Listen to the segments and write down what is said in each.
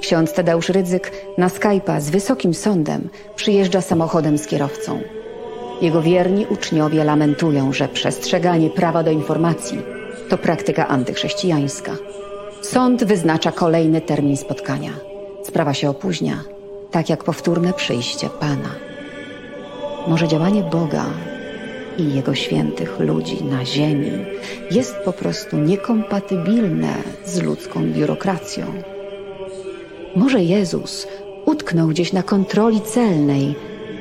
Ksiądz Tadeusz Rydzyk na Skype'a z wysokim sądem przyjeżdża samochodem z kierowcą. Jego wierni uczniowie lamentują, że przestrzeganie prawa do informacji to praktyka antychrześcijańska. Sąd wyznacza kolejny termin spotkania. Sprawa się opóźnia, tak jak powtórne przyjście Pana. Może działanie Boga i Jego świętych ludzi na ziemi jest po prostu niekompatybilne z ludzką biurokracją. Może Jezus utknął gdzieś na kontroli celnej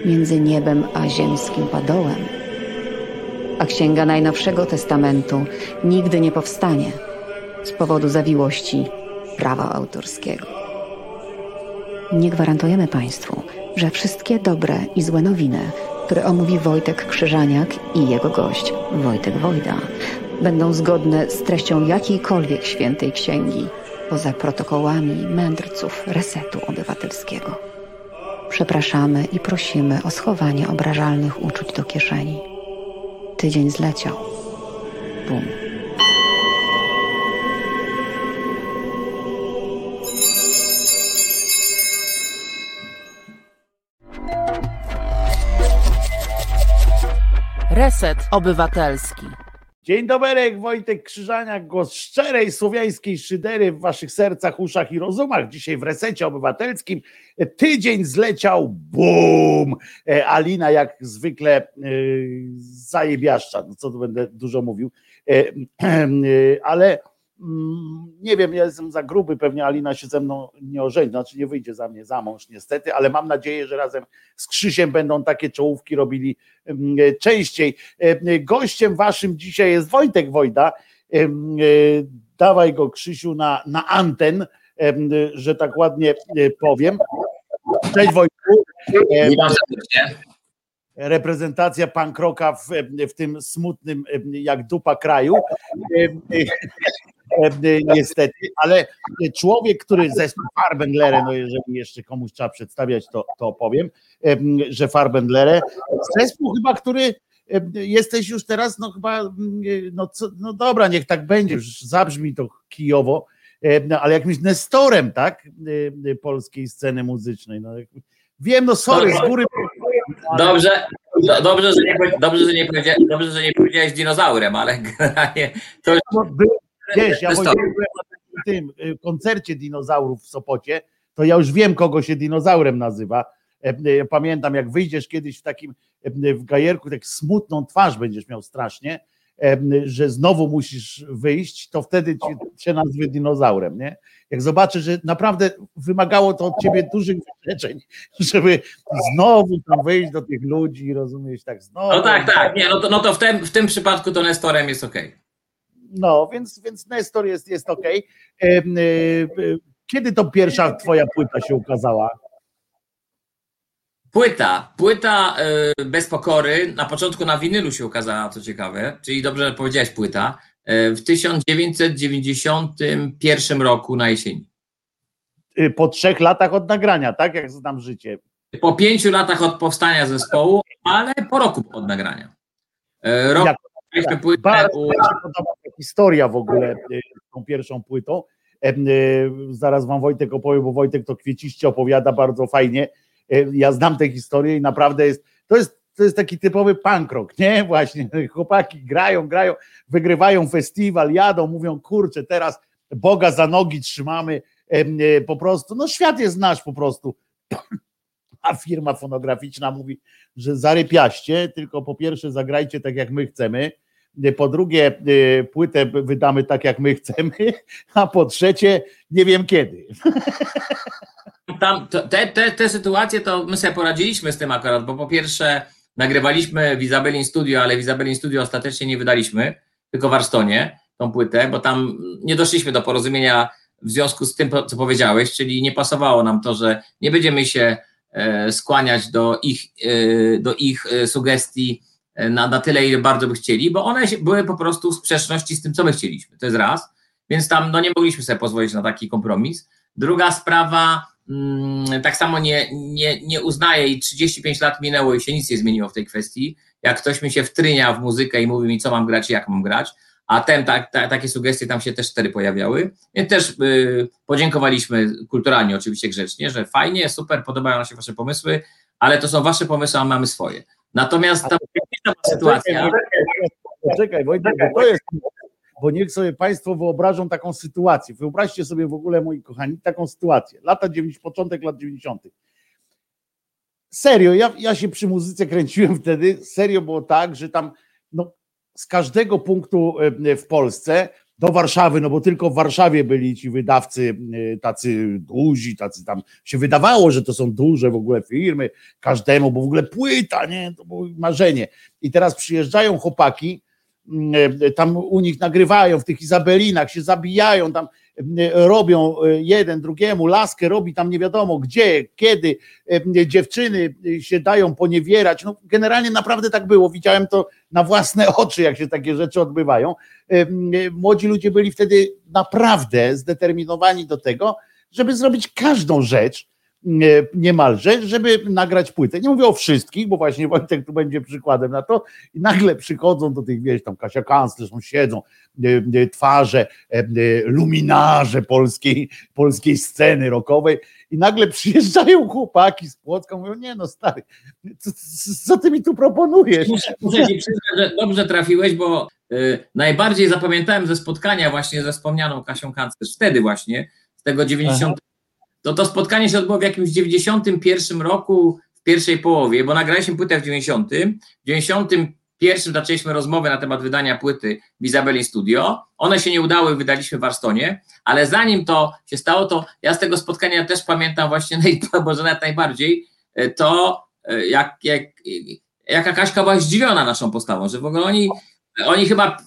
między niebem a ziemskim padołem. A księga Najnowszego Testamentu nigdy nie powstanie z powodu zawiłości prawa autorskiego. Nie gwarantujemy Państwu, że wszystkie dobre i złe nowiny, które omówi Wojtek Krzyżaniak i jego gość Wojtek Wojda, będą zgodne z treścią jakiejkolwiek świętej księgi, poza protokołami mędrców Resetu Obywatelskiego. Przepraszamy i prosimy o schowanie obrażalnych uczuć do kieszeni. Tydzień zleciał. Bum. Reset Obywatelski. Dzień dobry, Wojtek Krzyżaniak, głos szczerej słowiańskiej szydery w waszych sercach, uszach i rozumach. Dzisiaj w resecie obywatelskim tydzień zleciał, bum! E, Alina jak zwykle yy, zajebiaszcza, no co tu będę dużo mówił, yy, ale nie wiem, ja jestem za gruby, pewnie Alina się ze mną nie ożeni, znaczy nie wyjdzie za mnie za mąż niestety, ale mam nadzieję, że razem z Krzysiem będą takie czołówki robili mm, częściej. E, gościem waszym dzisiaj jest Wojtek Wojda. E, e, dawaj go Krzysiu na, na anten, że tak ładnie powiem. Cześć Wojtku. Witam serdecznie reprezentacja pankroka w, w tym smutnym jak dupa kraju. Niestety, ale człowiek, który zespół Farbendlere, no jeżeli jeszcze komuś trzeba przedstawiać, to, to opowiem, że Farbendlere, zespół chyba, który jesteś już teraz, no chyba, no, co, no dobra, niech tak będzie, już zabrzmi to kijowo, no, ale jakimś nestorem, tak, polskiej sceny muzycznej. No, wiem, no sorry, z góry. Dobrze, dobrze, że nie, dobrze, że nie, dobrze, że nie powiedziałeś dinozaurem, ale generalnie to już... Wiesz, ja byłem na tym y, koncercie dinozaurów w Sopocie, to ja już wiem, kogo się dinozaurem nazywa. E, e, pamiętam, jak wyjdziesz kiedyś w takim e, w gajerku, tak smutną twarz będziesz miał strasznie, że znowu musisz wyjść, to wtedy cię, cię nazwy dinozaurem, nie? Jak zobaczysz, że naprawdę wymagało to od ciebie dużych wyrzeczeń, żeby znowu tam wyjść do tych ludzi, rozumiesz, tak znowu. No tak, tak, nie, no to, no to w, tym, w tym przypadku to Nestorem jest okej. Okay. No, więc, więc Nestor jest, jest ok. E, kiedy to pierwsza twoja płyta się ukazała? Płyta, płyta e, bez pokory, na początku na winylu się ukazała, co ciekawe, czyli dobrze powiedziałeś płyta, e, w 1991 roku na jesieni. Po trzech latach od nagrania, tak? Jak znam życie. Po pięciu latach od powstania zespołu, ale po roku od nagrania. Rok, Jak tak, się podoba historia w ogóle z tą pierwszą płytą. Y, zaraz wam Wojtek opowie, bo Wojtek to kwieciście opowiada bardzo fajnie. Ja znam tę historię i naprawdę jest, to jest to jest taki typowy punk rock, nie? Właśnie chłopaki grają, grają, wygrywają festiwal, jadą, mówią, kurczę, teraz Boga za nogi trzymamy, po prostu, no świat jest nasz po prostu. A firma fonograficzna mówi, że zarypiaście, tylko po pierwsze zagrajcie tak jak my chcemy, po drugie y, płytę wydamy tak jak my chcemy, a po trzecie nie wiem kiedy. Tam, te, te, te sytuacje to my sobie poradziliśmy z tym akurat, bo po pierwsze nagrywaliśmy w Izabelin Studio, ale w Izabelin Studio ostatecznie nie wydaliśmy, tylko w Arstonie tą płytę, bo tam nie doszliśmy do porozumienia w związku z tym, co powiedziałeś, czyli nie pasowało nam to, że nie będziemy się E, skłaniać do ich, e, do ich e, sugestii na, na tyle, ile bardzo by chcieli, bo one były po prostu w sprzeczności z tym, co my chcieliśmy. To jest raz. Więc tam no, nie mogliśmy sobie pozwolić na taki kompromis. Druga sprawa, mm, tak samo nie, nie, nie uznaję i 35 lat minęło i się nic nie zmieniło w tej kwestii. Jak ktoś mi się wtrynia w muzykę i mówi mi, co mam grać i jak mam grać, a ten, tak, ta, takie sugestie tam się też wtedy pojawiały. Więc też y, podziękowaliśmy kulturalnie, oczywiście grzecznie, że fajnie, super, podobają nam się wasze pomysły, ale to są wasze pomysły, a mamy swoje. Natomiast ta, sytuacja... Poczekaj, Wojtek, bo to jest bo niech sobie Państwo wyobrażą taką sytuację. Wyobraźcie sobie w ogóle, moi kochani, taką sytuację. Lata 90, początek lat 90. Serio, ja, ja się przy muzyce kręciłem wtedy. Serio było tak, że tam no, z każdego punktu e, w Polsce do Warszawy, no bo tylko w Warszawie byli ci wydawcy e, tacy duzi, tacy tam. Się wydawało, że to są duże w ogóle firmy, każdemu, bo w ogóle płyta, nie, to było marzenie. I teraz przyjeżdżają chłopaki, E, tam u nich nagrywają w tych Izabelinach, się zabijają, tam robią e, jeden drugiemu, laskę robi tam nie wiadomo gdzie, kiedy, dziewczyny się dają poniewierać. No, generalnie naprawdę tak było. Widziałem to na własne oczy, jak się takie rzeczy odbywają. Młodzi ludzie byli wtedy naprawdę zdeterminowani do tego, żeby zrobić każdą rzecz, niemalże, żeby nagrać płytę. Nie mówię o wszystkich, bo właśnie Wojtek tu będzie przykładem na to i nagle przychodzą do tych, wiesz, tam Kasia Kanclerz, siedzą, e, e, twarze, e, luminarze polskiej, polskiej sceny rockowej i nagle przyjeżdżają chłopaki z Płocka, mówią, nie no stary, co, co ty mi tu proponujesz? Muszę, muszę ci przyznać, że dobrze trafiłeś, bo y, najbardziej zapamiętałem ze spotkania właśnie ze wspomnianą Kasią Kanclerz, wtedy właśnie, z tego 90 to to spotkanie się odbyło w jakimś 91 roku, w pierwszej połowie, bo nagraliśmy płytę w 90. W 91 zaczęliśmy rozmowę na temat wydania płyty w Izabeli Studio. One się nie udały, wydaliśmy w Arstonie, ale zanim to się stało, to ja z tego spotkania też pamiętam właśnie, może najbardziej, e, to e, jak, jak, jaka Kaśka była zdziwiona naszą postawą, że w ogóle oni oni chyba,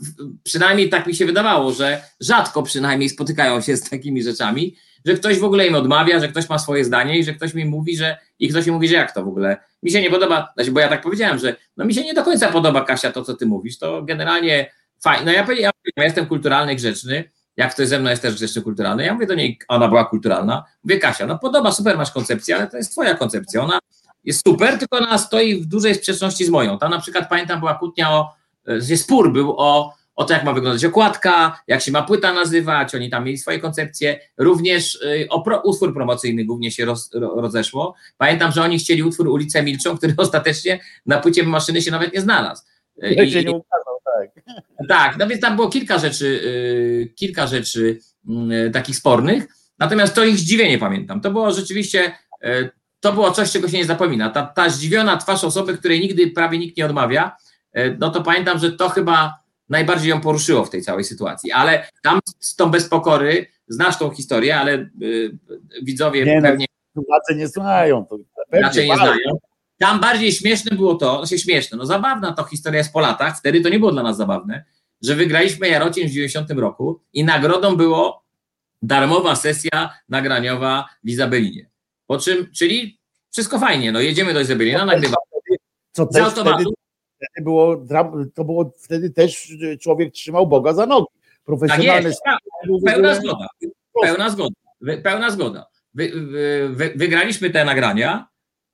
przynajmniej tak mi się wydawało, że rzadko przynajmniej spotykają się z takimi rzeczami, że ktoś w ogóle im odmawia, że ktoś ma swoje zdanie i że ktoś mi mówi, że i ktoś mi mówi, że jak to w ogóle. Mi się nie podoba, znaczy, bo ja tak powiedziałem, że no mi się nie do końca podoba Kasia to, co ty mówisz, to generalnie fajnie. No ja powiedziałem, ja jestem kulturalny, grzeczny, jak ktoś ze mną jest też grzeczny, kulturalny, ja mówię do niej, ona była kulturalna, mówię Kasia, no podoba, super masz koncepcję, ale to jest twoja koncepcja, ona jest super, tylko ona stoi w dużej sprzeczności z moją. Tam na przykład pamiętam była kłótnia o, spór był o o to, jak ma wyglądać okładka, jak się ma płyta nazywać, oni tam mieli swoje koncepcje. Również y, o pro, utwór promocyjny głównie się roz, rozeszło. Pamiętam, że oni chcieli utwór Ulice Milczą, który ostatecznie na płycie maszyny się nawet nie znalazł. I, się nie ukazał, tak. Tak, no więc tam było kilka rzeczy, kilka rzeczy y, takich spornych, natomiast to ich zdziwienie pamiętam. To było rzeczywiście, to było coś, czego się nie zapomina. Ta, ta zdziwiona twarz osoby, której nigdy prawie nikt nie odmawia, no to pamiętam, że to chyba najbardziej ją poruszyło w tej całej sytuacji. Ale tam z tą bezpokory, znasz tą historię, ale y, widzowie nie, no, pewnie. Władze nie znają. To raczej nie znają. Tam bardziej śmieszne było to, no się śmieszne, no zabawna to historia jest po latach, wtedy to nie było dla nas zabawne, że wygraliśmy Jarocin w 90 roku i nagrodą było darmowa sesja nagraniowa w Izabelinie. Po czym, czyli wszystko fajnie, no jedziemy do Izabelina, nagrywamy. Co też wtedy wtedy było, to było wtedy też człowiek trzymał Boga za nogi. Profesjonalny tak jest, pełna zgoda. Pełna zgoda. Pełna zgoda. Wy, wy, wygraliśmy te nagrania.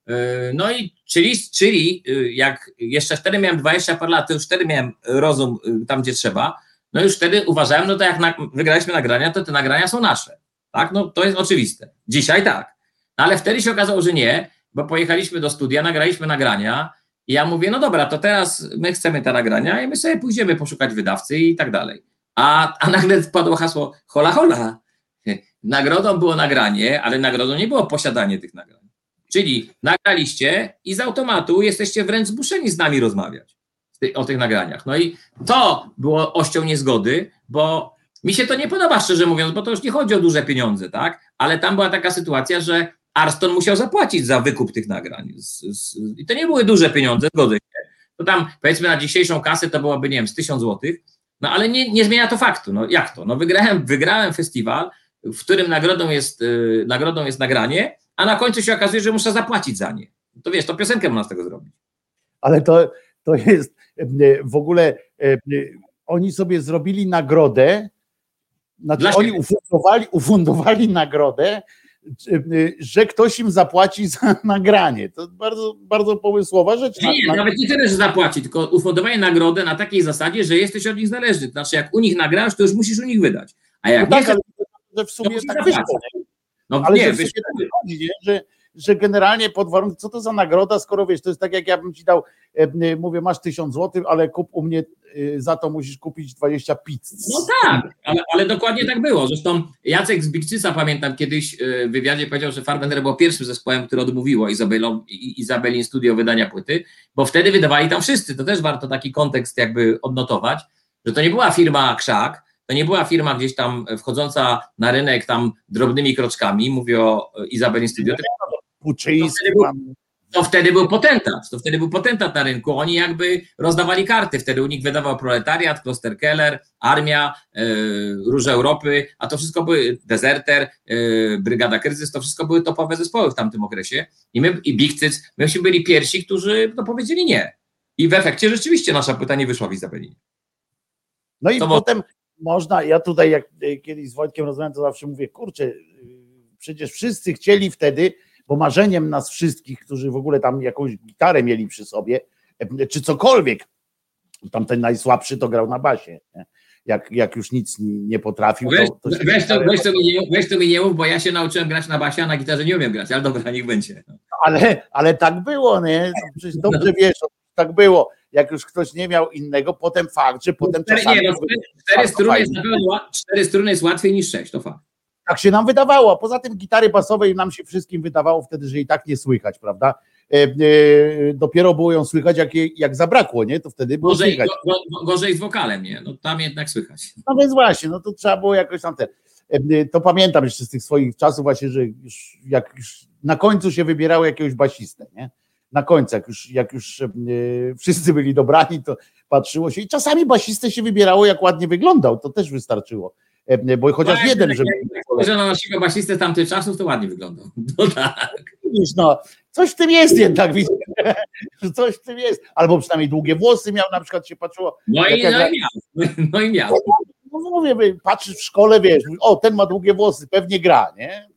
Y, no i czyli, czyli y, jak jeszcze wtedy miałem 20 parę lat, to już wtedy miałem rozum y, tam, gdzie trzeba. No już wtedy uważałem, no to jak na, wygraliśmy nagrania, to te nagrania są nasze. Tak, no to jest oczywiste. Dzisiaj tak. No ale wtedy się okazało, że nie, bo pojechaliśmy do studia, nagraliśmy nagrania, i ja mówię, no dobra, to teraz my chcemy te nagrania i my sobie pójdziemy poszukać wydawcy i tak dalej. A, a nagle wpadło hasło hola hola. Nagrodą było nagranie, ale nagrodą nie było posiadanie tych nagrań. Czyli nagraliście i z automatu jesteście wręcz zmuszeni z nami rozmawiać o tych nagraniach. No i to było ością niezgody, bo mi się to nie podoba, szczerze mówiąc, bo to już nie chodzi o duże pieniądze, tak? Ale tam była taka sytuacja, że Arston musiał zapłacić za wykup tych nagrań. I to nie były duże pieniądze, zgodzę się. To tam powiedzmy na dzisiejszą kasę to byłoby, nie wiem, z tysiąc złotych, no ale nie, nie zmienia to faktu. No jak to? No wygrałem, wygrałem festiwal, w którym nagrodą jest, yy, nagrodą jest nagranie, a na końcu się okazuje, że muszę zapłacić za nie. To wiesz, to piosenkę można z tego zrobić. Ale to, to jest e, w ogóle, e, oni sobie zrobili nagrodę, znaczy oni ufundowali, ufundowali nagrodę że ktoś im zapłaci za nagranie. To bardzo, bardzo pomysłowa rzecz. Nie, na, nawet nie tyle, że zapłaci, tylko ufundowanie nagrodę na takiej zasadzie, że jesteś od nich zależny. To znaczy, jak u nich nagrasz, to już musisz u nich wydać. A jak no nie tak, chcesz, ale w sumie tak wyszło. no Ale nie, że, w wiesz, sumie tak wychodzi, nie? Że, że generalnie pod warunkiem, co to za nagroda, skoro wiesz, to jest tak jak ja bym ci dał, e, mówię, masz tysiąc złotych, ale kup u mnie, za to musisz kupić 20 pizz. No tak, ale, ale dokładnie tak było. Zresztą Jacek z Bigczyca, pamiętam, kiedyś e, w wywiadzie powiedział, że Farbenher był pierwszym zespołem, który odmówiło Izabelą, I- Izabeli Studio wydania płyty, bo wtedy wydawali tam wszyscy. To też warto taki kontekst jakby odnotować, że to nie była firma Krzak, to nie była firma gdzieś tam wchodząca na rynek tam drobnymi kroczkami, mówię o e, Izabeli Studio, Puczyński, był- to wtedy był potentat, to wtedy był potentat na rynku. Oni jakby rozdawali karty. Wtedy u nich wydawał proletariat, Kloster Keller, armia, Róż Europy, a to wszystko były Deserter, e, Brygada Kryzys, to wszystko były topowe zespoły w tamtym okresie. I my, i Big Cyc, myśmy byli pierwsi, którzy no, powiedzieli nie. I w efekcie rzeczywiście nasza płyta nie wyszła w Izabeli. No i To mo- potem można, ja tutaj jak e, kiedyś z Wojtkiem rozmawiam, to zawsze mówię, kurczę, przecież wszyscy chcieli wtedy, bo marzeniem nas wszystkich, którzy w ogóle tam jakąś gitarę mieli przy sobie, e, czy cokolwiek, tam ten najsłabszy to grał na basie, nie? Jak, jak już nic nie potrafił, Weź, to, to weź, to, weź, to mi nie, weź to mi nie mów, bo ja się nauczyłem grać na basie, a na gitarze nie umiem grać, ale dobra, niech będzie. ale, ale tak było, nie? To Przecież dobrze wiesz, tak było. Jak już ktoś nie miał innego, potem fakt, że potem Cztery, czasami nie, no, cztery, cztery, struny jest cztery struny jest łatwiej niż sześć, to fakt. Tak się nam wydawało. Poza tym gitary basowej nam się wszystkim wydawało wtedy, że i tak nie słychać, prawda? E, e, dopiero było ją słychać, jak, jak zabrakło, nie? To wtedy było Gorzej, słychać. go, go, gorzej z wokalem, nie? No tam jednak słychać. No więc właśnie, no to trzeba było jakoś tam te. e, To pamiętam jeszcze z tych swoich czasów właśnie, że już jak już na końcu się wybierało jakiegoś basistę, nie? Na końcu, jak już, jak już wszyscy byli dobrani, to patrzyło się i czasami basistę się wybierało, jak ładnie wyglądał, to też wystarczyło. E, Bo chociaż Tak, jeden, jak- żeby. jak spojrzę na naszego basistę z tamtych czasów, to ładnie wyglądał. No tak. Widzisz, no, coś w tym jest jednak, widzę, że coś w tym jest. Albo przynajmniej długie włosy miał, na przykład się patrzyło. No i, Jak- no i miał. No i- No i miał. No mówię, wy- patrzysz w szkole, wiesz, o, ten ma długie włosy, pewnie gra, nie?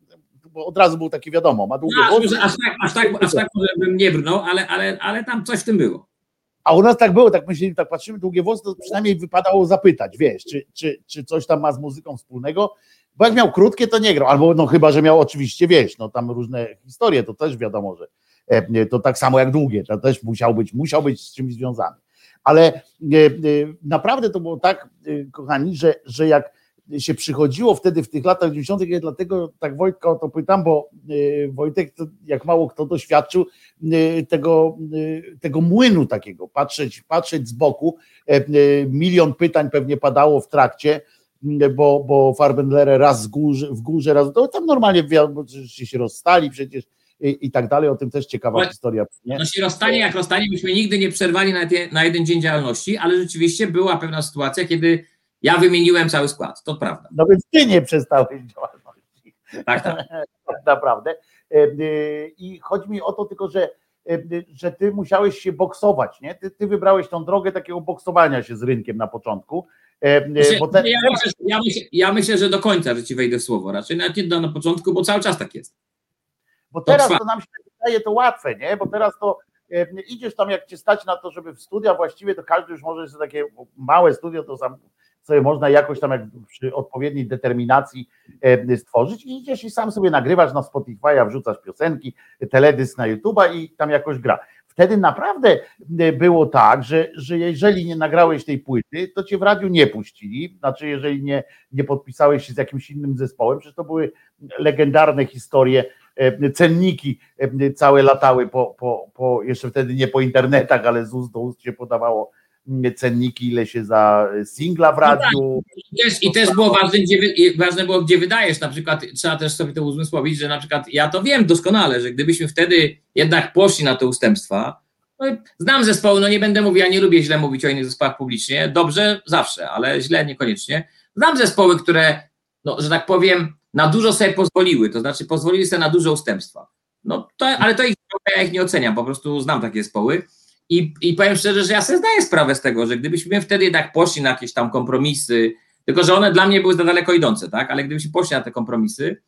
Bo od razu był taki wiadomo, ma długie No, aż, włosy. aż, tak, aż, tak, aż tak może bym nie brnął, ale, ale, ale tam coś w tym było. A u nas tak było, tak myśleli, tak patrzymy, długie włosy, to przynajmniej wypadało zapytać, wiesz, czy, czy, czy coś tam ma z muzyką wspólnego, bo jak miał krótkie, to nie grał, albo no chyba, że miał oczywiście, wiesz, no tam różne historie, to też wiadomo, że e, to tak samo jak długie, to też musiał być, musiał być z czymś związany. Ale e, e, naprawdę to było tak, kochani, że, że jak się przychodziło wtedy w tych latach 90., ja dlatego tak Wojtka o to pytam, bo e, Wojtek, jak mało kto doświadczył e, tego, e, tego młynu takiego, patrzeć, patrzeć z boku, e, e, milion pytań pewnie padało w trakcie, bo, bo Farbenlere raz górze, w górze, raz to tam normalnie wiadomo, że się rozstali przecież i, i tak dalej, o tym też ciekawa Ale- historia. Nie? No się rozstanie jak rozstanie, myśmy nigdy nie przerwali na, te, na jeden dzień działalności, ale rzeczywiście była pewna sytuacja, kiedy ja wymieniłem cały skład, to prawda. No więc ty nie przestałeś działalności. Tak, tak. naprawdę. E, e, I chodzi mi o to tylko, że, e, że ty musiałeś się boksować, nie? Ty, ty wybrałeś tą drogę takiego boksowania się z rynkiem na początku. Znaczy, ten, ja, myślę, ja, myślę, ja myślę, że do końca, że ci wejdę w słowo, raczej nawet nie na początku, bo cały czas tak jest. Bo teraz trwa. to nam się wydaje to łatwe, nie? Bo teraz to idziesz tam, jak cię stać na to, żeby w studia właściwie, to każdy już może sobie takie małe studio, to sam sobie można jakoś tam jak przy odpowiedniej determinacji e, stworzyć i idziesz i sam sobie nagrywasz na Spotify'a, wrzucasz piosenki, teledysk na YouTube'a i tam jakoś gra. Wtedy naprawdę e, było tak, że, że jeżeli nie nagrałeś tej płyty, to cię w radiu nie puścili. Znaczy, jeżeli nie, nie podpisałeś się z jakimś innym zespołem, przecież to były legendarne historie e, cenniki całe latały po, po, po, jeszcze wtedy nie po internetach, ale z ust do ust się podawało cenniki, ile się za singla w radiu. I też, I też było ważne gdzie, ważne było, gdzie wydajesz. Na przykład trzeba też sobie to uzmysłowić, że na przykład ja to wiem doskonale, że gdybyśmy wtedy jednak poszli na te ustępstwa, no znam zespoły, no nie będę mówił, ja nie lubię źle mówić o innych zespołach publicznie, dobrze zawsze, ale źle niekoniecznie. Znam zespoły, które, no, że tak powiem, na dużo sobie pozwoliły, to znaczy pozwolili sobie na duże ustępstwa. No to, ale to ich, ja ich nie oceniam, po prostu znam takie zespoły. I, I powiem szczerze, że ja sobie zdaję sprawę z tego, że gdybyśmy wtedy jednak poszli na jakieś tam kompromisy, tylko że one dla mnie były za daleko idące, tak? Ale gdybyśmy poszli na te kompromisy,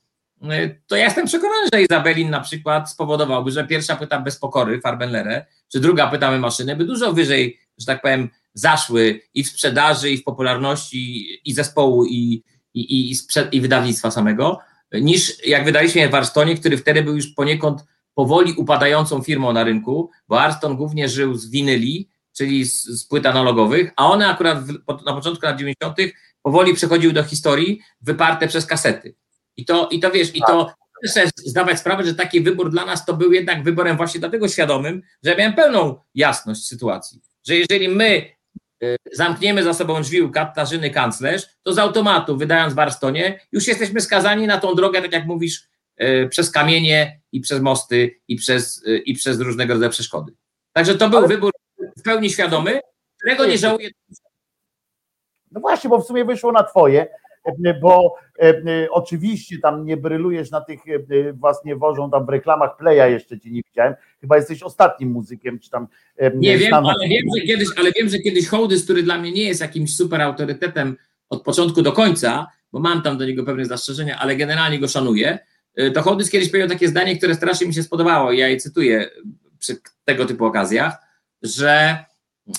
to ja jestem przekonany, że Izabelin na przykład spowodowałby, że pierwsza płyta Bez Pokory, Farbenlere, czy druga płyta My Maszyny by dużo wyżej, że tak powiem, zaszły i w sprzedaży, i w popularności, i zespołu, i, i, i, sprzed, i wydawnictwa samego, niż jak wydaliśmy je w Arstonie, który wtedy był już poniekąd powoli upadającą firmą na rynku, bo Arston głównie żył z winyli, czyli z, z płyt analogowych, a one akurat w, na początku lat 90. powoli przechodziły do historii, wyparte przez kasety. I to, i to wiesz, i to muszę zdawać sprawę, że taki wybór dla nas to był jednak wyborem właśnie dlatego świadomym, że ja miałem pełną jasność sytuacji, że jeżeli my y, zamkniemy za sobą drzwi u Katarzyny kanclerz, to z automatu, wydając Barstonie, już jesteśmy skazani na tą drogę, tak jak mówisz, przez kamienie i przez mosty i przez, y, i przez różnego rodzaju przeszkody. Także to był Ale... wybór w pełni świadomy, którego nie żałuję. No właśnie, bo w sumie wyszło na twoje, bo e, oczywiście tam nie brylujesz na tych, e, was nie wożą tam w reklamach Playa, jeszcze cię nie widziałem. Chyba jesteś ostatnim muzykiem, czy tam. E, nie wiem, ale wiem, że kiedyś, ale wiem, że kiedyś Hołdys, który dla mnie nie jest jakimś super autorytetem od początku do końca, bo mam tam do niego pewne zastrzeżenia, ale generalnie go szanuję. To Hołdys kiedyś powiedział takie zdanie, które strasznie mi się spodobało ja je cytuję przy tego typu okazjach, że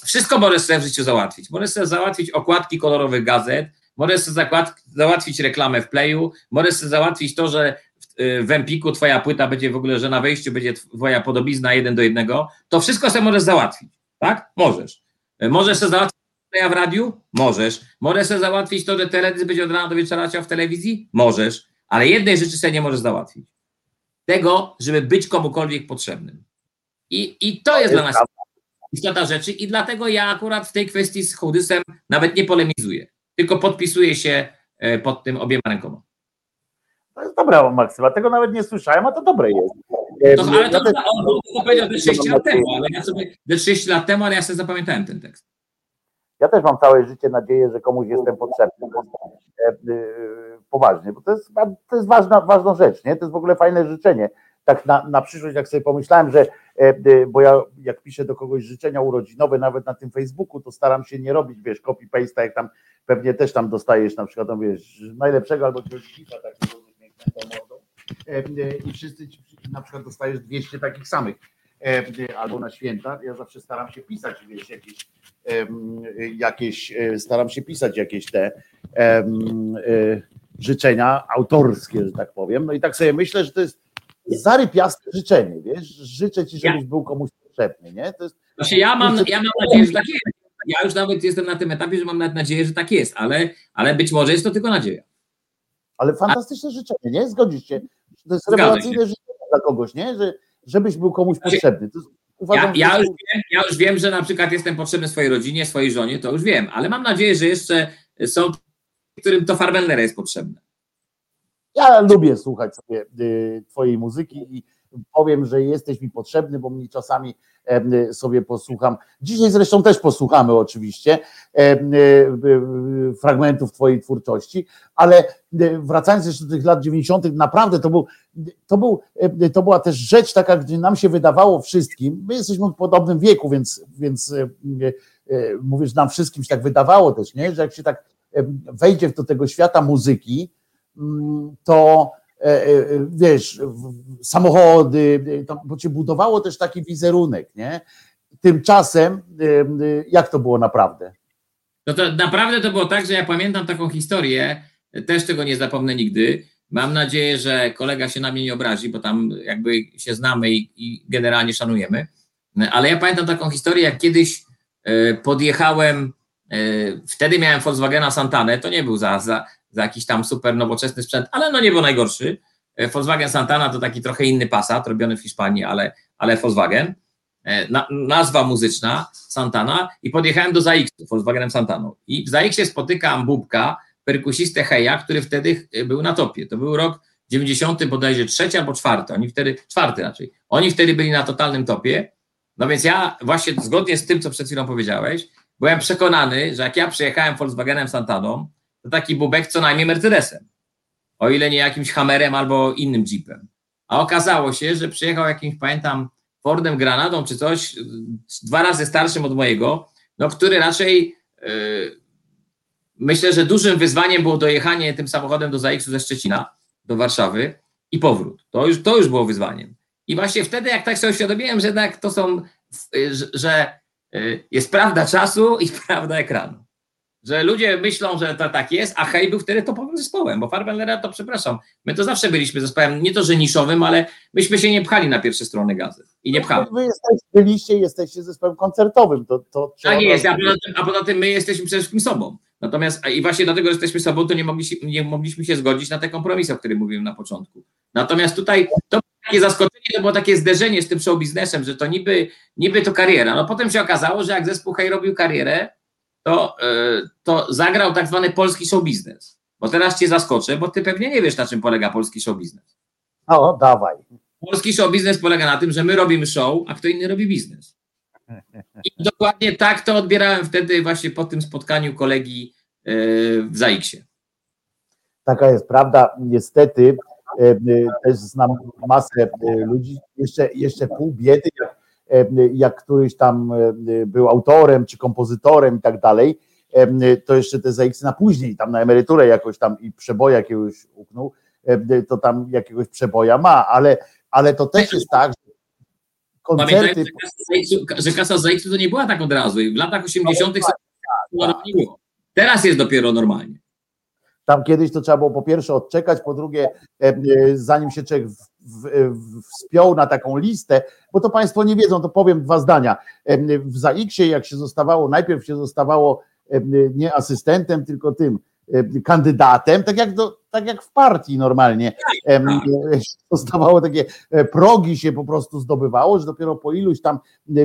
wszystko możesz sobie w życiu załatwić. Możesz sobie załatwić okładki kolorowych gazet, możesz sobie załatwić reklamę w Playu, możesz sobie załatwić to, że w Empiku twoja płyta będzie w ogóle, że na wejściu będzie twoja podobizna jeden do jednego, to wszystko sobie możesz załatwić, tak? Możesz. Możesz sobie załatwić w radiu? Możesz. Możesz sobie załatwić to, że teledysk będzie od rana do wieczora w telewizji? Możesz. Ale jednej rzeczy sobie nie możesz załatwić. Tego, żeby być komukolwiek potrzebnym. I, i to jest dla nas istota rzeczy i dlatego ja akurat w tej kwestii z Hołdysem nawet nie polemizuję, tylko podpisuję się e, pod tym obiema rękoma. To jest dobra maksyma, tego nawet nie słyszałem, a to dobre jest. To, ale to, ja to, on, to powiedział 6 lat temu, ale ja sobie 6 lat temu, ale ja sobie zapamiętałem ten tekst. Ja też mam całe życie nadzieję, że komuś jestem potrzebny. E, e, poważnie, bo to jest, to jest ważna, ważna rzecz, nie? To jest w ogóle fajne życzenie. Tak na, na przyszłość, jak sobie pomyślałem, że, e, bo ja jak piszę do kogoś życzenia urodzinowe, nawet na tym Facebooku, to staram się nie robić, wiesz, copy-paste, jak tam pewnie też tam dostajesz na przykład, wiesz, najlepszego albo kifa takiego mordą e, i wszyscy ci, na przykład dostajesz 200 takich samych e, albo na święta, ja zawsze staram się pisać, wiesz, jakieś, jakieś staram się pisać jakieś te życzenia autorskie, że tak powiem, no i tak sobie myślę, że to jest zarypiaste życzenie, wiesz, życzę ci, żebyś ja. był komuś potrzebny, nie? To jest, znaczy ja mam, ja mam nadzieję, że tak jest. Ja już nawet jestem na tym etapie, że mam nawet nadzieję, że tak jest, ale, ale być może jest to tylko nadzieja. Ale fantastyczne A... życzenie, nie? Zgodzisz się? To jest rewelacyjne życzenie dla kogoś, nie? Że, żebyś był komuś znaczy, potrzebny. Uważam, ja, ja, już wiem, ja już wiem, że na przykład jestem potrzebny swojej rodzinie, swojej żonie, to już wiem, ale mam nadzieję, że jeszcze są, którym to Farbenlera jest potrzebne. Ja lubię słuchać sobie y, Twojej muzyki i powiem, że jesteś mi potrzebny, bo mi czasami sobie posłucham. Dzisiaj zresztą też posłuchamy oczywiście y, y, fragmentów Twojej twórczości, ale wracając jeszcze do tych lat 90., naprawdę to, był, to, był, to była też rzecz taka, gdzie nam się wydawało wszystkim, my jesteśmy w podobnym wieku, więc, więc mówisz, nam wszystkim się tak wydawało też, nie? że jak się tak wejdzie do tego świata muzyki, Mm, to e, e, wiesz, samochody, bo cię budowało też taki wizerunek, nie? Tymczasem, jak to było naprawdę? No to naprawdę to było tak, że ja pamiętam taką historię, też tego nie zapomnę nigdy. Mam nadzieję, że kolega się na mnie nie obrazi, bo tam jakby się znamy i, i generalnie szanujemy. Ale ja pamiętam taką historię, jak kiedyś e, podjechałem, wtedy miałem Volkswagena Santanę, to nie był za, za, za jakiś tam super nowoczesny sprzęt, ale no nie był najgorszy. E, Volkswagen Santana to taki trochę inny Passat, robiony w Hiszpanii, ale, ale Volkswagen. E, na, nazwa muzyczna Santana i podjechałem do ZAX Volkswagenem Santaną. I w ZAX-ie spotykam Bubka, perkusistę Heja, który wtedy e, był na topie. To był rok 90 bodajże trzeci albo czwarty. Oni wtedy, czwarty raczej. Oni wtedy byli na totalnym topie. No więc ja właśnie zgodnie z tym, co przed chwilą powiedziałeś, byłem przekonany, że jak ja przyjechałem Volkswagenem Santaną, to taki bubek co najmniej Mercedesem. O ile nie jakimś Hammerem albo innym Jeepem. A okazało się, że przyjechał jakimś, pamiętam, Fordem Granadą czy coś, dwa razy starszym od mojego, no który raczej yy, myślę, że dużym wyzwaniem było dojechanie tym samochodem do ZAX-u ze Szczecina do Warszawy, i powrót. To już, to już było wyzwaniem. I właśnie wtedy, jak tak sobie uświadomiłem, że jednak to są, że, że jest prawda czasu i prawda ekranu że ludzie myślą, że to tak jest, a Hej był wtedy topowym zespołem, bo Farbellera to przepraszam, my to zawsze byliśmy zespołem, nie to, że niszowym, ale myśmy się nie pchali na pierwsze strony gazet i nie pchamy. Wy jesteście, byliście jesteście zespołem koncertowym. To, to tak jest, a poza, tym, a poza tym my jesteśmy przede wszystkim sobą. Natomiast i właśnie dlatego, że jesteśmy sobą, to nie mogliśmy, nie mogliśmy się zgodzić na te kompromisy, o których mówiłem na początku. Natomiast tutaj to takie zaskoczenie, to było takie zderzenie z tym show biznesem, że to niby, niby to kariera. No potem się okazało, że jak zespół Hej robił karierę, to, e, to zagrał tak zwany polski show biznes. Bo teraz cię zaskoczę, bo ty pewnie nie wiesz, na czym polega polski show biznes. O, dawaj. Polski show biznes polega na tym, że my robimy show, a kto inny robi biznes. I dokładnie tak to odbierałem wtedy właśnie po tym spotkaniu kolegi e, w ZAX-ie. Taka jest prawda. Niestety e, też znam masę ludzi, jeszcze, jeszcze pół biedy, jak E, któryś tam e, był autorem czy kompozytorem i tak dalej, e, to jeszcze te ZX na później, tam na emeryturę jakoś tam i przeboja jakiegoś uknął, to tam jakiegoś przeboja ma, ale, ale to też jest tak, koncerty... że kasa ZX to nie była tak od razu i w latach 80. No, tak, tak. Teraz jest dopiero normalnie. Tam kiedyś to trzeba było po pierwsze odczekać, po drugie, zanim się człowiek wspiął na taką listę, bo to Państwo nie wiedzą, to powiem dwa zdania. W ZAX-ie, jak się zostawało, najpierw się zostawało nie asystentem, tylko tym kandydatem, tak jak, do, tak jak w partii normalnie. Zostawało takie e, progi się po prostu zdobywało, że dopiero po iluś tam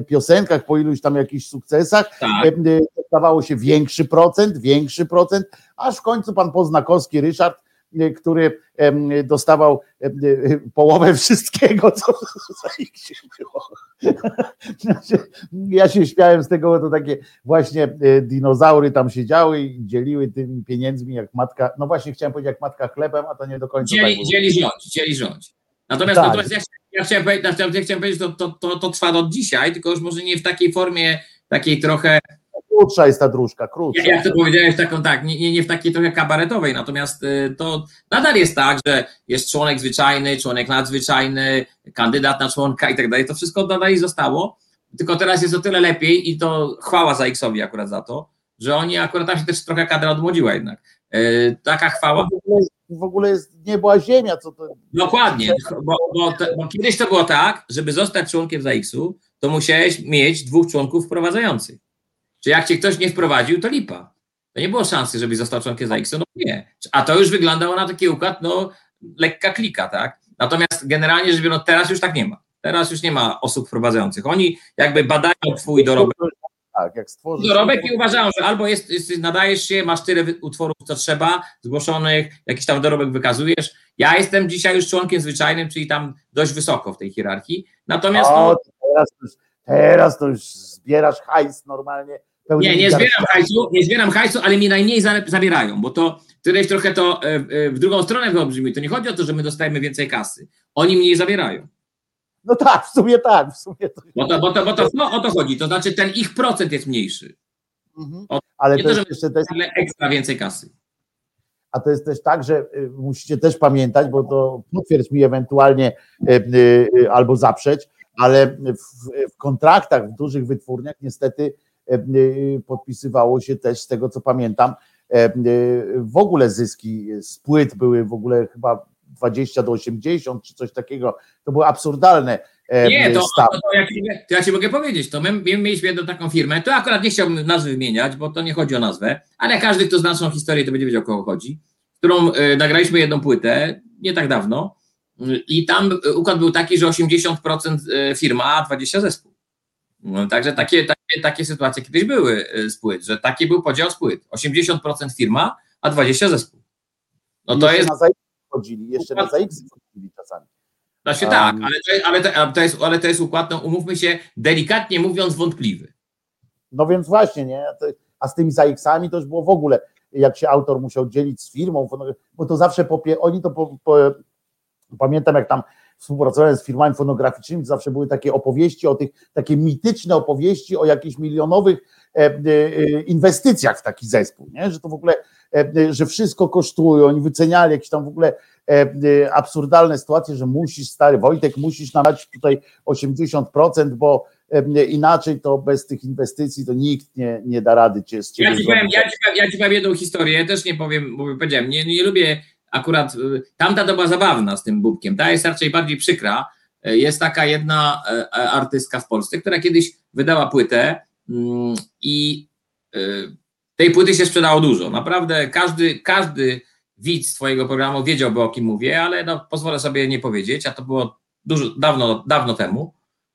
piosenkach, po iluś tam jakichś sukcesach tak. dostawało się większy procent, większy procent, aż w końcu pan Poznakowski Ryszard który dostawał y, połowę wszystkiego, co się było. Znaczy, ja się śmiałem z tego, bo to takie właśnie y, dinozaury tam siedziały i dzieliły tymi pieniędzmi jak matka, no właśnie chciałem powiedzieć jak matka chlebem, a to nie do końca Dzieli, tak dzieli rządź, dzieli rządź. Natomiast, tak. natomiast ja, ja, chciałem powiedzieć, ja chciałem powiedzieć, to, to, to, to trwa do dzisiaj, tylko już może nie w takiej formie, takiej trochę krótsza jest ta dróżka, krótsza. Jak to powiedziałeś, taką tak, nie, nie w takiej trochę kabaretowej, natomiast y, to nadal jest tak, że jest członek zwyczajny, członek nadzwyczajny, kandydat na członka i tak dalej, to wszystko nadal zostało, tylko teraz jest o tyle lepiej i to chwała za X-owi akurat za to, że oni akurat tam się też trochę kadra odmłodziła jednak. Y, taka chwała. W ogóle, w ogóle jest, nie była ziemia, co to. Dokładnie, bo, bo, bo kiedyś to było tak, żeby zostać członkiem ZAX-u, to musiałeś mieć dwóch członków wprowadzających. Czy jak cię ktoś nie wprowadził, to lipa. To nie było szansy, żebyś został członkiem ZAX, no nie. A to już wyglądało na taki układ, no lekka klika, tak? Natomiast generalnie rzecz biorąc, teraz już tak nie ma. Teraz już nie ma osób wprowadzających. Oni jakby badają twój dorobek. Tak, jak stworzysz. Dorobek i uważają, że albo jest, jest, nadajesz się, masz tyle utworów, co trzeba, zgłoszonych, jakiś tam dorobek wykazujesz. Ja jestem dzisiaj już członkiem zwyczajnym, czyli tam dość wysoko w tej hierarchii. Natomiast. O, no, teraz, już, teraz to już zbierasz hajs normalnie nie, nie zbieram hajsu, nie zbieram hajsu, ale mi najmniej zabierają, bo to któreś trochę to e, e, w drugą stronę wyobrzmi. To nie chodzi o to, że my dostajemy więcej kasy. Oni mniej zabierają. No tak, w sumie tak, w sumie to. Bo to, bo to, bo to no, o to chodzi. To znaczy ten ich procent jest mniejszy. Mhm. O, ale nie to, że jeszcze też... ekstra więcej kasy. A to jest też tak, że y, musicie też pamiętać, bo to potwierdź mi ewentualnie y, y, albo zaprzeć, ale w, w kontraktach w dużych wytwórniach niestety podpisywało się też, z tego co pamiętam, e, w ogóle zyski z płyt były w ogóle chyba 20 do 80 czy coś takiego. To było absurdalne. Nie, to, to, to, jak, to ja ci mogę powiedzieć, to my, my mieliśmy jedną taką firmę, to akurat nie chciałbym nazwy wymieniać, bo to nie chodzi o nazwę, ale każdy, kto zna naszą historię, to będzie wiedział, o kogo chodzi, którą y, nagraliśmy jedną płytę, nie tak dawno, y, i tam układ był taki, że 80% firma, a 20 zespół. No, także takie, takie, takie sytuacje kiedyś były z płyt, że taki był podział z płyt. 80% firma, a 20% zespół. No to jest. Na chodzili, jeszcze na ZX chodzili czasami. Znaczy um, tak, ale to, ale, to, to jest, ale to jest układ, no umówmy się, delikatnie mówiąc, wątpliwy. No więc właśnie, nie? A z tymi ZX-ami to już było w ogóle, jak się autor musiał dzielić z firmą, bo to zawsze popie, oni to po, po, pamiętam jak tam współpracowałem z firmami fonograficznymi, zawsze były takie opowieści o tych, takie mityczne opowieści o jakichś milionowych e, e, inwestycjach w taki zespół, nie? że to w ogóle, e, że wszystko kosztuje, oni wyceniali jakieś tam w ogóle absurdalne sytuacje, że musisz, stary Wojtek, musisz nam dać tutaj 80%, bo inaczej to bez tych inwestycji to nikt nie, nie da rady cię z ciebie Ja ci, powiem, ja, ci powiem, ja ci powiem jedną historię, też nie powiem, bo powiedziałem, nie, nie lubię akurat, y, tamta to była zabawna z tym Bubkiem, ta jest raczej bardziej przykra. Y, Jest taka jedna e, artystka w Polsce, która kiedyś wydała płytę mm, i y, tej płyty się sprzedało dużo. Naprawdę każdy, każdy widz twojego programu wiedziałby o kim mówię, ale no, pozwolę sobie nie powiedzieć, a to było dużo, dawno, dawno temu.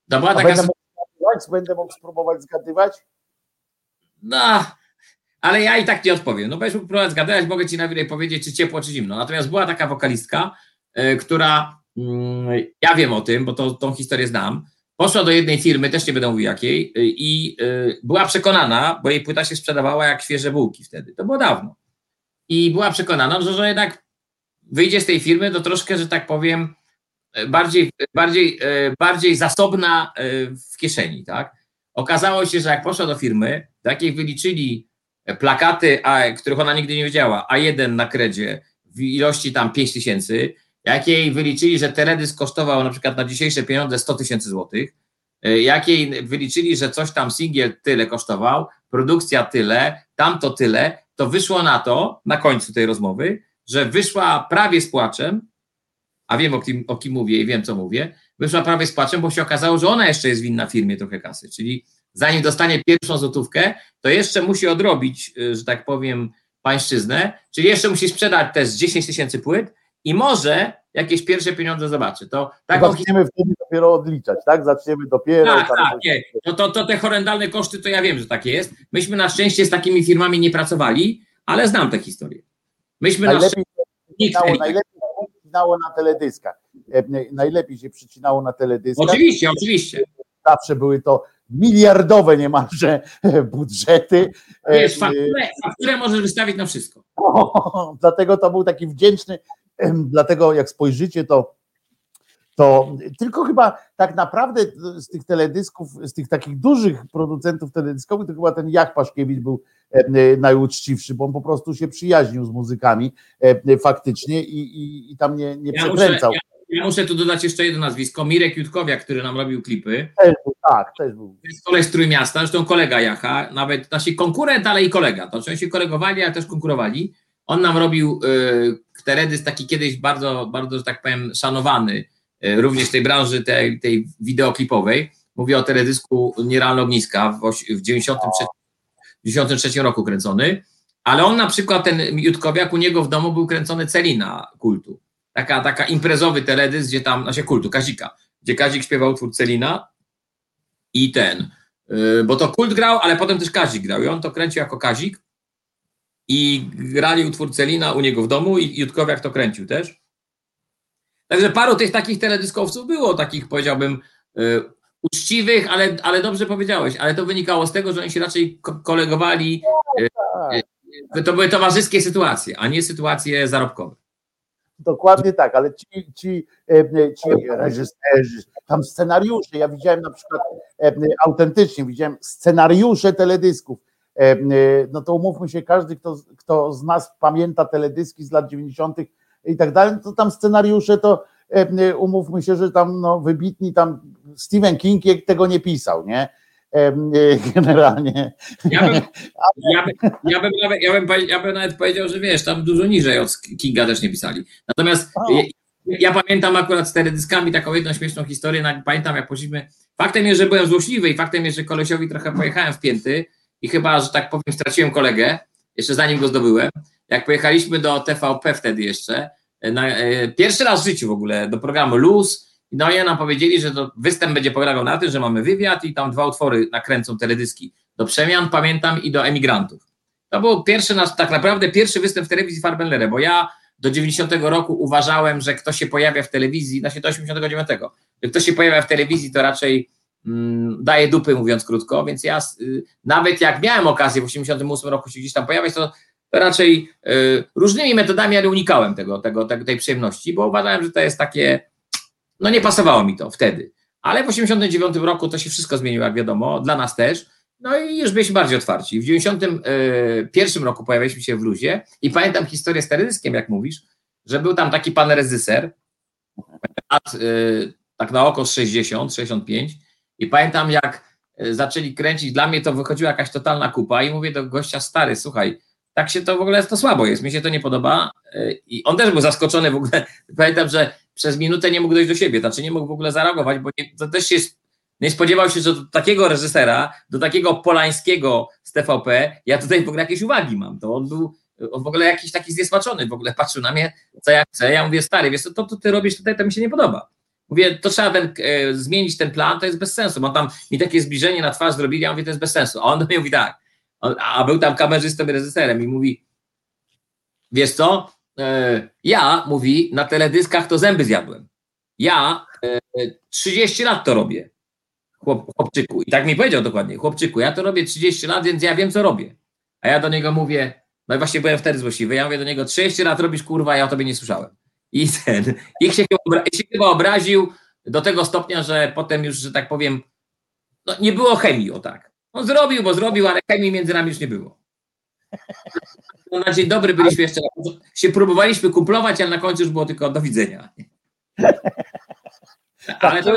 To była A taka będę mógł zgadywać? Będę mógł spróbować zgadywać? No, ale ja i tak nie odpowiem. No będziesz mógł próbować mogę ci najwyżej powiedzieć, czy ciepło, czy zimno. Natomiast była taka wokalistka, y, która, mm, ja wiem o tym, bo to, tą historię znam, poszła do jednej firmy, też nie będę mówił jakiej, y, i y, była przekonana, bo jej płyta się sprzedawała jak świeże bułki wtedy, to było dawno. I była przekonana, że, że jednak wyjdzie z tej firmy, to troszkę, że tak powiem, bardziej, bardziej, bardziej zasobna w kieszeni, tak? Okazało się, że jak poszła do firmy, do jakiej wyliczyli plakaty, a, których ona nigdy nie wiedziała, A1 na kredzie w ilości tam 5 tysięcy, jak jej wyliczyli, że teledysk kosztował na przykład na dzisiejsze pieniądze 100 tysięcy złotych, y, jak jej wyliczyli, że coś tam singiel tyle kosztował, produkcja tyle, tamto tyle, to wyszło na to, na końcu tej rozmowy, że wyszła prawie z płaczem, a wiem o kim, o kim mówię i wiem co mówię, wyszła prawie z płaczem, bo się okazało, że ona jeszcze jest winna firmie trochę kasy, czyli zanim dostanie pierwszą złotówkę, to jeszcze musi odrobić, y, że tak powiem, pańszczyznę, czyli jeszcze musi sprzedać też 10 tysięcy płyt i może jakieś pierwsze pieniądze zobaczy. To taką. Zaczniemy wtedy dopiero odliczać, tak? Zaczniemy dopiero. Tak, tak, nie. No to, to te horrendalne koszty, to ja wiem, że takie jest. Myśmy na szczęście z takimi firmami nie pracowali, ale znam te historie. Myśmy na Najlepiej szczęście... się przycinało, najlepiej się przycinało na teledyskach. E, Najlepiej się przycinało na teledyskach. Oczywiście, oczywiście. Zawsze były to miliardowe niemalże budżety. E, Wiesz, fakturę, fakturę możesz wystawić na wszystko. O, dlatego to był taki wdzięczny, dlatego jak spojrzycie, to, to tylko chyba tak naprawdę z tych teledysków, z tych takich dużych producentów teledyskowych, to chyba ten Jach Paszkiewicz był em, najuczciwszy, bo on po prostu się przyjaźnił z muzykami faktycznie i, i, i tam nie, nie Ja muszę, przekręcał. ja, ja muszę tu dodać jeszcze jedno nazwisko. Mirek Jutkowiak, który nam robił klipy. Też był, tak, też był. To jest koleś z Trójmiasta, zresztą kolega Jacha, nawet nasi konkurent, ale i kolega. To znaczy oni się kolegowali, ale też konkurowali. On nam robił y, teledysk taki kiedyś bardzo, bardzo, że tak powiem, szanowany, y, również w tej branży tej, tej wideoklipowej. Mówię o teledysku Nierealne Ogniska w, w 93, 93 roku kręcony, ale on na przykład, ten Jutkowiak, u niego w domu był kręcony Celina kultu. Taka, taka imprezowy teledysk, gdzie tam, znaczy kultu, Kazika, gdzie Kazik śpiewał utwór Celina i ten, y, bo to kult grał, ale potem też Kazik grał i on to kręcił jako Kazik i grali utwór Celina u niego w domu i Jutkowiak to kręcił też. Także paru tych takich teledyskowców było, takich powiedziałbym y, uczciwych, ale, ale dobrze powiedziałeś, ale to wynikało z tego, że oni się raczej ko- kolegowali, Tak. y, to były towarzyskie sytuacje, a nie sytuacje zarobkowe. Dokładnie tak, ale ci, ci, e, ci reżyserzy, tam scenariusze, ja widziałem na przykład e, autentycznie, widziałem scenariusze teledysków. E, No to umówmy się, każdy, kto, kto z nas pamięta teledyski z lat 90. i tak dalej, to tam scenariusze to umówmy się, że tam no, wybitni tam Stephen King tego nie pisał, nie? E, Generalnie. Ja bym, ja, bym, ja, bym nawet, ja, bym, ja bym nawet powiedział, że wiesz, tam dużo niżej od Kinga też nie pisali. Natomiast ja, ja pamiętam akurat z teledyskami taką jedną śmieszną historię, pamiętam jak poszliśmy, faktem jest, że byłem złośliwy i faktem jest, że kolesiowi trochę pojechałem w pięty i chyba, że tak powiem, straciłem kolegę, jeszcze zanim go zdobyłem. Jak pojechaliśmy do TVP wtedy jeszcze, na, e, pierwszy raz w życiu w ogóle, do programu Luz, no i nam powiedzieli, że to występ będzie polegał na tym, że mamy wywiad i tam dwa utwory nakręcą teledyski. Do przemian, pamiętam, i do emigrantów. To był pierwszy nasz, tak naprawdę pierwszy występ w telewizji Farbellere, bo ja do 90 roku uważałem, że kto się pojawia w telewizji, znaczy do 89, że kto się pojawia w telewizji, to raczej mm, daje dupy, mówiąc krótko, więc ja y, nawet jak miałem okazję w 88 roku się gdzieś tam pojawiać, to, raczej y, różnymi metodami, ale unikałem tego, tego, tej przyjemności, bo uważałem, że to jest takie, no nie pasowało mi to wtedy. Ale w 89 roku to się wszystko zmieniło, jak wiadomo, dla nas też. No i już byliśmy bardziej otwarci. W 91 roku pojawiliśmy się w luzie i pamiętam historię z teledyskiem, jak mówisz, że był tam taki pan reżyser, lat, y, tak na oko z 60, 65 i pamiętam jak y, zaczęli kręcić, dla mnie to wychodziła jakaś totalna kupa i mówię do gościa, stary, słuchaj, tak się to w ogóle to słabo jest, mi się to nie podoba y, i on też był zaskoczony w ogóle, pamiętam, że przez minutę nie mógł dojść do siebie, znaczy nie mógł w ogóle zareagować, bo nie, to też się nie spodziewał się, że do takiego reżysera, do takiego polańskiego z TVP, ja tutaj w ogóle jakieś uwagi mam, to on był on w ogóle jakiś taki zniesmaczony, w ogóle patrzył na mnie, co ja chcę, ja mówię, stary, wiesz, to, to ty robisz tutaj, to mi się nie podoba. Mówię, to trzeba ten, e, zmienić ten plan, to jest bez sensu, bo tam mi takie zbliżenie na twarz zrobili, ja mówię, to jest bez sensu. A on do mnie mówi tak, a był tam kamerzystą i reżyserem i mówi, wiesz co, e, ja, mówi, na teledyskach to zęby zjadłem. Ja e, 30 lat to robię, chłop, chłopczyku. I tak mi powiedział dokładnie, chłopczyku, ja to robię 30 lat, więc ja wiem, co robię. A ja do niego mówię, no i właśnie byłem wtedy złośliwy, ja mówię do niego, 30 lat robisz, kurwa, ja o tobie nie słyszałem. I ten, ich się, chyba, się chyba obraził do tego stopnia, że potem już, że tak powiem, no nie było chemii, o tak. On zrobił, bo zrobił, ale chemii między nami już nie było. No, na dzień dobry byliśmy jeszcze, się próbowaliśmy kumplować, ale na końcu już było tylko do widzenia. Ale to,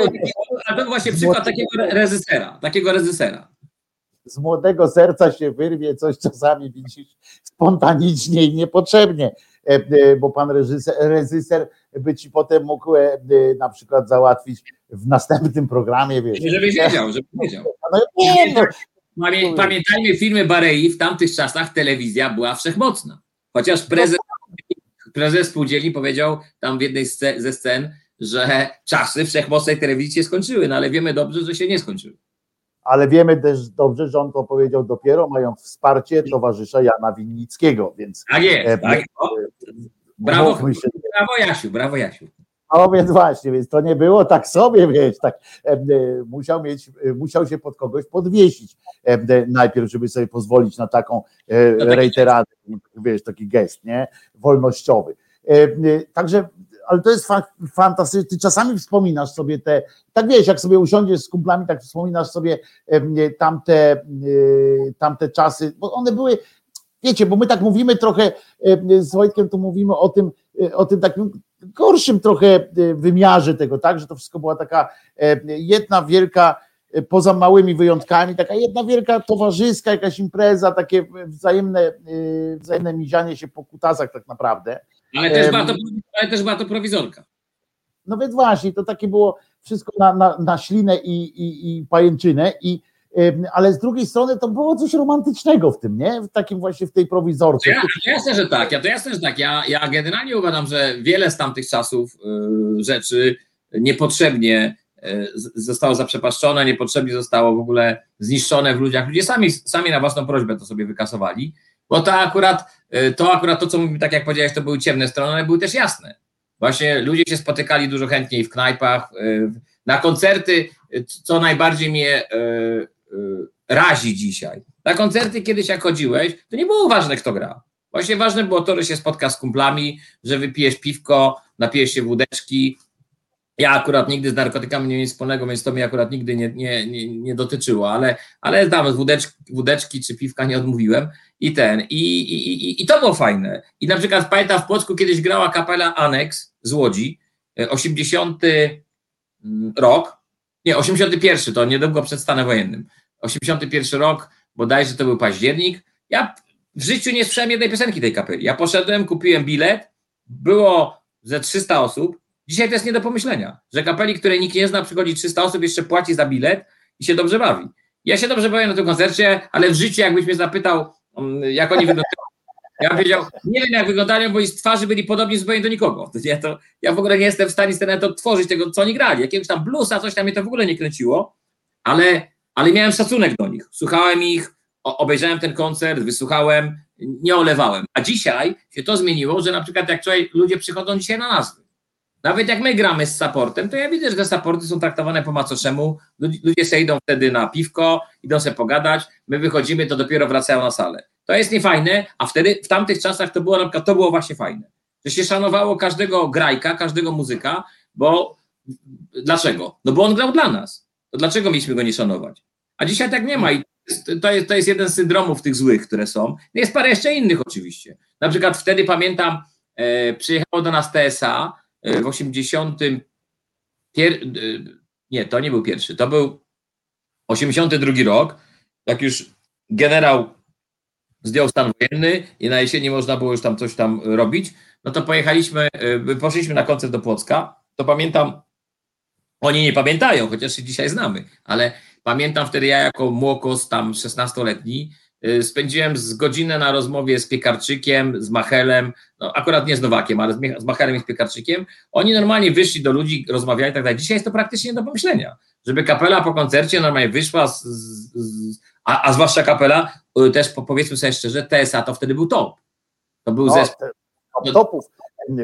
ale to właśnie przykład takiego reżysera, takiego reżysera z młodego serca się wyrwie coś czasami widzisz spontanicznie i niepotrzebnie, e, e, bo pan reżyser, reżyser by ci potem mógł e, na przykład załatwić w następnym programie, wiesz. Żebyś wiedział, żebyś wiedział. No, nie, no. Pamiętajmy filmy Barei, w tamtych czasach telewizja była wszechmocna. Chociaż prezes, prezes spółdzielni powiedział tam w jednej ze scen, że czasy wszechmocnej telewizji się skończyły, no ale wiemy dobrze, że się nie skończyły ale wiemy też dobrze, że on to powiedział dopiero, mając wsparcie towarzysza Jana Winnickiego, więc... Tak jest, e, tak. brawo, brawo Jasiu, brawo Jasiu. No więc właśnie, więc to nie było tak sobie, wiesz, tak e, e, musiał mieć, e, musiał się pod kogoś podwiesić najpierw, żeby sobie pozwolić na taką no reiteradę, wiesz, taki gest, nie, wolnościowy. Także ale to jest fantastyczne. Ty czasami wspominasz sobie te, tak wiesz, jak sobie usiądziesz z kumplami, tak wspominasz sobie tamte, tamte czasy, bo one były, wiecie, bo my tak mówimy trochę z Wojtkiem, to mówimy o tym, o tym takim gorszym trochę wymiarze tego, tak, że to wszystko była taka jedna wielka, poza małymi wyjątkami, taka jedna wielka towarzyska jakaś impreza, takie wzajemne, wzajemne mizianie się po kutasach tak naprawdę. Ale też, była to, ale też prowizorka. No więc właśnie, to takie było wszystko na, na, na ślinę i, i, i pajęczynę, i, ale z drugiej strony to było coś romantycznego w tym, nie? W takim właśnie w tej prowizorce. Ja, ja jasne, że tak, ja to jasne, że tak. Ja, ja generalnie uważam, że wiele z tamtych czasów y, rzeczy niepotrzebnie y, zostało zaprzepaszczone, niepotrzebnie zostało w ogóle zniszczone w ludziach. Ludzie sami, sami na własną prośbę to sobie wykasowali. Bo to akurat, y, to akurat to, co mówimy, tak jak powiedziałeś, to były ciemne strony, ale były też jasne. Właśnie ludzie się spotykali dużo chętniej w knajpach, y, na koncerty, y, co najbardziej mnie razi dzisiaj. Na koncerty kiedyś jak chodziłeś, to nie było ważne, kto gra. Właśnie ważne było to, że się spotka z kumplami, że wypijesz piwko, napijesz się wódeczki, ja akurat nigdy z narkotykami nie miałem wspólnego, więc to mnie akurat nigdy nie, nie, nie, nie dotyczyło, ale, ale tam wódeczki, wódeczki czy piwka nie odmówiłem i ten, i, i, i, i to było fajne. I na przykład pamiętam w Płocku kiedyś grała kapela Annex z Łodzi, 80 e, mm, rok, nie, 81 to niedługo przed stanem wojennym, 81 rok, bodajże to był październik, ja w życiu nie słyszałem jednej piosenki tej kapeli. Ja poszedłem, kupiłem bilet, było ze 300 osób, Dzisiaj to jest nie do pomyślenia, że kapeli, które nikt nie zna, przychodzi 300 osób, jeszcze płaci za bilet i się dobrze bawi. Ja się dobrze bawię na tym koncercie, ale w życiu jakbyś mnie zapytał, mm, jak oni wyglądają, ja bym powiedział, nie wiem jak wyglądają, bo ich twarzy byli podobni zupełnie do nikogo. Ja, to, ja w ogóle nie jestem w stanie z odtworzyć tego, co oni grali. Jakiegoś tam bluesa, coś tam mnie to w ogóle nie kręciło, ale, ale miałem szacunek do nich. Słuchałem ich, obejrzałem ten koncert, wysłuchałem, nie olewałem. A dzisiaj się to zmieniło, że na przykład jak człowiek, ludzie przychodzą dzisiaj na nazwy. Nawet jak my gramy z supportem, to ja widzę, że te supporty są traktowane po macoszemu. Ludzie sobie idą wtedy na piwko, idą sobie pogadać, my wychodzimy, to dopiero wracają na salę. To jest niefajne, a wtedy w tamtych czasach to było na przykład, to było właśnie fajne. Że się szanowało każdego grajka, każdego muzyka, bo dlaczego? No bo on grał dla nas. To dlaczego mieliśmy go nie szanować? A dzisiaj tak nie ma i to jest, to jest jeden z syndromów tych złych, które są. Jest parę jeszcze innych oczywiście. Na przykład wtedy pamiętam, e, przyjechało do nas TSA e, w 80. Pier, e, nie, to nie był pierwszy, to był 82 rok, jak już generał zdjął stan wojenny i na jesieni można było już tam coś tam robić, no to pojechaliśmy, e, poszliśmy na koncert do Płocka, to pamiętam, oni nie pamiętają, chociaż się dzisiaj znamy, ale pamiętam wtedy ja jako młokos tam 16-letni, y, spędziłem z godzinę na rozmowie z Piekarczykiem, z Machelem, no akurat nie z Nowakiem, ale z, Machelem i z Piekarczykiem. Oni normalnie wyszli do ludzi, rozmawiali i tak dalej. Dzisiaj jest to praktycznie nie do pomyślenia, żeby kapela po koncercie normalnie wyszła, z, z, z, a, a zwłaszcza kapela, y, też po- powiedzmy sobie szczerze, TSA to wtedy był top. To był No, zespół. top topów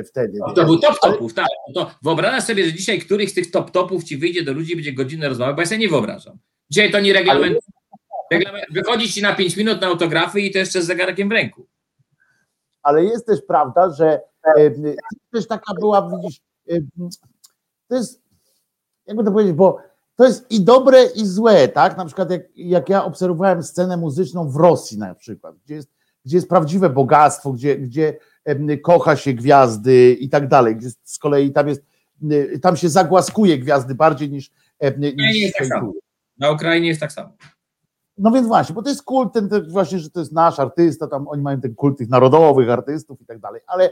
wtedy. To był top topów, tak. No To wyobrażasz sobie, że dzisiaj któryś z tych top topów ci wyjdzie do ludzi będzie godzinę rozmawiał, bo ja sobie nie wyobrażam. Dzisiaj to nie reglament. reglament wychodzi ci na 5 minut na autografy i to jeszcze z zegarkiem w ręku. ale jest też prawda, że e, też taka była, widzisz, e, to jest, jakby to powiedzieć, bo to jest i dobre, i złe, tak? Na przykład jak, jak ja obserwowałem scenę muzyczną w Rosji na przykład, gdzie jest, gdzie jest prawdziwe bogactwo, gdzie, gdzie kocha się gwiazdy i tak dalej, gdzie z kolei tam jest, tam się zagłaskuje gwiazdy bardziej niż, nie niż jest tak samo. Na Ukrainie jest tak samo. No więc właśnie, bo to jest kult ten, ten właśnie, że to jest nasz artysta, tam oni mają ten kult tych narodowych artystów i tak dalej, ale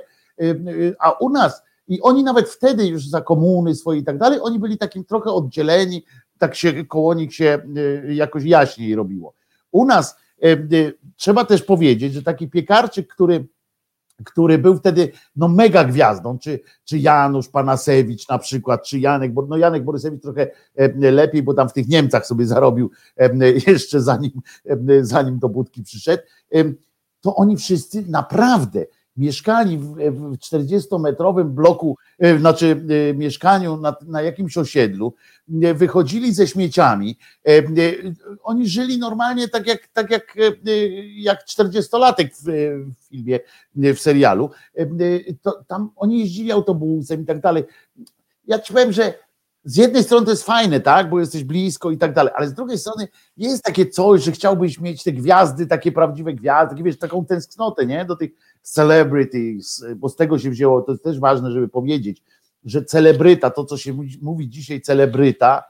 a u nas i oni nawet wtedy już za komuny swoje i tak dalej, oni byli takim trochę oddzieleni, tak się koło nich się y, jakoś jaśniej robiło. U nas y, y, trzeba też powiedzieć, że taki piekarczyk, który który był wtedy no mega gwiazdą, czy, czy Janusz Panasewicz na przykład, czy Janek, bo no Janek Borysewicz trochę lepiej, bo tam w tych Niemcach sobie zarobił jeszcze zanim, zanim do Budki przyszedł, to oni wszyscy naprawdę mieszkali w, w 40-metrowym bloku, e, znaczy e, mieszkaniu na, na jakimś osiedlu, e, wychodzili ze śmieciami, oni żyli normalnie tak jak, tak jak, jak 40-latek w, w filmie, w serialu, to tam oni jeździli autobusem i tak dalej. Ja ci powiem, że z jednej strony to jest fajne, tak, bo jesteś blisko i tak dalej, ale z drugiej strony jest takie coś, że chciałbyś mieć te gwiazdy, takie prawdziwe gwiazdy, takie, wiesz, taką tęsknotę, nie, do tych celebrities, bo z tego się wzięło, to jest też ważne, żeby powiedzieć, że celebryta, to co się mówi- dzisiaj celebryta,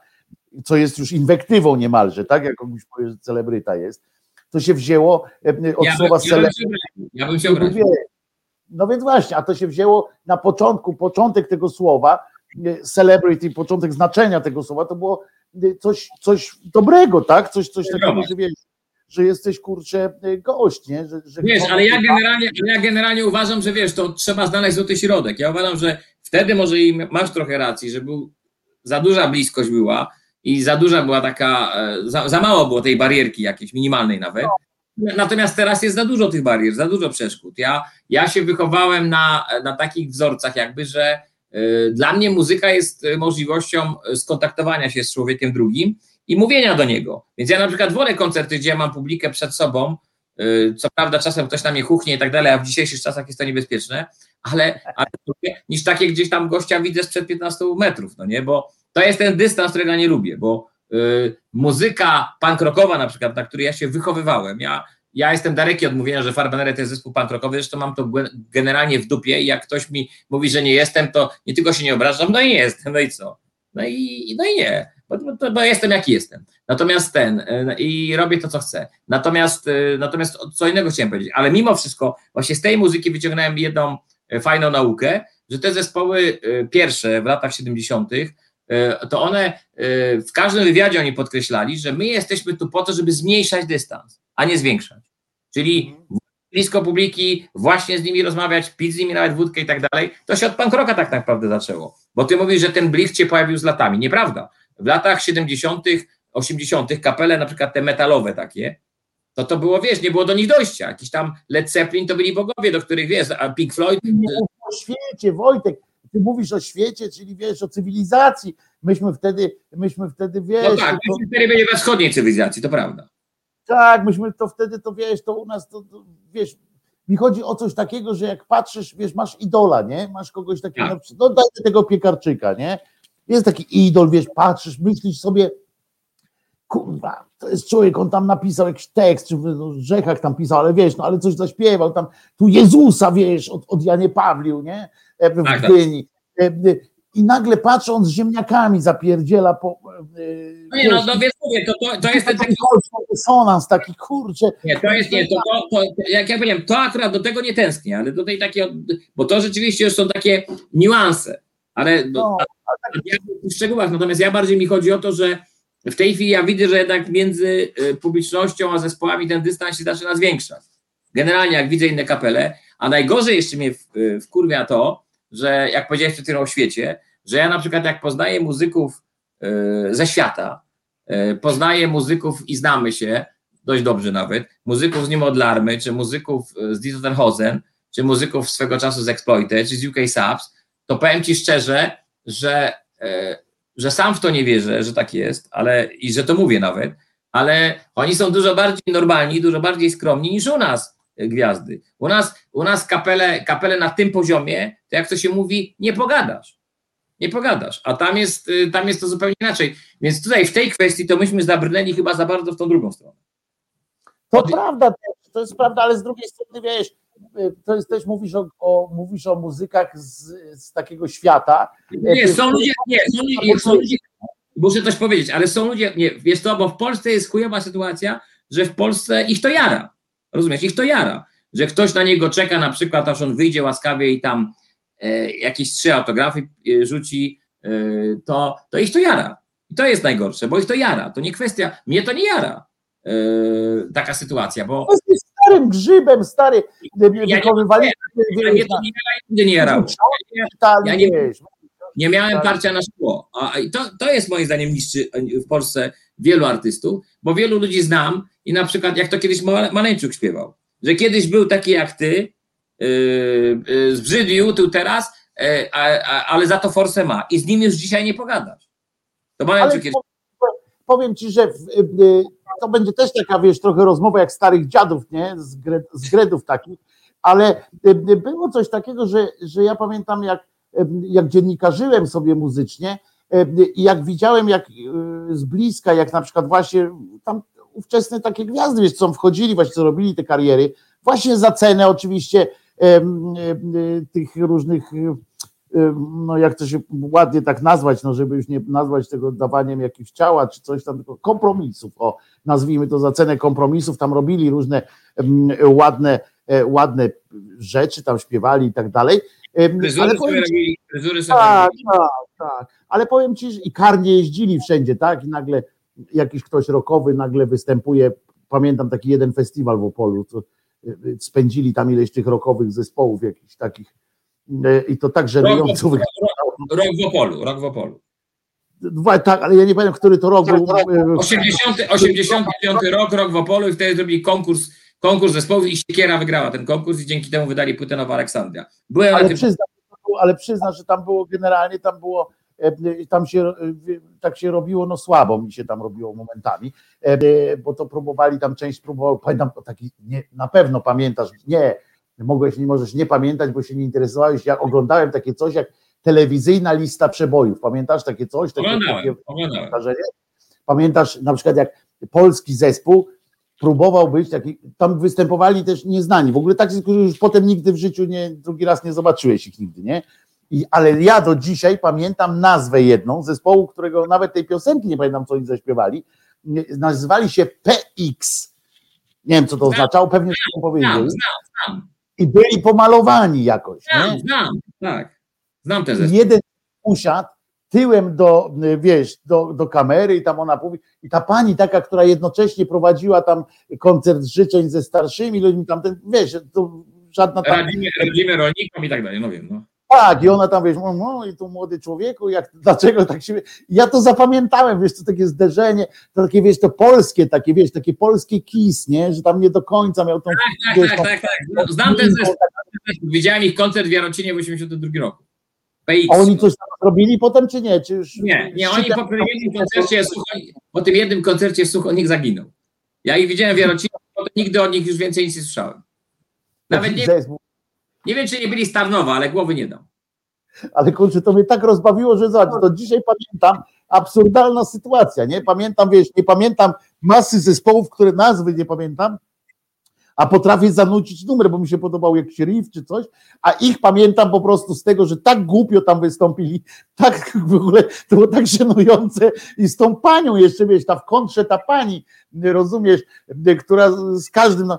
co jest już inwektywą niemalże, tak, jak komuś powie, że celebryta jest, to się wzięło e, od Ja, słowa bym, ja, bym celebryta. się obraził. ja bym się. No więc właśnie, a to się wzięło na początku, początek tego słowa, celebrity, początek znaczenia tego słowa, to było coś, coś dobrego, tak? Coś, coś takiego, że wiesz, że jesteś kurczę nie, gość, nie? Że, że Wiesz, ale ja generalnie, ja generalnie uważam, że wiesz, to trzeba znaleźć złoty środek. Ja uważam, że wtedy może i masz trochę racji, że był, za duża bliskość była i za duża była taka, e, za, za mało było tej barierki jakiejś, minimalnej nawet. Natomiast teraz jest za dużo tych barier, za dużo przeszkód. Ja, ja się wychowałem na, na takich wzorcach jakby, że dla mnie muzyka jest y, możliwością y, skontaktowania się z człowiekiem drugim i mówienia do niego. Więc ja na przykład wolę koncerty, gdzie ja mam publikę przed sobą, co prawda czasem ktoś na mnie chuchnie i tak dalej, a w dzisiejszych czasach jest to niebezpieczne, ale, ale niż takie gdzieś tam gościa widzę sprzed 15 metrów, no nie, bo to jest ten dystans, którego ja nie lubię, bo muzyka punk rockowa na przykład, na której ja się wychowywałem, ja, ja jestem daleki od mówienia, że Farbenere to jest zespół punk rockowy, zresztą mam to generalnie w dupie jak ktoś mi mówi, że nie jestem, to nie tylko się nie obrażam, no i jestem, no i co? No i, no i nie, bo, bo, bo jestem jaki jestem. Natomiast ten, y, i robię to, co chcę. Natomiast, y, natomiast co innego chciałem powiedzieć, ale mimo wszystko właśnie z tej muzyki wyciągnąłem jedną y, fajną naukę, że te zespoły pierwsze w latach 70., y, to one w każdym wywiadzie oni podkreślali, że my jesteśmy tu po to, żeby zmniejszać dystans, a nie zwiększać. Czyli blisko publiki, właśnie z nimi rozmawiać, pić z nimi nawet wódkę i tak dalej. To się od punk rocka tak naprawdę zaczęło. Bo ty mówisz, że ten blisk się pojawił z latami. Nieprawda. W latach 70., 80., kapele, na przykład te metalowe takie, to to było, wiesz, nie było do nich dojścia. Jakiś tam Led Zeppelin to byli bogowie, do których, wiesz, a Pink Floyd, Ty mówisz o świecie, Wojtek, ty mówisz o świecie, czyli wiesz, o cywilizacji. Myśmy wtedy, myśmy wtedy, wiesz, no tak, to, wtedy byli we wschodniej cywilizacji, to prawda. Tak, myśmy to wtedy, to wiesz, to u nas, to, to wiesz, mi chodzi o coś takiego, że jak patrzysz, wiesz, masz idola, nie? Masz kogoś takiego, Tak. no daj tego piekarczyka, nie? Jest taki idol, wiesz, patrzysz, myślisz sobie, kurwa, to jest człowiek, on tam napisał jakiś tekst, czy w Rzechach tam pisał, ale wiesz, no ale coś zaśpiewał, tam tu Jezusa, wiesz, od, od Janie Pawlił, nie? E, W Tak, tak. E, e, I nagle patrząc z ziemniakami zapierdziela po... e, No nie, no, wiesz, no mówię, to, to, to jest ten taki dysonans taki, kurczę, Nie, to jest nie, to, to, to, jak ja powiedziałem, to akurat do tego nie tęsknię, ale do tej takiej, bo to rzeczywiście już są takie niuanse, ale No, ja w szczegółach, natomiast ja bardziej mi chodzi o to, że w tej chwili ja widzę, że jednak między y, publicznością a zespołami ten dystans się zaczyna zwiększać. Generalnie jak widzę inne kapele, a najgorzej jeszcze mnie y, wkurwia to, że jak powiedziałeś przed chwilą o świecie, że ja na przykład jak poznaję muzyków y, ze świata, y, poznaję muzyków i znamy się, dość dobrze nawet, muzyków z Niemodlarmy, czy muzyków y, z Disneyhosen, czy muzyków swego czasu z Exploited, czy z UK Subs, to powiem Ci szczerze, że, e, że sam w to nie wierzę, że tak jest, ale i że to mówię nawet, ale oni są dużo bardziej normalni, dużo bardziej skromni niż u nas. e, gwiazdy. U nas, u nas kapele, kapele na tym poziomie, to jak to się mówi, nie pogadasz. Nie pogadasz, a tam jest, y, tam jest to zupełnie inaczej. Więc tutaj w tej kwestii to myśmy zabrnęli chyba za bardzo w tą drugą stronę. To Od- prawda, to jest prawda, ale z drugiej strony wiesz, y, to jest też mówisz o, o, mówisz o muzykach z, z takiego świata. Nie, są ludzie, nie, są ludzie, są ludzie, muszę coś powiedzieć, ale są ludzie, nie, wiesz to, bo w Polsce jest chujowa sytuacja, że w Polsce ich to jara, rozumiesz, ich to jara, że ktoś na niego czeka, na przykład, aż on wyjdzie łaskawie i tam e, jakieś trzy autografy e, rzuci, e, to, to ich to jara. I to jest najgorsze, bo ich to jara, to nie kwestia, mnie to nie jara e, taka sytuacja, bo To jest starym grzybem, stary, nie wykonywali ja mnie to nie jara i nigdy nie jarało. ja nie- wiesz, Nie miałem Tak. parcia na szkło. A to, to jest moim zdaniem niszczy w Polsce wielu artystów, bo wielu ludzi znam i na przykład jak to kiedyś Male- Maleńczuk śpiewał, że kiedyś był taki jak ty, yy, yy, zbrzydlił tu teraz, yy, a, a, ale za to forsę ma i z nim już dzisiaj nie pogadasz. To ale Maleńczuk kiedyś... powiem- ci, że w- y, to będzie też taka, wiesz, trochę rozmowa jak starych dziadów, nie, z, gre, z gredów takich, ale y, y, było coś takiego, że, że ja pamiętam jak, y, jak dziennikarzyłem sobie muzycznie i jak widziałem jak y, z bliska, jak na przykład właśnie tam ówczesne takie gwiazdy, wiesz, co wchodzili, właśnie co robili te kariery, właśnie za cenę oczywiście y, tych różnych y, no jak to się ładnie tak nazwać, no żeby już nie nazwać tego dawaniem jakichś ciała czy coś tam, tylko kompromisów, o nazwijmy to za cenę kompromisów, tam robili różne ładne, e, ładne rzeczy, tam śpiewali i tak dalej. Ale sobie powiem ci, tak, tak, tak. Ale powiem ci, że i karnie jeździli wszędzie, tak? I nagle jakiś ktoś rokowy nagle występuje. Pamiętam taki jeden festiwal w Opolu, co y, y, spędzili tam ileś tych rokowych zespołów jakichś takich. y, I to tak żenująco Rok, wyglądało. rok, rok w Opolu, rok w Opolu. Dwa- Tak, ale ja nie pamiętam, który to rok był. y, 80, 85 rok, rok w Opolu i wtedy zrobili konkurs, konkurs zespołów i Siekiera wygrała ten konkurs i dzięki temu wydali płytę Nowa Aleksandria. Byłem Ale tym przyznam, ale przyznam, że tam było generalnie, tam było, e, tam się, e, tak się robiło, no słabo mi się tam robiło momentami, e, bo to próbowali, tam część próbował, pamiętam taki, nie, na pewno pamiętasz, nie, mogłeś, nie możesz nie pamiętać, bo się nie interesowałeś, ja oglądałem takie coś jak telewizyjna lista przebojów, pamiętasz takie coś? Takie, takie Oglądałem, oglądałem. wydarzenie? Pamiętasz na przykład jak polski zespół próbował być taki, tam występowali też nieznani, w ogóle którzy już potem nigdy w życiu nie, drugi raz nie zobaczyłeś ich nigdy, nie? I, ale ja do dzisiaj pamiętam nazwę jedną zespołu, którego nawet tej piosenki nie pamiętam, co oni zaśpiewali. Nazywali się PX. Nie wiem, co to Znam. oznaczało, pewnie Znam, powiedzieli. znam, znam, I byli pomalowani jakoś. znam, Nie? znam, tak. Znam te I zespoły. jeden usiadł tyłem do, wiesz, do, do kamery i tam ona mówi, i ta pani taka, która jednocześnie prowadziła tam koncert życzeń ze starszymi ludźmi, tam ten, wiesz, to żadna tam, Radzimy, radzimy rolnikom i tak dalej, no wiem, no. tak, i ona tam, wiesz, no, no i tu młody człowieku, jak, dlaczego tak się, ja to zapamiętałem, wiesz, to takie zderzenie, to takie, wiesz, to polskie, takie, wiesz, takie polskie kis, nie, że tam nie do końca miał tą, Tak, wiesz, tak, tą- tak, tak. Znam ten zespół. Widziałem ich koncert w Jarocinie w 82 roku. PX. a oni coś tam zrobili potem, czy nie, czy już... Nie, nie, oni po tym jednym koncercie, po tym jednym koncercie Suchonik zaginął. Ja ich widziałem w Jarocinie, potem nigdy o nich już więcej nic nie słyszałem. Nawet nie, nie wiem, czy nie byli z Tarnowa, ale głowy nie dam. ale kurczę, to mnie tak rozbawiło, że zobacz, to dzisiaj pamiętam, absurdalna sytuacja, nie? Pamiętam, wiesz, nie pamiętam masy zespołów, które nazwy nie pamiętam, a potrafię zanucić numer, bo mi się podobał jakiś riff czy coś, a ich pamiętam po prostu z tego, że tak głupio tam wystąpili, tak w ogóle to było tak żenujące i z tą panią jeszcze, wiesz, ta w kontrze ta pani, rozumiesz, która z każdym, no,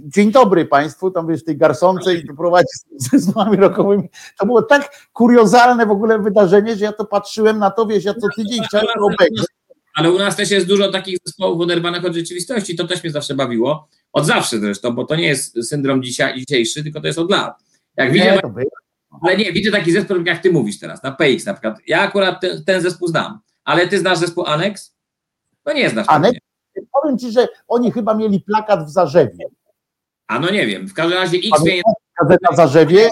Dzień dobry Państwu, tam wiesz, tej garsonce i prowadzi z zespołami rokowymi. To było tak kuriozalne w ogóle wydarzenie, że ja to patrzyłem na to, wiesz, ja co tydzień chciałem to obejrzeć. Ale u nas też jest dużo takich zespołów oderwanych od rzeczywistości, to też mnie zawsze bawiło. Od zawsze zresztą, bo to nie jest syndrom dzisiaj, dzisiejszy, tylko to jest od lat. Jak widzę, ale nie, widzę taki zespół, jak ty mówisz teraz, na PX na przykład. Ja akurat ten, ten zespół znam, ale ty znasz zespół Annex? No nie znasz. Annex? Powiem ci, że oni chyba mieli plakat w Zarzewie. A no nie wiem, w każdym razie X mnie... Gazeta Zarzewie?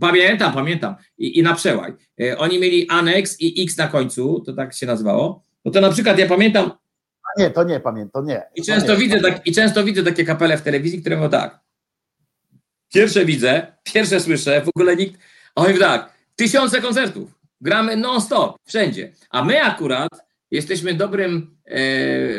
Pamiętam, pamiętam. I, I na przełaj. E, oni mieli Annex i X na końcu, to tak się nazywało. No to na przykład ja pamiętam, nie, to nie pamiętam, nie. I często, nie. Widzę tak, I często widzę takie kapele w telewizji, które mówią tak. Pierwsze widzę, pierwsze słyszę, w ogóle nikt. A oni tak, tysiące koncertów, gramy non-stop, wszędzie. A my akurat jesteśmy dobrym e,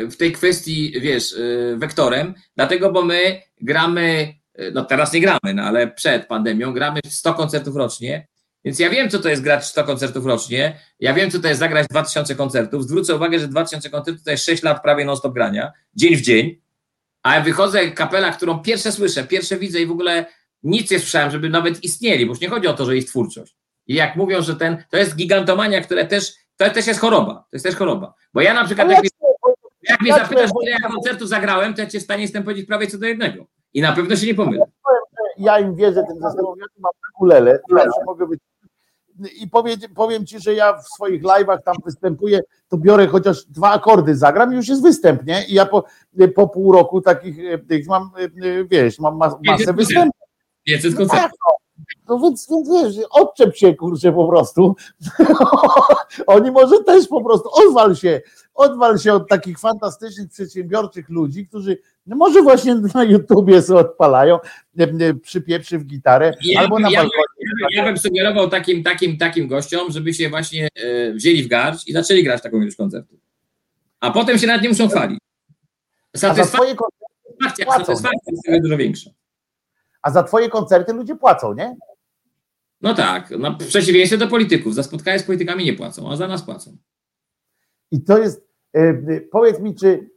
w tej kwestii, wiesz, e, wektorem, dlatego, bo my gramy, e, no teraz nie gramy, no ale przed pandemią gramy 100 koncertów rocznie więc ja wiem, co to jest grać 100 koncertów rocznie, ja wiem, co to jest zagrać 2000 koncertów. Zwrócę uwagę, że 2000 koncertów to jest 6 lat prawie non-stop grania, dzień w dzień, a ja wychodzę kapela, którą pierwsze słyszę, pierwsze widzę i w ogóle nic nie słyszałem, żeby nawet istnieli, bo już nie chodzi o to, że ich twórczość. I jak mówią, że ten, to jest gigantomania, które też, to też jest choroba, to jest też choroba. Bo ja na przykład, jak, jak mnie zapytasz, ile ja koncertów zagrałem, to ja cię w stanie jestem powiedzieć prawie co do jednego. I na pewno się nie pomylę. Ja im wierzę tym zespołom, ja tu mam ukulele, mogę być i powie, powiem ci, że ja w swoich live'ach tam występuję, to biorę chociaż dwa akordy, zagram i już jest występ, nie? I ja po, po pół roku takich tych mam, wiesz, mam masę występów. 500 koncertów. No więc, więc wiesz, odczep się kurczę po prostu. Oni może też po prostu odwal się, odwal się od takich fantastycznych, przedsiębiorczych ludzi, którzy no może właśnie na YouTubie sobie odpalają, przypieprzy w gitarę, ja, albo na ja, balkonie. Ja, bym sugerował takim, takim, takim gościom, żeby się właśnie e, wzięli w garść i zaczęli grać taką ilość koncertów. A potem się nad nie muszą chwalić. Satysfakcja, satysfakcja jest dużo większa. A za twoje koncerty ludzie płacą, nie? No tak, no, w przeciwieństwie do polityków. Za spotkania z politykami nie płacą, a za nas płacą. I to jest, yy, powiedz mi, czy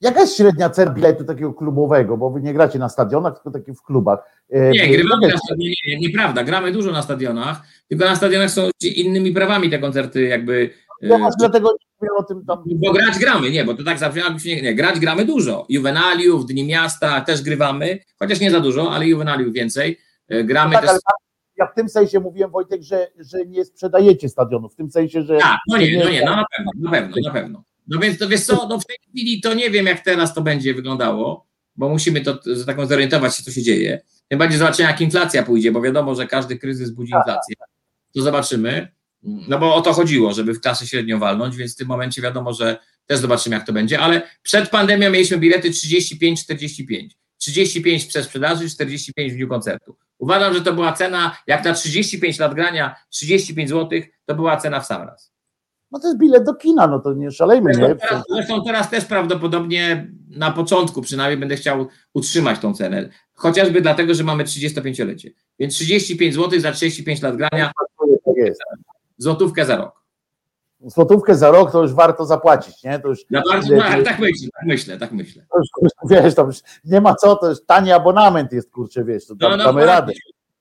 jaka jest średnia cena biletu takiego klubowego, bo wy nie gracie na stadionach, tylko takie w klubach. Yy, nie, gramy na stadionach, nie, nieprawda, gramy dużo na stadionach, tylko na stadionach są innymi prawami te koncerty jakby. No, yy, dlatego nie mówię o tym tam. Bo grać gramy, nie, bo to tak zawsze nie, nie, grać gramy dużo. Juvenaliów, Dni Miasta też grywamy, chociaż nie za dużo, ale Juvenaliów więcej. Gramy no tak, też ja w tym sensie mówiłem, Wojtek, że, że nie sprzedajecie stadionu, w tym sensie, że... Tak, no nie, no nie, no na pewno, na pewno, na pewno. No więc to wiesz co, no w tej chwili to nie wiem, jak teraz to będzie wyglądało, bo musimy to, taką zorientować się, co się dzieje. Tym bardziej zobaczymy, jak inflacja pójdzie, bo wiadomo, że każdy kryzys budzi tak. inflację. To zobaczymy. No bo o to chodziło, żeby w klasę średnią walnąć, więc w tym momencie wiadomo, że też zobaczymy, jak to będzie, ale przed pandemią mieliśmy bilety 35-45. 35 przez sprzedaży, 45 w dniu koncertu. Uważam, że to była cena, jak na 35 lat grania, 35 zł, to była cena w sam raz. No to jest bilet do kina, no to nie szalejmy. Zresztą, nie? Teraz, zresztą teraz też prawdopodobnie na początku przynajmniej będę chciał utrzymać tą cenę. Chociażby dlatego, że mamy 35-lecie. Więc 35 zł za 35 lat grania. Tak jest. Złotówkę za rok złotówkę za rok to już warto zapłacić, nie? To już, no, bardzo, tak, tak myślę, tak myślę, tak myślę. To już, wiesz, to już nie ma co, to już tani abonament jest, kurczę, wiesz, to tam, no, no, damy radę.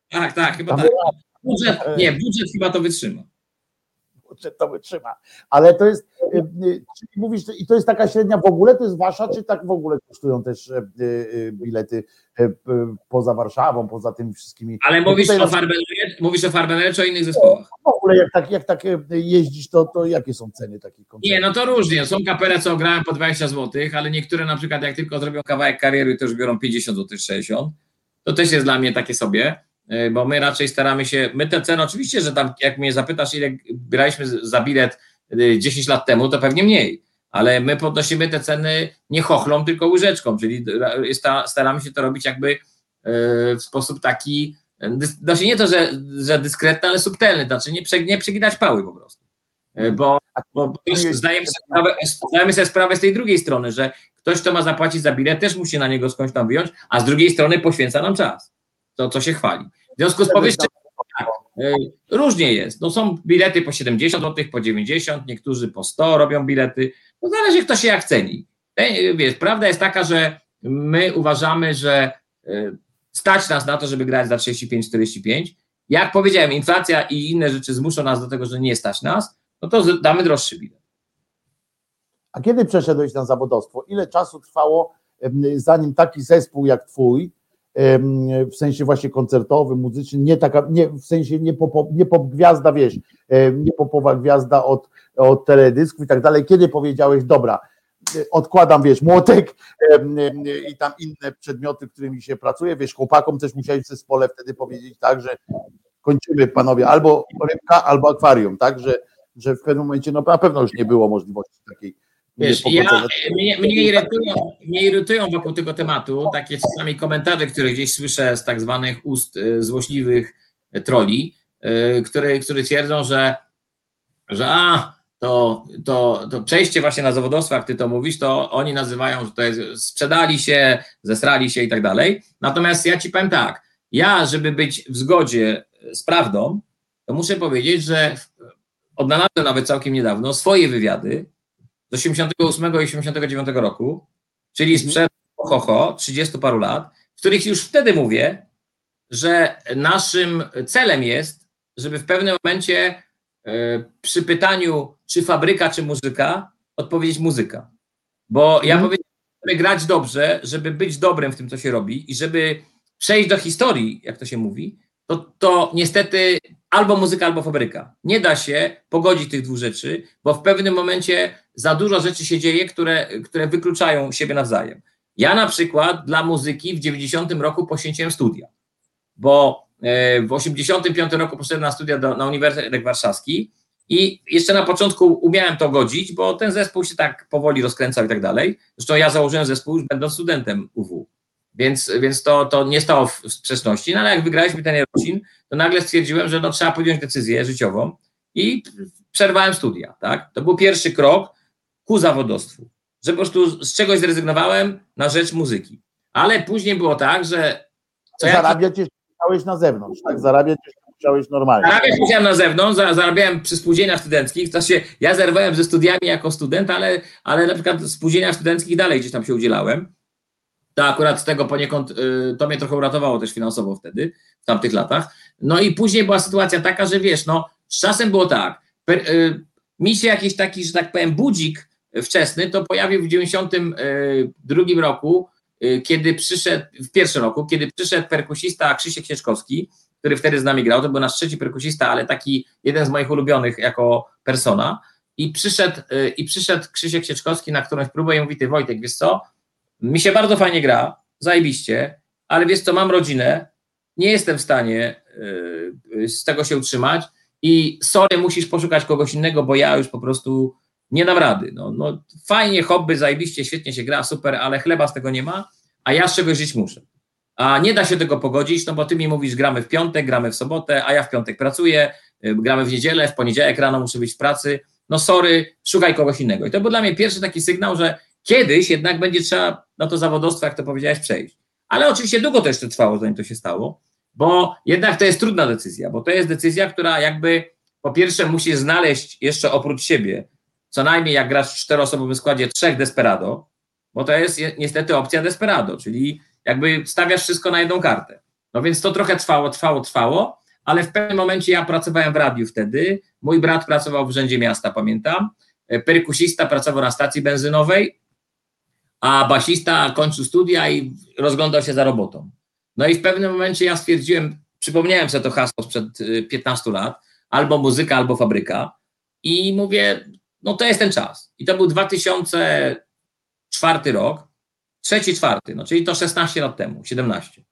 Tak, tak, chyba damy tak. Budżet, nie, budżet chyba to wytrzyma. To wytrzyma, ale to jest, y, y, mówisz, i to jest taka średnia w ogóle, to jest wasza, czy tak w ogóle kosztują też y, bilety poza Warszawą, poza tymi wszystkimi. Ale mówisz o, Farbenerze, mówisz o Farbenerze czy o innych zespołach? W ogóle jak tak, jak tak jeździsz, to, to jakie są ceny takich koncertów? Nie, no to różnie. Są kapele, co grają po 20 zł, ale niektóre na przykład jak tylko zrobią kawałek kariery, to już biorą 50 zł, 60. To też jest dla mnie takie sobie, bo my raczej staramy się, my te ceny oczywiście, że tam jak mnie zapytasz, ile braliśmy za bilet 10 e, lat temu, to pewnie mniej ale my podnosimy te ceny nie chochlą, tylko łyżeczką, czyli staramy się to robić jakby e, w sposób taki, znaczy nie to, że, że dyskretny, ale subtelny, znaczy nie, nie przeginać pały po prostu. E, bo Bo zdajemy sobie, sprawę, zdajemy sobie sprawę z tej drugiej strony, że ktoś, kto ma zapłacić za bilet, też musi na niego skądś tam wyjąć, a z drugiej strony poświęca nam czas. To, co się chwali. W związku z powyższym tak, y, różnie jest. No są bilety po 70 zł, po 90, niektórzy po 100 robią bilety. No zależy, kto się jak ceni. Wiesz, prawda jest taka, że my uważamy, że y, stać nas na to, żeby grać za 35-45. Jak powiedziałem, inflacja i inne rzeczy zmuszą nas do tego, że nie stać nas, no to damy droższy bilet. A kiedy przeszedłeś na zawodowstwo? Ile czasu trwało, zanim taki zespół jak twój, w sensie właśnie koncertowym, muzycznym, nie taka, nie, w sensie nie pop, nie pop gwiazda, wiesz, nie popowa gwiazda od, od teledysków i tak dalej, kiedy powiedziałeś, dobra, odkładam, wiesz, młotek i tam inne przedmioty, którymi się pracuje, wiesz, chłopakom też musiałeś w zespole wtedy powiedzieć tak, że kończymy panowie, albo rybka, albo akwarium, tak, że, że w pewnym momencie, no na pewno już nie było możliwości takiej Wiesz, ja, mnie, mnie, irytują, mnie irytują wokół tego tematu. Takie czasami komentarze, które gdzieś słyszę z tak zwanych ust y, złośliwych troli, y, które, które twierdzą, że, że a, to, to, to przejście właśnie na zawodowstwo, jak ty to mówisz, to oni nazywają, że to jest sprzedali się, zesrali się i tak dalej. Natomiast ja ci powiem tak, ja, żeby być w zgodzie z prawdą, to muszę powiedzieć, że odnalazłem nawet całkiem niedawno swoje wywiady z 88 i 89 roku, czyli sprzed ho, ho 30 paru lat, w których już wtedy mówię, że naszym celem jest, żeby w pewnym momencie e, przy pytaniu, czy fabryka, czy muzyka, odpowiedzieć muzyka. Bo ja mhm. powiedziałem, żeby grać dobrze, żeby być dobrym w tym, co się robi i żeby przejść do historii, jak to się mówi, to, to niestety albo muzyka, albo fabryka. Nie da się pogodzić tych dwóch rzeczy, bo w pewnym momencie za dużo rzeczy się dzieje, które, które wykluczają siebie nawzajem. Ja na przykład dla muzyki w 90 roku poświęciłem studia, bo e, w 85 roku poszedłem na studia do, na Uniwersytet Warszawski i jeszcze na początku umiałem to godzić, bo ten zespół się tak powoli rozkręcał i tak dalej. Zresztą ja założyłem zespół już będąc studentem UW. Więc, więc to, to nie stało w sprzeczności, no ale jak wygraliśmy ten rodzin, to nagle stwierdziłem, że no, trzeba podjąć decyzję życiową i przerwałem studia. Tak? To był pierwszy krok ku zawodowstwu, że po prostu z czegoś zrezygnowałem na rzecz muzyki. Ale później było tak, że. Co zarabiać ja... musiałeś na zewnątrz, tak? Zarabiać musiałeś normalnie. Zarabiać musiałem na zewnątrz, zarabiałem przy spółdzielniach studenckich. To się, ja zerwałem ze studiami jako student, ale, ale na przykład w spółdzielniach studenckich dalej gdzieś tam się udzielałem to akurat z tego poniekąd y, to mnie trochę uratowało też finansowo wtedy, w tamtych latach. No i później była sytuacja taka, że wiesz, no z czasem było tak, per, y, mi się jakiś taki, że tak powiem, budzik wczesny to pojawił w 92 y, roku, kiedy przyszedł, w pierwszym roku, kiedy przyszedł perkusista Krzysiek Sieczkowski, który wtedy z nami grał, to był nasz trzeci perkusista, ale taki jeden z moich ulubionych jako persona, i przyszedł, i przyszedł Krzysiek Sieczkowski na którąś próbę i mówi, ty Wojtek, wiesz co, mi się bardzo fajnie gra, zajebiście, ale wiesz co, mam rodzinę, nie jestem w stanie yy, z tego się utrzymać i sorry, musisz poszukać kogoś innego, bo ja już po prostu nie dam rady. No, no fajnie, hobby, zajebiście, świetnie się gra, super, ale chleba z tego nie ma, a ja z czegoś żyć muszę. A nie da się tego pogodzić, no bo ty mi mówisz, gramy w piątek, gramy w sobotę, a ja w piątek pracuję, yy, gramy w niedzielę, w poniedziałek rano muszę być w pracy, no sorry, szukaj kogoś innego. I to był dla mnie pierwszy taki sygnał, że Kiedyś jednak będzie trzeba na to zawodowstwo, jak to powiedziałeś, przejść. Ale oczywiście długo to jeszcze trwało, zanim to się stało, bo jednak to jest trudna decyzja, bo to jest decyzja, która jakby po pierwsze musi znaleźć jeszcze oprócz siebie, co najmniej jak grasz w czteroosobowym składzie, trzech desperado, bo to jest niestety opcja desperado, czyli jakby stawiasz wszystko na jedną kartę. No więc to trochę trwało, trwało, trwało, ale w pewnym momencie ja pracowałem w radiu wtedy, mój brat pracował w Urzędzie Miasta, pamiętam, perkusista pracował na stacji benzynowej, a basista kończył studia i rozglądał się za robotą. No i w pewnym momencie ja stwierdziłem, przypomniałem sobie to hasło sprzed 15 y, lat, albo muzyka, albo fabryka i mówię, no to jest ten czas. I to był 2004 rok, trzeci, czwarty, no czyli to 16 lat temu, 17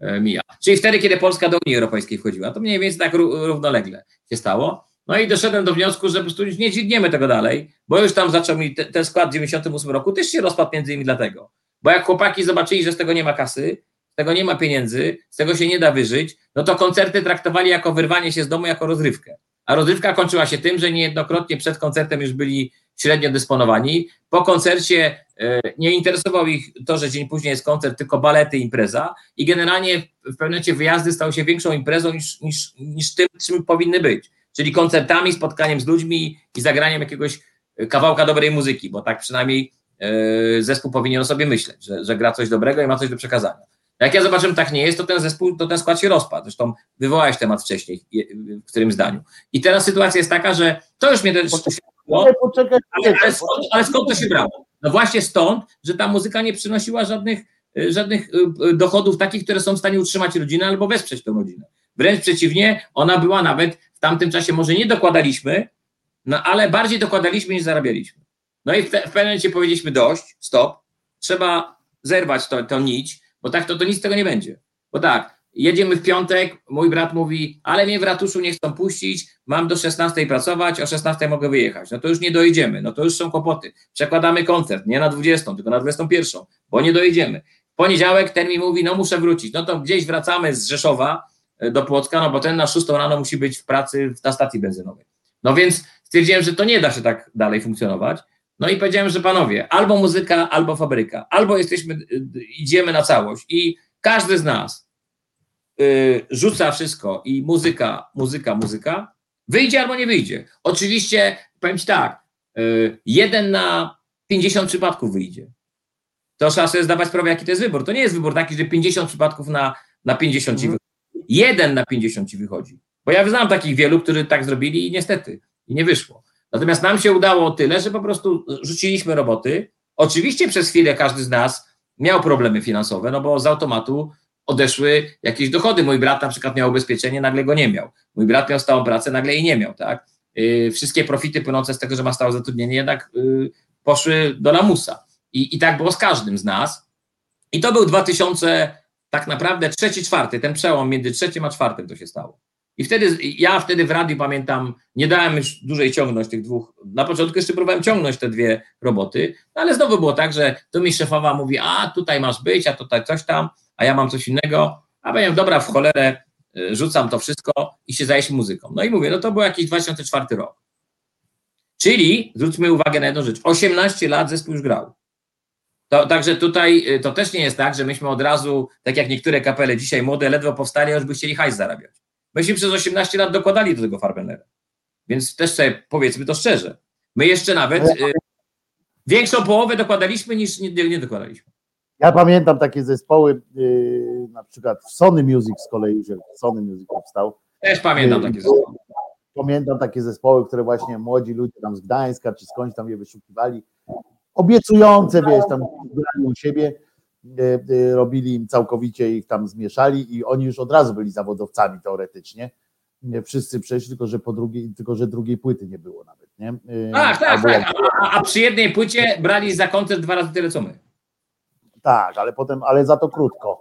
e, mija. Czyli wtedy, kiedy Polska do Unii Europejskiej wchodziła, to mniej więcej tak równolegle się stało. No i doszedłem do wniosku, że po prostu nie dźwigniemy tego dalej, bo już tam zaczął mi te, ten skład w 98 roku też się rozpadł między innymi dlatego. Bo jak chłopaki zobaczyli, że z tego nie ma kasy, z tego nie ma pieniędzy, z tego się nie da wyżyć, no to koncerty traktowali jako wyrwanie się z domu, jako rozrywkę. a rozrywka kończyła się tym, że niejednokrotnie przed koncertem już byli średnio dysponowani. Po koncercie e, nie interesował ich to, że dzień później jest koncert, tylko balety, impreza i generalnie w pewnym momencie wyjazdy stały się większą imprezą niż, niż, niż tym, czym powinny być. Czyli koncertami, spotkaniem z ludźmi i zagraniem jakiegoś kawałka dobrej muzyki, bo tak przynajmniej e, zespół powinien o sobie myśleć, że, że gra coś dobrego i ma coś do przekazania. Jak ja zobaczyłem, tak nie jest, to ten zespół, to ten skład się rozpadł. Zresztą wywołałeś temat wcześniej, w którym zdaniu. I teraz sytuacja jest taka, że to już mnie też ale, ale, skąd, ale skąd to się brało? No właśnie stąd, że ta muzyka nie przynosiła żadnych, y, żadnych dochodów takich, które są w stanie utrzymać rodzinę albo wesprzeć tę rodzinę. Wręcz przeciwnie, ona była nawet tamtym czasie, może nie dokładaliśmy, no ale bardziej dokładaliśmy niż zarabialiśmy. No i w, te, w pewnym momencie powiedzieliśmy dość, stop, trzeba zerwać to, to nić, bo tak to, to nic z tego nie będzie. Bo tak, Jedziemy w piątek, mój brat mówi, ale mnie w ratuszu nie chcą puścić, mam do 16 pracować, o 16 mogę wyjechać. No to już nie dojedziemy, no to już są kłopoty. Przekładamy koncert, nie na 20, tylko na 21, bo nie dojedziemy. Poniedziałek ten mi mówi, no muszę wrócić. No to gdzieś wracamy z Rzeszowa do Płocka, no bo ten na 6 rano musi być w pracy na stacji benzynowej. No więc stwierdziłem, że to nie da się tak dalej funkcjonować. No i powiedziałem, że panowie, albo muzyka, albo fabryka, albo jesteśmy, e, idziemy na całość i każdy z nas Y, rzuca wszystko i muzyka, muzyka, muzyka, wyjdzie albo nie wyjdzie. Oczywiście, powiem Ci tak, y, jeden na 50 przypadków wyjdzie. To trzeba sobie zdawać sprawę, jaki to jest wybór. To nie jest wybór taki, że 50 przypadków na, na 50 ci mhm. Jeden na 50 ci wychodzi. Bo ja znam takich wielu, którzy tak zrobili i niestety, i nie wyszło. Natomiast nam się udało tyle, że po prostu rzuciliśmy roboty. Oczywiście przez chwilę każdy z nas miał problemy finansowe, no bo z automatu odeszły jakieś dochody. Mój brat na przykład miał ubezpieczenie, nagle go nie miał. Mój brat miał stałą pracę, nagle jej nie miał, tak? Yy, wszystkie profity płynące z tego, że ma stałe zatrudnienie, jednak yy, poszły do lamusa. I, I tak było z każdym z nas. I to był 2000, tak naprawdę trzeci, czwarty, ten przełom między trzecim a czwartym to się stało. I wtedy, ja wtedy w radiu pamiętam, nie dałem już dłużej ciągnąć tych dwóch, na początku jeszcze próbowałem ciągnąć te dwie roboty, no ale znowu było tak, że tu mi szefowa mówi, a tutaj masz być, a tutaj coś tam, a ja mam coś innego, a powiem, dobra, w cholerę, y, rzucam to wszystko i się zajęć muzyką. No i mówię, no to był jakiś 2004 rok. Czyli, zwróćmy uwagę na jedną rzecz, 18 lat zespół już grał. To, także tutaj y, to też nie jest tak, że myśmy od razu, tak jak niektóre kapele dzisiaj młode, ledwo powstali, już by chcieli hajs zarabiać. Myśmy przez 18 lat dokładali do tego Farbenera. Więc też sobie powiedzmy to szczerze. My jeszcze nawet y, większą połowę dokładaliśmy niż nie, nie dokładaliśmy. Ja pamiętam takie zespoły, yy, na przykład w Sony Music z kolei, że Sony Music powstał. Też pamiętam takie zespoły. Pamiętam takie zespoły, które właśnie młodzi ludzie tam z Gdańska czy skądś tam je wyszukiwali. Obiecujące, wiesz, tam grali u siebie, yy, yy, robili im całkowicie ich tam zmieszali i oni już od razu byli zawodowcami teoretycznie. Nie wszyscy przeszli, tylko że po drugiej, tylko że drugiej płyty nie było nawet. Nie? Tak, tak, tak. A, a, przy jednej płycie brali za koncert dwa razy tyle co my. Tak, ale potem, ale za to krótko.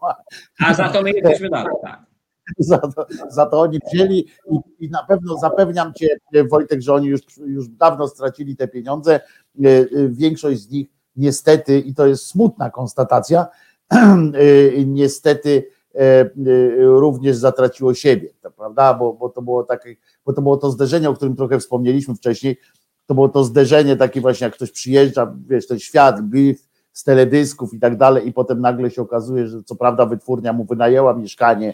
A za to my jesteśmy dalej, tak. Za to, za to oni wzięli i, i, na pewno zapewniam Cię, Wojtek, że oni już, już dawno stracili te pieniądze. E, e, większość z nich niestety, i to jest smutna konstatacja, e, niestety również zatraciło siebie, prawda? Bo, bo, to było takie, bo to było to zderzenie, o którym trochę wspomnieliśmy wcześniej, to było to zderzenie takie właśnie, jak ktoś przyjeżdża, wiesz, ten świat, Biff, z teledysków i tak dalej, i potem nagle się okazuje, że co prawda wytwórnia mu wynajęła mieszkanie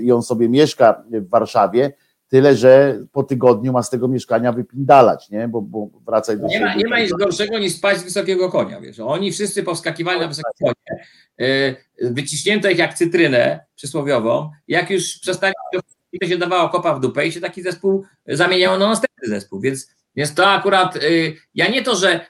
i on sobie mieszka w Warszawie, tyle że po tygodniu ma z tego mieszkania wypindalać, nie? Bo, bo wracaj do nie Ma, nie ma nic gorszego niż spać z wysokiego konia, wiesz. Oni wszyscy powskakiwali na wysokie konie, y, wyciśnięto ich jak cytrynę przysłowiową, jak już przestali to się dawało kopa w dupę i się taki zespół zamieniało na następny zespół, więc, więc to akurat, y, ja nie to, że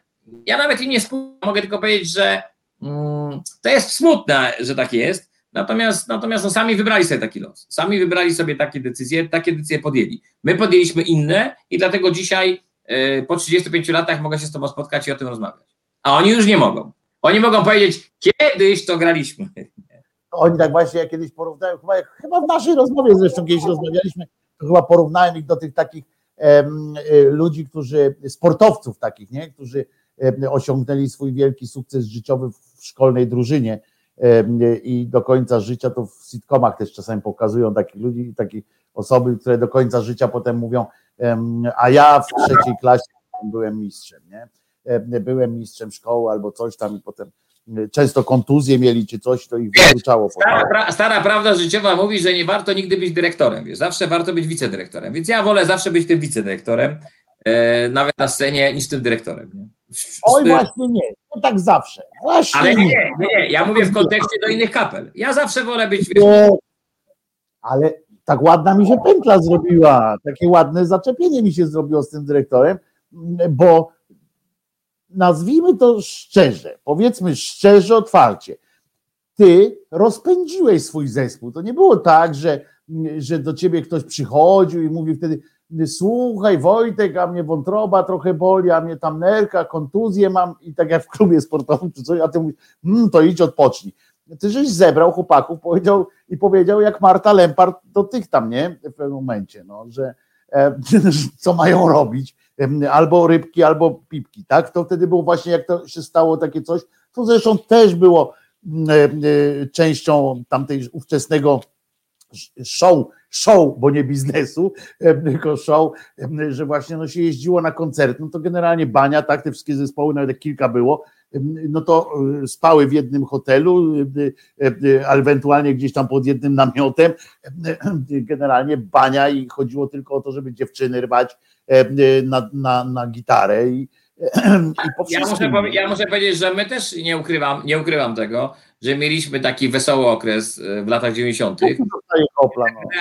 ja nawet im nie współczuję, mogę tylko powiedzieć, że mm, to jest smutne, że tak jest, natomiast, natomiast no, sami wybrali sobie taki los, sami wybrali sobie takie decyzje, takie decyzje podjęli. My podjęliśmy inne i dlatego dzisiaj y, po 35 latach mogę się z Tobą spotkać i o tym rozmawiać. A oni już nie mogą. Oni mogą powiedzieć, kiedyś to graliśmy. Oni tak właśnie kiedyś porównają, chyba, chyba w naszej rozmowie zresztą kiedyś rozmawialiśmy, to chyba porównałem ich do tych takich em, y, ludzi, którzy, sportowców takich, nie? którzy osiągnęli swój wielki sukces życiowy w szkolnej drużynie i do końca życia, to w sitcomach też czasami pokazują takich ludzi, takie osoby, które do końca życia potem mówią, a ja w trzeciej klasie byłem mistrzem, nie? Byłem mistrzem szkoły albo coś tam i potem często kontuzje mieli czy coś, to ich wykluczało. Stara, pra, stara prawda życiowa mówi, że nie warto nigdy być dyrektorem, wiesz, zawsze warto być wicedyrektorem, więc ja wolę zawsze być tym wicedyrektorem, e, nawet na scenie, niż tym dyrektorem. Nie? Oj, właśnie nie, no tak zawsze. Właśnie ale nie, nie, nie, ja mówię w kontekście do innych kapel. Ja zawsze wolę być. Ale tak ładna mi się pętla zrobiła, takie ładne zaczepienie mi się zrobiło z tym dyrektorem, bo nazwijmy to szczerze, powiedzmy szczerze, otwarcie. Ty rozpędziłeś swój zespół. To nie było tak, że, że do ciebie ktoś przychodził i mówił wtedy: Słuchaj, Wojtek, a mnie wątroba trochę boli, a mnie tam nerka, kontuzję mam i tak jak w klubie sportowym czy coś, a ty mówisz: mmm, to idź odpocznij. Ty żeś zebrał chłopaków powiedział, i powiedział, jak Marta Lempart do tych tam, nie? W pewnym momencie, no, że e, co mają robić albo rybki, albo pipki, tak? To wtedy było właśnie, jak to się stało takie coś, to zresztą też było mm, e, e, częścią tamtej ówczesnego show, show, bo nie biznesu, tylko show, że właśnie no się jeździło na koncert, no to generalnie bania, tak, te wszystkie zespoły, nawet kilka było, no to e, spały w jednym hotelu, ale ewentualnie gdzieś tam pod jednym namiotem, generalnie bania i chodziło tylko o to, żeby dziewczyny rwać na, na, na gitarę i, i ja, muszę, ja muszę powiedzieć, że my też nie ukrywam, nie ukrywam tego, że mieliśmy taki wesoły okres e, w latach 90. No.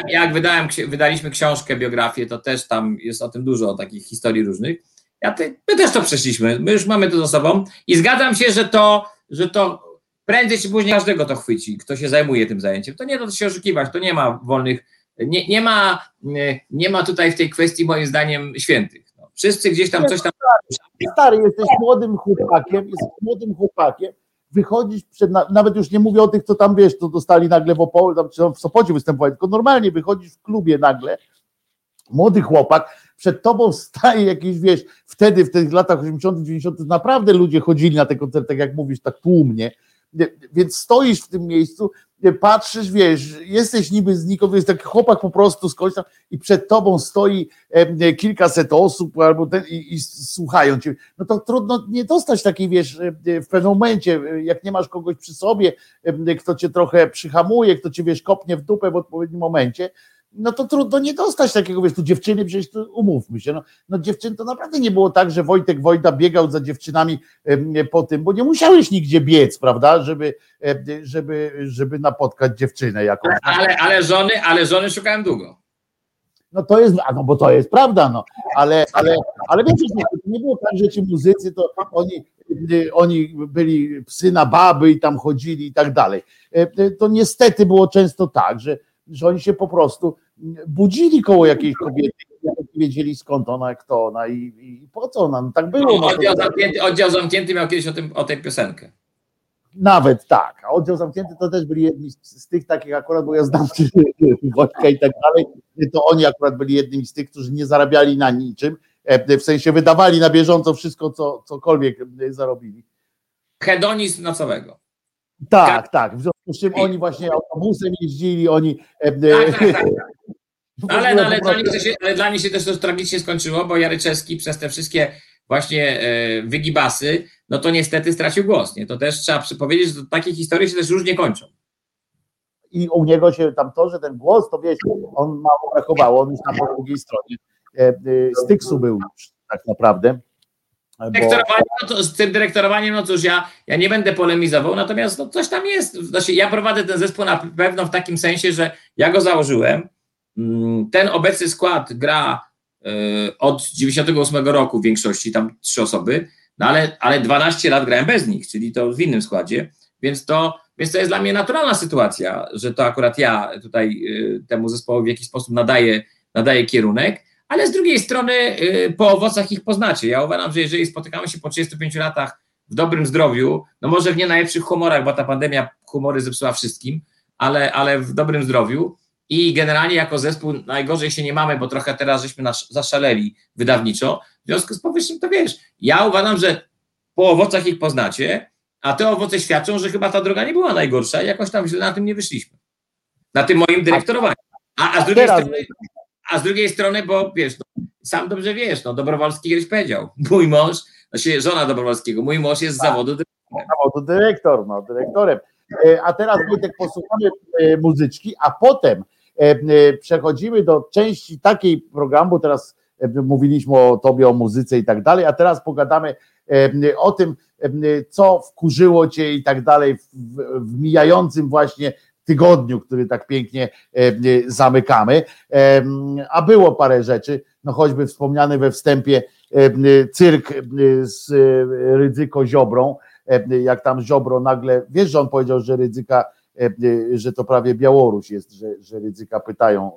Jak wydałem, wydaliśmy książkę, biografię, to też tam jest o tym dużo, o takich historii różnych. Ja te, my też to przeszliśmy, my już mamy to za sobą i zgadzam się, że to, że to prędzej czy później każdego to chwyci, kto się zajmuje tym zajęciem. To nie da się oszukiwać, to nie ma wolnych, nie, nie, ma, nie ma tutaj w tej kwestii moim zdaniem świętych. No, wszyscy gdzieś tam coś tam... Stary, jesteś młodym chłopakiem, jesteś młodym chłopakiem, wychodzisz przed, nawet już nie mówię o tych, co tam wiesz, co dostali nagle w Opolu, tam, w Sopocie występować, tylko normalnie wychodzisz w klubie nagle, młody chłopak, przed tobą staje jakiś, wiesz, wtedy w tych latach 80., 90. naprawdę ludzie chodzili na te koncerty, tak jak mówisz, tak tłumnie, więc stoisz w tym miejscu, patrzysz, wiesz, jesteś niby znikąd, jest taki chłopak po prostu skądś tam i przed tobą stoi kilkaset osób albo ten, i, i, słuchają cię, no to trudno nie dostać takiej, wiesz, w pewnym momencie, jak nie masz kogoś przy sobie, kto cię trochę przyhamuje, kto cię, wiesz, kopnie w dupę w odpowiednim momencie, no to trudno nie dostać takiego, wiesz, tu dziewczyny, przecież to umówmy się, no, no dziewczyn to naprawdę nie było tak, że Wojtek Wojda biegał za dziewczynami po tym, bo nie musiałeś nigdzie biec, prawda, żeby, żeby, żeby napotkać dziewczynę jakąś. Ale, ale żony, ale żony szukałem długo. No to jest, no bo to jest prawda, no, ale, ale, ale wiecie, to nie było tak, że ci muzycy, to oni, oni byli psy na baby i tam chodzili i tak dalej. To niestety było często tak, że, że oni się po prostu budzili koło jakiejś kobiety, wiedzieli skąd ona, kto ona i, i po co ona. No, tak było. No, oddział, zamknięty, oddział zamknięty miał kiedyś o, tym, o tej piosenkę. Nawet tak, a oddział zamknięty to też byli jedni z, z tych takich akurat, bo ja znam Wojtka i tak dalej, to oni akurat byli jednymi z tych, którzy nie zarabiali na niczym, e, w sensie wydawali na bieżąco wszystko, co, cokolwiek e, zarobili. Hedonizm nocowego. Tak, tak. W związku z czym oni właśnie autobusem jeździli, oni. E, tak, tak, tak. Ale, no, ale, dla nich się, ale dla nich się też to tragicznie skończyło, bo Jaryczewski przez te wszystkie właśnie e, wygibasy, no to niestety stracił głos. Nie? To też trzeba powiedzieć, że takie historie się też różnie kończą. I u niego się tam to, że ten głos, to wiesz, on mało brakowało, on już na po drugiej stronie e, Styksu był już tak naprawdę. Dyrektorowanie, no to, z tym dyrektorowaniem, no cóż, ja, ja nie będę polemizował, natomiast no, coś tam jest. Znaczy, ja prowadzę ten zespół na pewno w takim sensie, że ja go założyłem. Mm, ten obecny skład gra y, od 98 roku w większości, tam trzy osoby, no ale, ale 12 lat grałem bez nich, czyli to w innym składzie, więc to, więc to jest dla mnie naturalna sytuacja, że to akurat ja tutaj y, temu zespołowi w jakiś sposób nadaję, nadaję kierunek ale z drugiej strony y, po owocach ich poznacie. Ja uważam, że jeżeli spotykamy się po 35 latach w dobrym zdrowiu, no może w nie najlepszych humorach, bo ta pandemia humory zepsuła wszystkim, ale, ale w dobrym zdrowiu i generalnie jako zespół najgorzej się nie mamy, bo trochę teraz żeśmy nas zaszaleli wydawniczo. W związku z powyższym to wiesz, ja uważam, że po owocach ich poznacie, a te owoce świadczą, że chyba ta droga nie była najgorsza i jakoś tam źle na tym nie wyszliśmy. Na tym moim dyrektorowaniu. A, a, z, drugiej strony, a z drugiej strony, bo wiesz, no, sam dobrze wiesz, no Dobrowolski kiedyś powiedział, mój mąż, znaczy żona Dobrowolskiego, mój mąż jest z zawodu No, to dyrektor, no, dyrektorem. E, A teraz Wojtek posłuchamy e, muzyczki, a potem e, przechodzimy do części takiej programu, teraz mówiliśmy o tobie, o muzyce i tak dalej, a teraz pogadamy o tym, co wkurzyło cię i tak dalej w, w mijającym właśnie tygodniu, który tak pięknie e, zamykamy. E, A było parę rzeczy, no choćby wspomniany we wstępie e, cyrk z Rydzyko Ziobrą, jak tam Ziobro nagle, wiesz, że on powiedział, że Rydzyka, że to prawie Białoruś jest, że, że pytają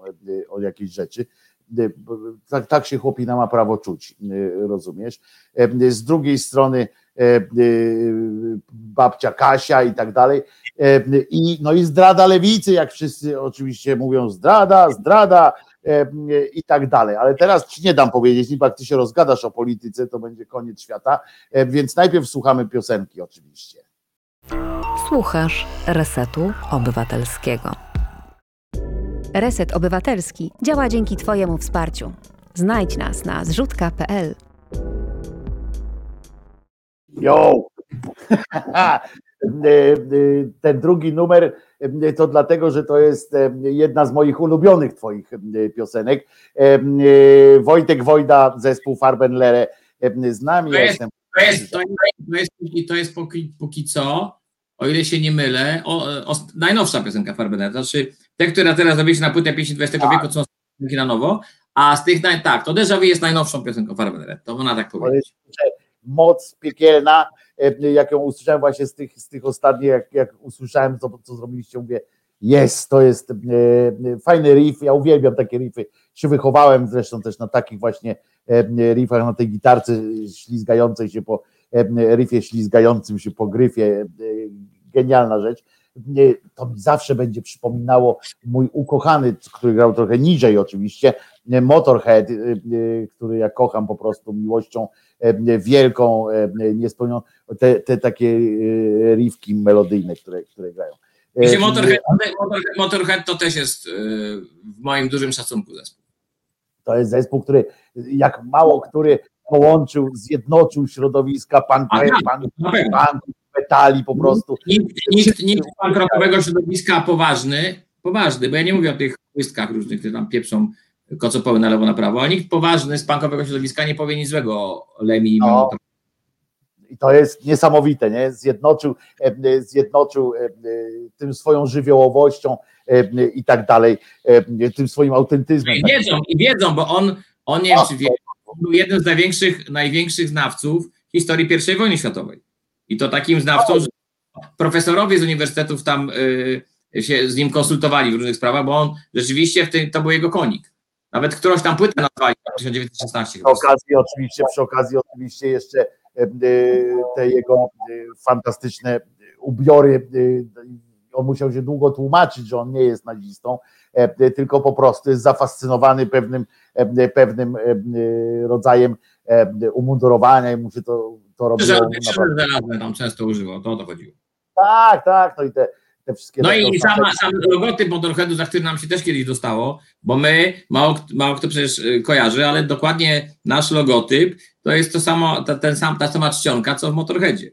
o jakieś rzeczy. Tak, tak się chłopina ma prawo czuć, rozumiesz? Z drugiej strony babcia Kasia i tak dalej. E, I, no i zdrada lewicy, jak wszyscy oczywiście mówią, zdrada, zdrada e, i tak dalej. Ale teraz ci nie dam powiedzieć, niby jak ty się rozgadasz o polityce, to będzie koniec świata. E, Więc najpierw słuchamy piosenki oczywiście. Słuchasz Resetu Obywatelskiego. Reset Obywatelski działa dzięki Twojemu wsparciu. Znajdź nas na zrzutka.pl. Yo! E, e, Ten drugi numer e, to dlatego, że to jest jedna z moich ulubionych twoich piosenek. Wojtek Wojda, zespół Farbenlere z nami. To jest- To jest, to, jest, póki- to jest póki, póki co, o ile się nie mylę, o, o, najnowsza piosenka Farbeneta. Znaczy, te, które teraz zrobiliście na płytę pieśni XX Tak. wieku, są na nowo, a z tych, naj, tak, to Déjà Vu jest najnowszą piosenką Farbeneta, to można tak powiedzieć. moc piekielna, jak ją usłyszałem właśnie z tych, z tych ostatnich, jak, jak usłyszałem, co, co zrobiliście, mówię, jest, to jest e, e, fajny riff, ja uwielbiam takie riffy, się wychowałem zresztą też na takich właśnie e, riffach, na tej gitarce ślizgającej się po e, riffie ślizgającym się po gryfie, e, genialna rzecz. Nie, To mi zawsze będzie przypominało mój ukochany, który grał trochę niżej oczywiście, e, Motorhead, e, e, który ja kocham po prostu miłością wielką, niespełnioną, te, te takie riffki melodyjne, które, które grają. Wiecie, Motorhead, Motorhead, Motorhead to też jest w moim dużym szacunku zespół. To jest zespół, który jak mało który połączył, zjednoczył środowiska punk, Aha, punk, punku, metali po prostu. Nikt, nikt, nikt punk rockowego środowiska poważny, poważny, bo ja nie mówię o tych błystkach różnych, które tam pieprzą kocopoły na lewo, na prawo, ale nikt poważny z punkowego środowiska nie powie nic złego o Lemmy i No. I to jest niesamowite, nie? Zjednoczył, e, zjednoczył e, e, tym swoją żywiołowością i tak dalej, tym swoim autentyzmem. I wiedzą, i wiedzą, bo on, on nie wiem, czy wie, on był jednym z największych, największych znawców historii I wojny światowej. I to takim znawcą, że profesorowie z uniwersytetów tam y, się z nim konsultowali w różnych sprawach, bo on rzeczywiście w tym, to był jego konik. Nawet którąś tam płytę nazwali w 1916 Przy okazji oczywiście, przy okazji oczywiście jeszcze e, e, te jego e, fantastyczne ubiory, on musiał się długo tłumaczyć, że on nie jest nazistą, e, tylko po prostu jest zafascynowany pewnym, e, pewnym e, rodzajem umundurowania i mu się to, to robiło. Żelazne tam często używał, to o to chodziło. Tak, tak, no i te, te wszystkie No i sama, sam logotyp Motorheadu, za który nam się też kiedyś dostało, bo my, mało, mało kto przecież y, kojarzy, ale dokładnie nasz logotyp to jest to samo, ta, ten sam, ta sama czcionka, co w Motorheadzie.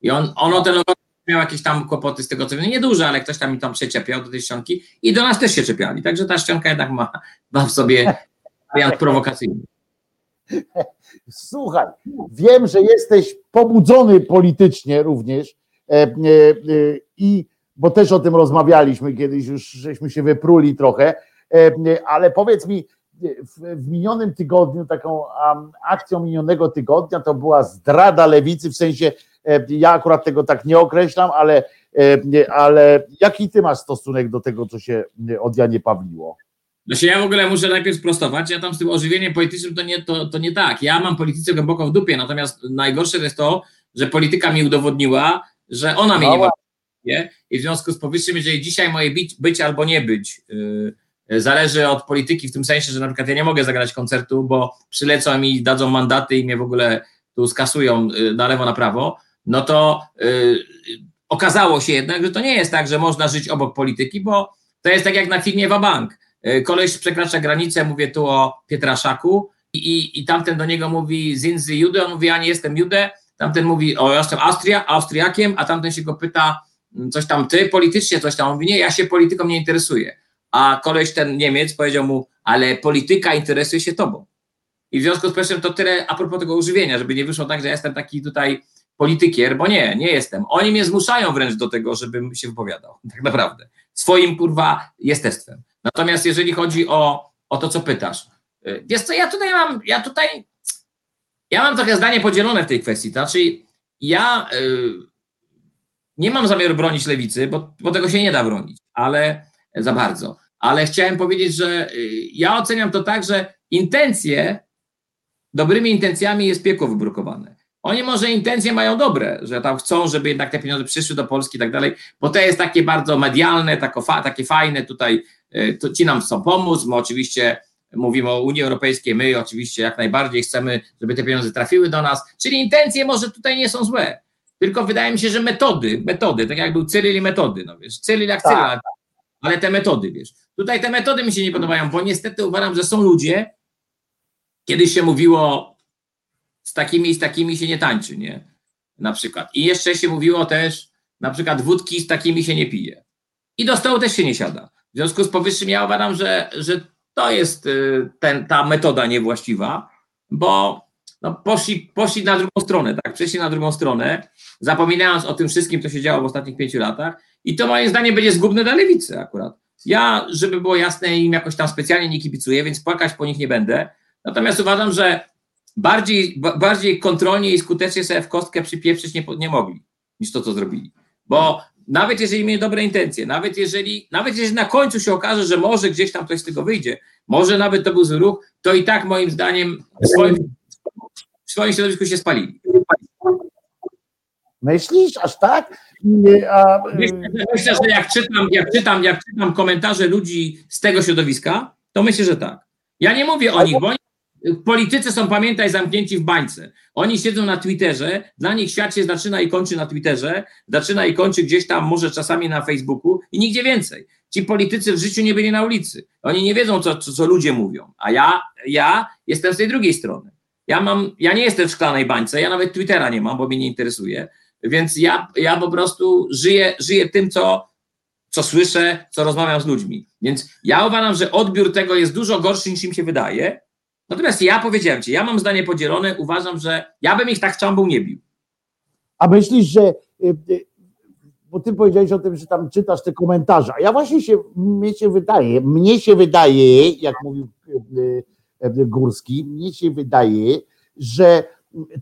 I on, ono ten logotyp miał jakieś tam kłopoty z tego, co wiem, nieduże, ale ktoś tam mi tam przyczepiał do tej ścianki i do nas też się czepiali, także ta ścianka jednak ma, ma w sobie wariant prowokacyjny. Słuchaj, wiem, że jesteś pobudzony politycznie również e, e, e, i bo też o tym rozmawialiśmy kiedyś, już żeśmy się wypruli trochę, ale powiedz mi, w, minionym tygodniu, taką akcją minionego tygodnia to była zdrada lewicy, w sensie ja akurat tego tak nie określam, ale, ale jaki ty masz stosunek do tego, co się od Janie Pawliło? Znaczy ja w ogóle muszę najpierw sprostować, ja tam z tym ożywieniem politycznym to nie, to, to nie tak. Ja mam polityce głęboko w dupie, natomiast najgorsze jest to, że polityka mi udowodniła, że ona mnie nie ma i w związku z powyższym, jeżeli dzisiaj moje być, być albo nie być yy, zależy od polityki w tym sensie, że na przykład ja nie mogę zagrać koncertu, bo przylecą mi, dadzą mandaty i mnie w ogóle tu skasują yy, na lewo, na prawo, no to y, okazało się jednak, że to nie jest tak, że można żyć obok polityki, bo to jest tak jak na filmie Wabank. Y, koleś przekracza granicę, mówię tu o Pietraszaku i, i, i tamten do niego mówi Zinzy Jude, on mówi ja nie jestem Jude, tamten mówi o ja jestem Austria, Austriakiem, a tamten się go pyta mm, coś tam ty politycznie, coś tam, on mówi nie, ja się polityką nie interesuję. A koleś ten Niemiec powiedział mu, ale polityka interesuje się tobą. I w związku z powyższym to tyle a propos tego używienia, żeby nie wyszło tak, że ja jestem taki tutaj politykier, bo nie, nie jestem. Oni mnie zmuszają wręcz do tego, żebym się wypowiadał, tak naprawdę. Swoim, kurwa, jestestwem. Natomiast jeżeli chodzi o, o to, co pytasz, y, wiesz co, ja tutaj mam, ja tutaj, ja mam trochę zdanie podzielone w tej kwestii, to znaczy ja y, nie mam zamiaru bronić lewicy, bo, bo tego się nie da bronić, ale za bardzo. Ale chciałem powiedzieć, że y, ja oceniam to tak, że intencje, dobrymi intencjami jest piekło wybrukowane. Oni może intencje mają dobre, że tam chcą, żeby jednak te pieniądze przyszły do Polski i tak dalej, bo to jest takie bardzo medialne, tako, takie fajne tutaj, to ci nam chcą pomóc, my oczywiście mówimy o Unii Europejskiej, my oczywiście jak najbardziej chcemy, żeby te pieniądze trafiły do nas, czyli intencje może tutaj nie są złe, tylko wydaje mi się, że metody, metody, tak jak był Cyryl i metody, no wiesz, Cyryl jak Cyryl, ale, ale te metody, wiesz, tutaj te metody mi się nie podobają, bo niestety uważam, że są ludzie, kiedyś się mówiło z takimi i z takimi się nie tańczy, nie? Na przykład. I jeszcze się mówiło też, na przykład wódki z takimi się nie pije. I do stołu też się nie siada. W związku z powyższym ja uważam, że, że to jest y, ten, ta metoda niewłaściwa, bo no, poszli, poszli na drugą stronę, tak? Przeszli na drugą stronę, zapominając o tym wszystkim, co się działo w ostatnich pięciu latach. I to moim zdaniem będzie zgubne dla lewicy akurat. Ja, żeby było jasne, im jakoś tam specjalnie nie kibicuję, więc płakać po nich nie będę. Natomiast uważam, że bardziej, bardziej kontrolnie i skutecznie sobie w kostkę przypieprzyć nie, nie mogli, niż to, co zrobili. Bo nawet jeżeli mieli dobre intencje, nawet jeżeli, nawet jeżeli na końcu się okaże, że może gdzieś tam coś z tego wyjdzie, może nawet to był zły ruch, to i tak moim zdaniem w swoim, w swoim środowisku się spalili. Myślisz, aż tak? A, myślę, myślę, że jak czytam, jak, czytam, jak czytam komentarze ludzi z tego środowiska, to myślę, że tak. Ja nie mówię o nich, bo oni Politycy są, pamiętaj, zamknięci w bańce. Oni siedzą na Twitterze, dla nich świat się zaczyna i kończy na Twitterze, zaczyna i kończy gdzieś tam, może czasami na Facebooku i nigdzie więcej. Ci politycy w życiu nie byli na ulicy. Oni nie wiedzą, co, co, co ludzie mówią. A ja, ja jestem z tej drugiej strony. Ja, mam, ja nie jestem w szklanej bańce, ja nawet Twittera nie mam, bo mnie nie interesuje. Więc ja, ja po prostu żyję, żyję tym, co, co słyszę, co rozmawiam z ludźmi. Więc ja uważam, że odbiór tego jest dużo gorszy niż im się wydaje. Natomiast ja powiedziałem ci, ja mam zdanie podzielone, uważam, że ja bym ich tak czambą nie bił. A myślisz, że y, y, bo ty powiedziałeś o tym, że tam czytasz te komentarze, a ja właśnie się, mnie się wydaje, mnie się wydaje, jak mówił y, Górski, mnie się wydaje, że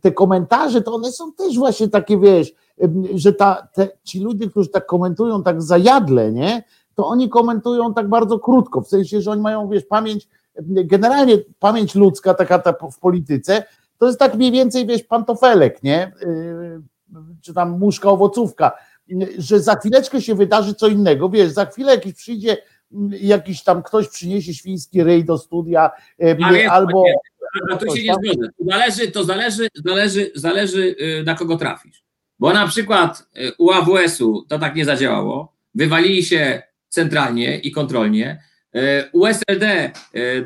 te komentarze, to one są też właśnie takie, wiesz, że ta, te, ci ludzie, którzy tak komentują tak zajadle, nie, to oni komentują tak bardzo krótko, w sensie, że oni mają, wiesz, pamięć generalnie pamięć ludzka, taka ta w polityce, to jest tak mniej więcej, wiesz, pantofelek, nie? Y, czy tam muszka owocówka, że za chwileczkę się wydarzy co innego, wiesz, za chwilę jakiś przyjdzie, jakiś tam ktoś przyniesie świński ryj do studia, Ale albo... Nie, to się nie zgodzę. To zależy, to zależy, zależy, zależy y, na kogo trafisz. Bo na przykład y, u AWS-u to tak nie zadziałało, wywalili się centralnie i kontrolnie, USLD e,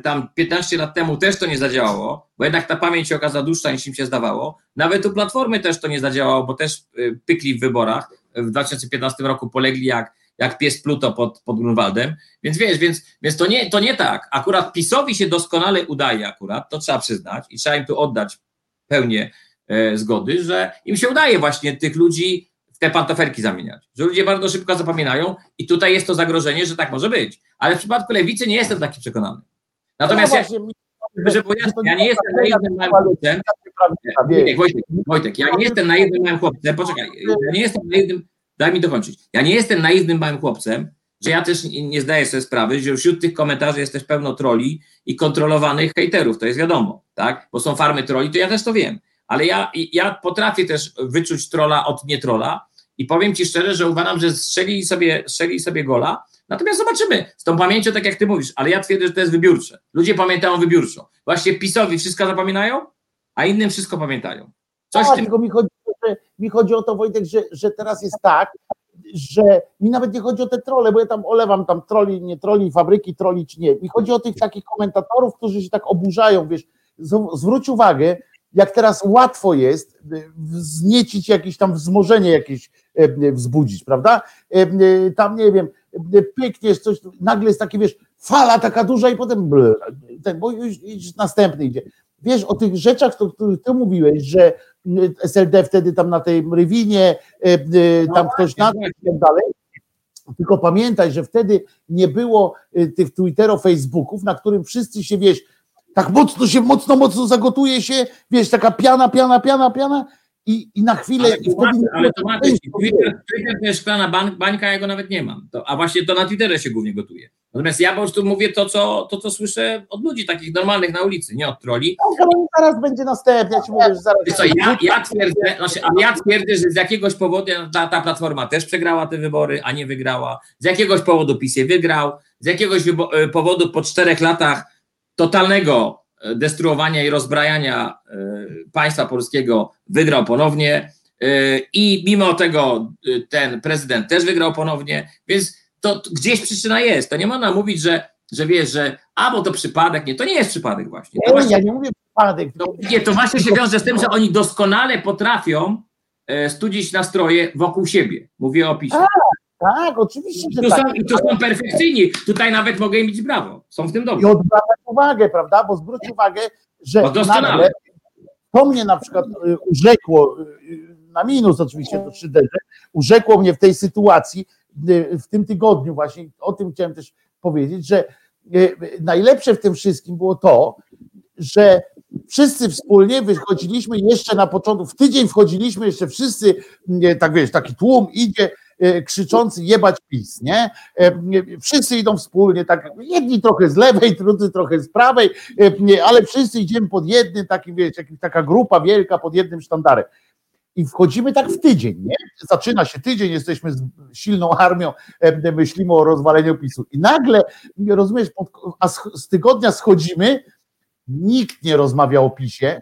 tam 15 lat temu też to nie zadziałało, bo jednak ta pamięć się okazała dłuższa niż im się zdawało. Nawet u Platformy też to nie zadziałało, bo też e, pykli w wyborach. W 2015 roku polegli jak, jak pies Pluto pod, pod Grunwaldem. Więc wiesz, więc, więc to, nie, to nie tak. Akurat PiSowi się doskonale udaje akurat, to trzeba przyznać i trzeba im tu oddać pełnię e, zgody, że im się udaje właśnie tych ludzi te pantofelki zamieniać. Że ludzie bardzo szybko zapominają i tutaj jest to zagrożenie, że tak może być. Ale w przypadku lewicy nie jestem taki przekonany. Natomiast no właśnie, ja, ja nie jestem naiwnym małym chłopcem. Wojtek, Wojtek, Wojtek, ja nie jestem naiwnym małym chłopcem, poczekaj, ja nie jestem naiwnym, daj mi dokończyć. Ja nie jestem naiwnym małym chłopcem, że ja też nie zdaję sobie sprawy, że wśród tych komentarzy jest też pełno troli i kontrolowanych hejterów, to jest wiadomo, tak? Bo są farmy troli, to ja też to wiem. Ale ja, ja potrafię też wyczuć trola od nietrola i powiem Ci szczerze, że uważam, że strzeli sobie, strzeli sobie gola, natomiast zobaczymy z tą pamięcią, tak jak Ty mówisz, ale ja twierdzę, że to jest wybiórcze. Ludzie pamiętają wybiórczo. Właśnie PiSowi wszystko zapominają, a innym wszystko pamiętają. Coś tak, tym... tylko mi chodzi, że mi chodzi o to, Wojtek, że, że teraz jest tak, że mi nawet nie chodzi o te trole, bo ja tam olewam tam troli, nie troli, fabryki troli czy nie. Mi chodzi o tych takich komentatorów, którzy się tak oburzają, wiesz, zwróć uwagę, jak teraz łatwo jest y, wzniecić jakieś tam wzmożenie jakieś e, y, wzbudzić, prawda? E, Tam nie wiem, pykniesz coś, nagle jest takie, wiesz, fala taka duża i potem bl, ten, bo już, już następny idzie. Wiesz, o tych rzeczach, o których ty mówiłeś, że SLD wtedy tam na tej Rywinie, y, y, tam ktoś na i tak dalej, tylko pamiętaj, że wtedy nie było tych Twittero, Facebooków, na którym wszyscy się, wiesz, tak mocno się, mocno, mocno zagotuje się, wiesz, taka piana, piana, piana, piana i, i na chwilę... Ale i to, wtedy ale to Maciej, tego, Twitter, Twitter to jest szklana bań, bańka, ja go nawet nie mam. To, a właśnie to na Twitterze się głównie gotuje. Natomiast ja po prostu mówię to co, to, co słyszę od ludzi takich normalnych na ulicy, nie od troli. Ale zaraz będzie następny, ja ci mówię, zaraz... Wiesz co, ja, ja twierdzę, znaczy, a ja twierdzę, że z jakiegoś powodu ta, ta platforma też przegrała te wybory, a nie wygrała. Z jakiegoś powodu PiS je wygrał. Z jakiegoś e, powodu po czterech latach totalnego e, destruowania i rozbrajania e, państwa polskiego wygrał ponownie. E, I mimo tego ten prezydent też wygrał ponownie, więc to to gdzieś przyczyna jest. To nie można mówić, że, że wiesz, że a bo to przypadek. Nie, to nie jest przypadek właśnie. To Nie, właśnie ja nie mówię przypadek, no, tylko nie, to właśnie się wiąże z tym, że oni doskonale potrafią studzić nastroje wokół siebie. Mówię o PiSie. Tak, oczywiście, I tu, tak. są, I tu są perfekcyjni. Tutaj nawet mogę im bić brawo. Są w tym I dobrzy. odwracać uwagę, prawda? Bo zwróć uwagę, że nagle to mnie na przykład y, urzekło, y, na minus oczywiście to 3D, urzekło mnie w tej sytuacji, y, w tym tygodniu właśnie, o tym chciałem też powiedzieć, że najlepsze w tym wszystkim było to, że wszyscy wspólnie wychodziliśmy jeszcze na początku, w tydzień wchodziliśmy jeszcze wszyscy, tak wiesz, taki tłum idzie krzyczący jebać PiS, nie? E, nie, Wszyscy idą wspólnie, tak jedni trochę z lewej, drudzy trochę z prawej, e, ale wszyscy idziemy pod jednym, takim wiesz, jak taka grupa wielka pod jednym sztandarem. I wchodzimy tak w tydzień, nie? Zaczyna się tydzień, jesteśmy z silną armią, e, myślimy o rozwaleniu PiSu. I nagle, rozumiesz, a z tygodnia schodzimy, nikt nie rozmawia o PiSie,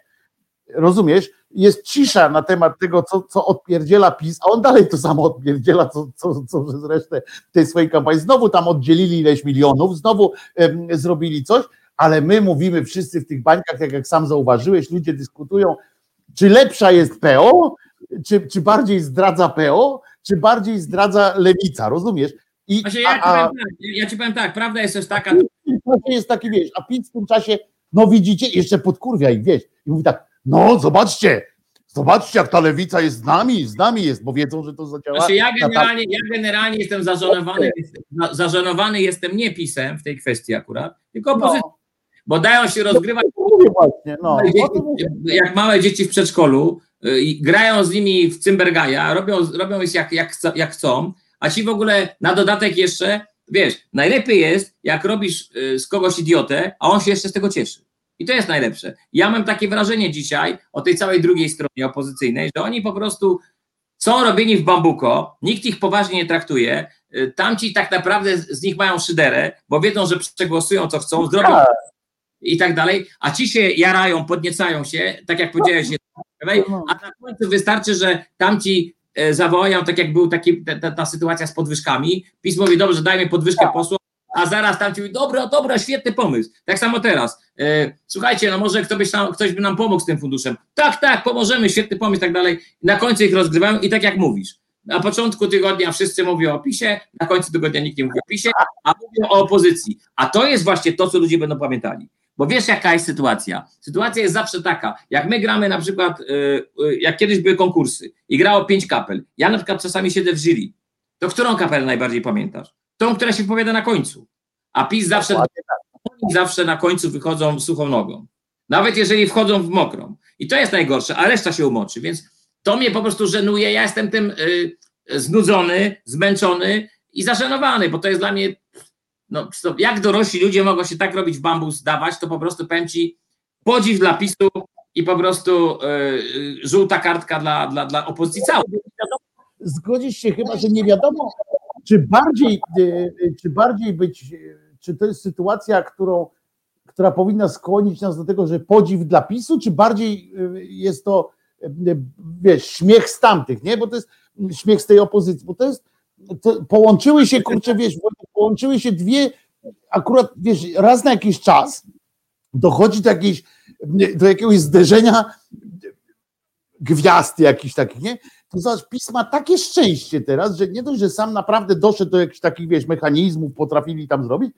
rozumiesz? Jest cisza na temat tego, co, co odpierdziela PiS, a on dalej to samo odpierdziela, co, co, co przez resztę tej swojej kampanii. Znowu tam oddzielili ileś milionów, znowu em, zrobili coś, ale my mówimy wszyscy w tych bańkach, tak jak sam zauważyłeś, ludzie dyskutują, czy lepsza jest PO, czy, czy bardziej zdradza PO, czy bardziej zdradza lewica, rozumiesz? I, ja, ci a, a, powiem tak, ja ci powiem tak, prawda jest też taka, w tym czasie jest taki, wiesz, a PiS w tym czasie, no widzicie, jeszcze podkurwia ich, wiesz, i mówi tak, no zobaczcie, zobaczcie jak ta lewica jest z nami, z nami jest, bo wiedzą, że to zadziała. Znaczy ja generalnie, ja generalnie jestem zażenowany, za- zażenowany jestem nie pisem w tej kwestii akurat, tylko No. opozycją. Bo dają się rozgrywać mówię właśnie, no. małe o tym mówię. dzieci, jak małe dzieci w przedszkolu, y, i grają z nimi w cymbergaja, robią, robią jest jak, jak, jak chcą, a ci w ogóle na dodatek jeszcze, wiesz, najlepiej jest, jak robisz y, z kogoś idiotę, a on się jeszcze z tego cieszy. I to jest najlepsze. Ja mam takie wrażenie dzisiaj o tej całej drugiej stronie opozycyjnej, że oni po prostu są robieni w bambuko, nikt ich poważnie nie traktuje, y, tamci tak naprawdę z nich mają szyderę, bo wiedzą, że przegłosują co chcą, zrobią Tak. i tak dalej, a ci się jarają, podniecają się, tak jak powiedziałeś, jest prawej, a na końcu wystarczy, że tamci e, zawołają, tak jak był taki, ta, ta, ta sytuacja z podwyżkami, PiS mówi, dobrze, dajmy podwyżkę posłom, a zaraz tamci mówi, dobra, dobra, świetny pomysł. Tak samo teraz. E, słuchajcie, no może ktoś, nam, ktoś by nam pomógł z tym funduszem. Tak, tak, pomożemy, świetny pomysł tak dalej. Na końcu ich rozgrywają i tak jak mówisz. Na początku tygodnia wszyscy mówią o PiSie, na końcu tygodnia nikt nie mówi o PiSie, a mówią o opozycji. A to jest właśnie to, co ludzie będą pamiętali. Bo wiesz, jaka jest sytuacja? Sytuacja jest zawsze taka, jak my gramy na przykład, y, y, jak kiedyś były konkursy i grało pięć kapel. Ja na przykład czasami siedzę w jury. To którą kapelę najbardziej pamiętasz? Tą, która się wypowiada na końcu. A PiS zawsze, tak. oni zawsze na końcu wychodzą suchą nogą. Nawet jeżeli wchodzą w mokrą. I to jest najgorsze, a reszta się umoczy. Więc to mnie po prostu żenuje. Ja jestem tym y, znudzony, zmęczony i zażenowany, bo to jest dla mnie no, jak dorośli ludzie mogą się tak robić w bambus dawać, to po prostu powiem ci podziw dla PiSu i po prostu y, y, żółta kartka dla, dla, dla opozycji całej. Zgodzisz się chyba, że nie wiadomo, czy bardziej, y, y, czy bardziej być, y, czy to jest sytuacja, którą, która powinna skłonić nas do tego, że podziw dla PiSu, czy bardziej jest to wiesz, śmiech z tamtych, nie? Bo to jest śmiech z tej opozycji, bo to jest, to połączyły się, kurczę, wiesz, połączyły się dwie, akurat, wiesz, raz na jakiś czas dochodzi do, jakiejś, do jakiegoś zderzenia gwiazd jakichś takich, nie? To zobacz, PiS ma takie szczęście teraz, że nie dość, że sam naprawdę doszedł do jakichś takich, wiesz, mechanizmów, potrafili tam zrobić,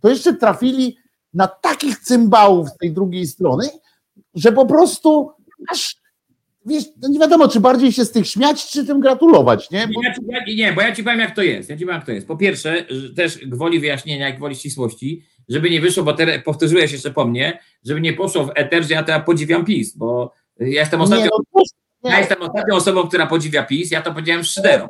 to jeszcze trafili na takich cymbałów z tej drugiej strony, że po prostu aż wiesz, no nie wiadomo, czy bardziej się z tych śmiać, czy tym gratulować, nie? Bo... Ja ci, nie, bo ja ci powiem, jak to jest. Ja ci powiem, jak to jest. Po pierwsze, też gwoli wyjaśnienia, jak gwoli ścisłości, żeby nie wyszło, bo teraz powtórzyłeś jeszcze po mnie, żeby nie poszło w eter, że ja teraz podziwiam PiS, bo ja jestem ostatnią, nie, no. Ja jestem ostatnią osobą, która podziwia PiS, ja to powiedziałem szyderą.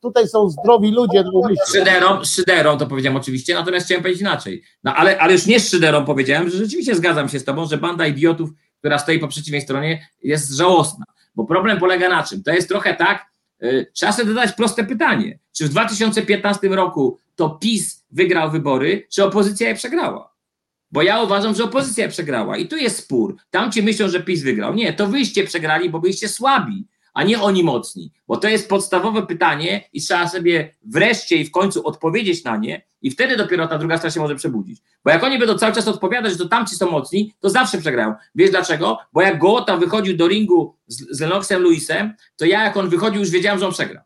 Tutaj są zdrowi ludzie. Szyderą, szyderą to powiedziałem oczywiście, natomiast chciałem powiedzieć inaczej. No ale, ale już nie z szyderą powiedziałem, że rzeczywiście zgadzam się z tobą, że banda idiotów która stoi po przeciwnej stronie, jest żałosna. Bo problem polega na czym? To jest trochę tak, yy, trzeba sobie zadać proste pytanie. Czy w 2015 roku to PiS wygrał wybory, czy opozycja je przegrała? Bo ja uważam, że opozycja przegrała i tu jest spór. Tamci myślą, że PiS wygrał. Nie, to wyście przegrali, bo byliście słabi a nie oni mocni? Bo to jest podstawowe pytanie i trzeba sobie wreszcie i w końcu odpowiedzieć na nie i wtedy dopiero ta druga strona się może przebudzić. Bo jak oni będą cały czas odpowiadać, że to tamci są mocni, to zawsze przegrają. Wiesz dlaczego? Bo jak Gołota wychodził do ringu z, z Lennoxem Lewisem, to ja jak on wychodził, już wiedziałem, że on przegra.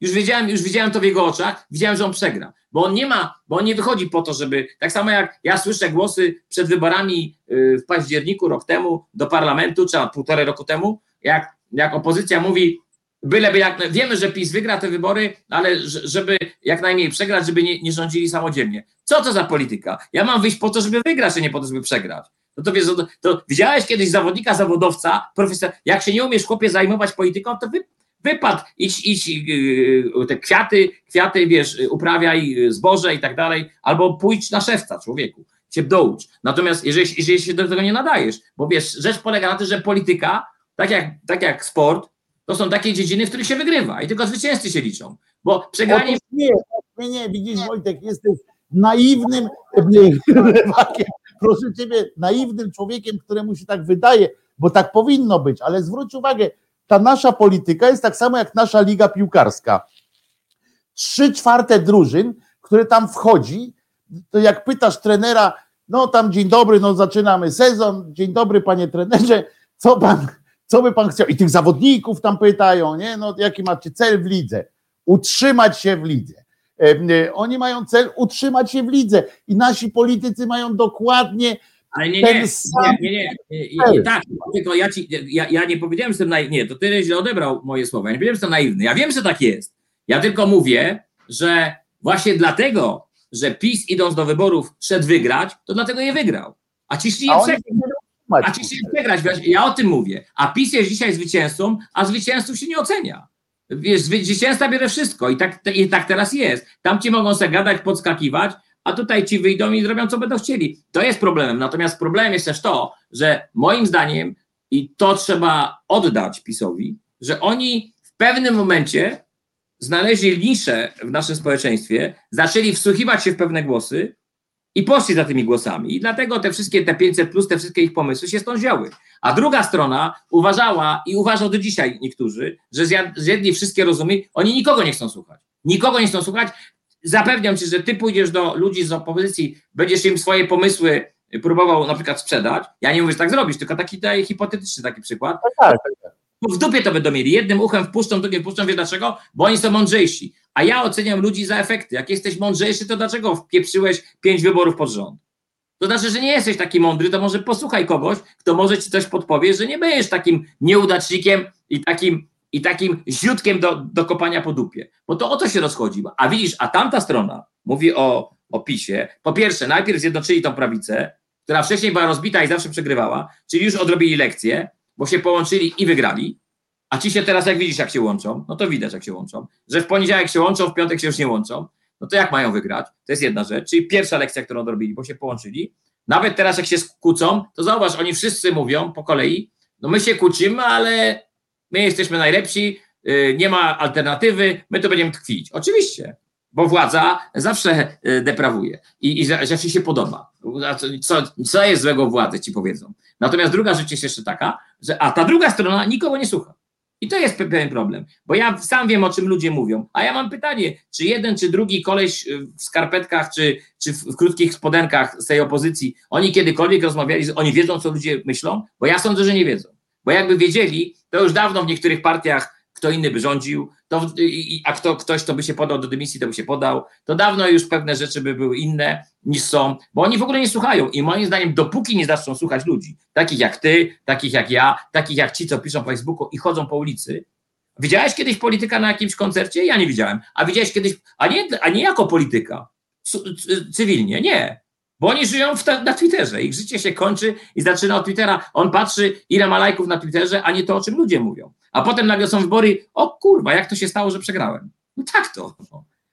Już wiedziałem, już widziałem to w jego oczach, widziałem, że on przegra. Bo on nie ma, bo on nie wychodzi po to, żeby. Tak samo jak ja słyszę głosy przed wyborami y, w październiku rok temu do parlamentu, czy półtorej roku temu, jak jak opozycja mówi, byleby jak, wiemy, że PiS wygra te wybory, ale żeby jak najmniej przegrać, żeby nie, nie rządzili samodzielnie. Co to za polityka? Ja mam wyjść po to, żeby wygrać, a nie po to, żeby przegrać. No to wiesz, to, to widziałeś kiedyś zawodnika, zawodowca, profesor, jak się nie umiesz chłopie zajmować polityką, to wy, wypad, idź, idź yy, te kwiaty, kwiaty, wiesz, uprawiaj zboże i tak dalej, albo pójdź na szewca człowieku, się doucz. Natomiast jeżeli, jeżeli się do tego nie nadajesz, bo wiesz, rzecz polega na tym, że polityka tak jak, tak jak sport, to są takie dziedziny, w których się wygrywa i tylko zwycięzcy się liczą. Bo przegranie. Nie, nie, nie, widzisz, Wojtek, jesteś naiwnym lewakiem, proszę ciebie, naiwnym człowiekiem, któremu się tak wydaje, bo tak powinno być, ale zwróć uwagę, ta nasza polityka jest tak samo jak nasza liga piłkarska. Trzy czwarte drużyn, które tam wchodzi, to jak pytasz trenera, no tam dzień dobry, no zaczynamy sezon, dzień dobry panie trenerze, co pan, co by pan chciał? I tych zawodników tam pytają, nie? No, jaki macie cel w lidze? Utrzymać się w lidze. E, oni mają cel utrzymać się w lidze i nasi politycy mają dokładnie ale nie, nie, nie, nie, nie, tak, tylko ja, ci, ja, ja nie powiedziałem, że jestem naiwny, nie, to tyle źle odebrał moje słowa, ja nie powiedziałem, że jestem naiwny, ja wiem, że tak jest, ja tylko mówię, że właśnie dlatego, że PiS idąc do wyborów szedł wygrać, to dlatego je wygrał, a ci szli je przegrać. A ci się przegrać, ja o tym mówię. A PiS jest dzisiaj zwycięzcą, a zwycięzców się nie ocenia. Wiesz, zwycięzca bierze wszystko i tak, i tak teraz jest. Tam ci mogą sobie gadać, podskakiwać, a tutaj ci wyjdą i zrobią, co będą chcieli. To jest problemem. Natomiast problemem jest też to, że moim zdaniem, i to trzeba oddać PiSowi, że oni w pewnym momencie znaleźli niszę w naszym społeczeństwie, zaczęli wsłuchiwać się w pewne głosy, i poszli za tymi głosami. I dlatego te wszystkie, te 500 plus, te wszystkie ich pomysły się stąd wzięły. A druga strona uważała i uważał do dzisiaj niektórzy, że zjedli wszystkie rozumy, oni nikogo nie chcą słuchać. Nikogo nie chcą słuchać. Zapewniam cię, że ty pójdziesz do ludzi z opozycji, będziesz im swoje pomysły próbował na przykład sprzedać. Ja nie mówię, że tak zrobisz, tylko taki daję hipotetyczny taki przykład. Tak, tak, tak. W dupie to będą mieli. Jednym uchem wpuszczą, drugim wpuszczą. Wiesz dlaczego? Bo oni są mądrzejsi. A ja oceniam ludzi za efekty. Jak jesteś mądrzejszy, to dlaczego wpieprzyłeś pięć wyborów pod rząd? To znaczy, że nie jesteś taki mądry, to może posłuchaj kogoś, kto może ci coś podpowie, że nie będziesz takim nieudacznikiem i takim, i takim źródkiem do, do kopania po dupie. Bo to o to się rozchodzi. A widzisz, a tamta strona mówi o, o PiSie. Po pierwsze, najpierw zjednoczyli tą prawicę, która wcześniej była rozbita i zawsze przegrywała, czyli już odrobili lekcję, bo się połączyli i wygrali. A ci się teraz, jak widzisz, jak się łączą, no to widać, jak się łączą, że w poniedziałek się łączą, w piątek się już nie łączą, no to jak mają wygrać? To jest jedna rzecz, czyli pierwsza lekcja, którą odrobili, bo się połączyli. Nawet teraz, jak się kłócą, to zauważ, oni wszyscy mówią po kolei, no my się kłócimy, ale my jesteśmy najlepsi, yy, nie ma alternatywy, my to będziemy tkwić. Oczywiście, bo władza zawsze e, deprawuje i, i się podoba. Co, co jest złego władzy, ci powiedzą. Natomiast druga rzecz jest jeszcze taka, że a ta druga strona nikogo nie słucha. I to jest pewien problem, bo ja sam wiem, o czym ludzie mówią. A ja mam pytanie, czy jeden, czy drugi koleś y, w skarpetkach, czy, czy w krótkich spodenkach z tej opozycji, oni kiedykolwiek rozmawiali, oni wiedzą, co ludzie myślą? Bo ja sądzę, że nie wiedzą. Bo jakby wiedzieli, to już dawno w niektórych partiach kto inny by rządził, to, a kto, ktoś, kto by się podał do dymisji, to by się podał, to dawno już pewne rzeczy by były inne niż są, bo oni w ogóle nie słuchają i moim zdaniem dopóki nie zaczną słuchać ludzi, takich jak ty, takich jak ja, takich jak ci, co piszą w Facebooku i chodzą po ulicy, Widziałeś kiedyś polityka na jakimś koncercie? Ja nie widziałem. A widziałeś kiedyś, a nie, a nie jako polityka, cywilnie, nie. Bo oni żyją ta, na Twitterze, ich życie się kończy i zaczyna od Twittera. On patrzy, ile ma lajków na Twitterze, a nie to, o czym ludzie mówią. A potem nagle są wybory, o kurwa, jak to się stało, że przegrałem? No tak to.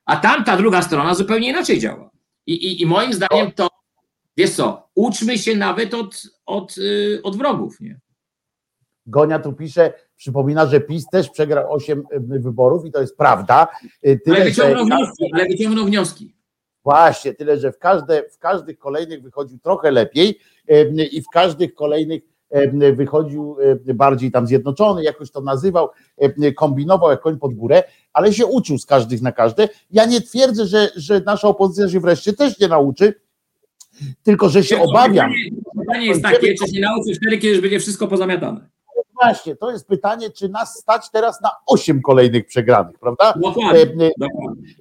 A tamta druga strona zupełnie inaczej działa. I, i, i moim zdaniem to, wiesz co, uczmy się nawet od, od, yy, od wrogów. Nie? Gonia tu pisze, przypomina, że PiS też przegrał 8 wyborów i to jest prawda. Tyle, ale wyciągnął że... wnioski, ale wyciągnął wnioski. Właśnie, tyle, że w, każde, w każdych kolejnych wychodził trochę lepiej i w każdych kolejnych wychodził bardziej tam zjednoczony, jakoś to nazywał, kombinował jak koń pod górę, ale się uczył z każdych na każde. Ja nie twierdzę, że, że nasza opozycja się wreszcie też nie nauczy, tylko że się obawiam. Pytanie jest takie, czy się nauczy wtedy, kiedy już będzie wszystko pozamiatane właśnie, to jest pytanie, czy nas stać teraz na osiem kolejnych przegranych, prawda? Dokładnie.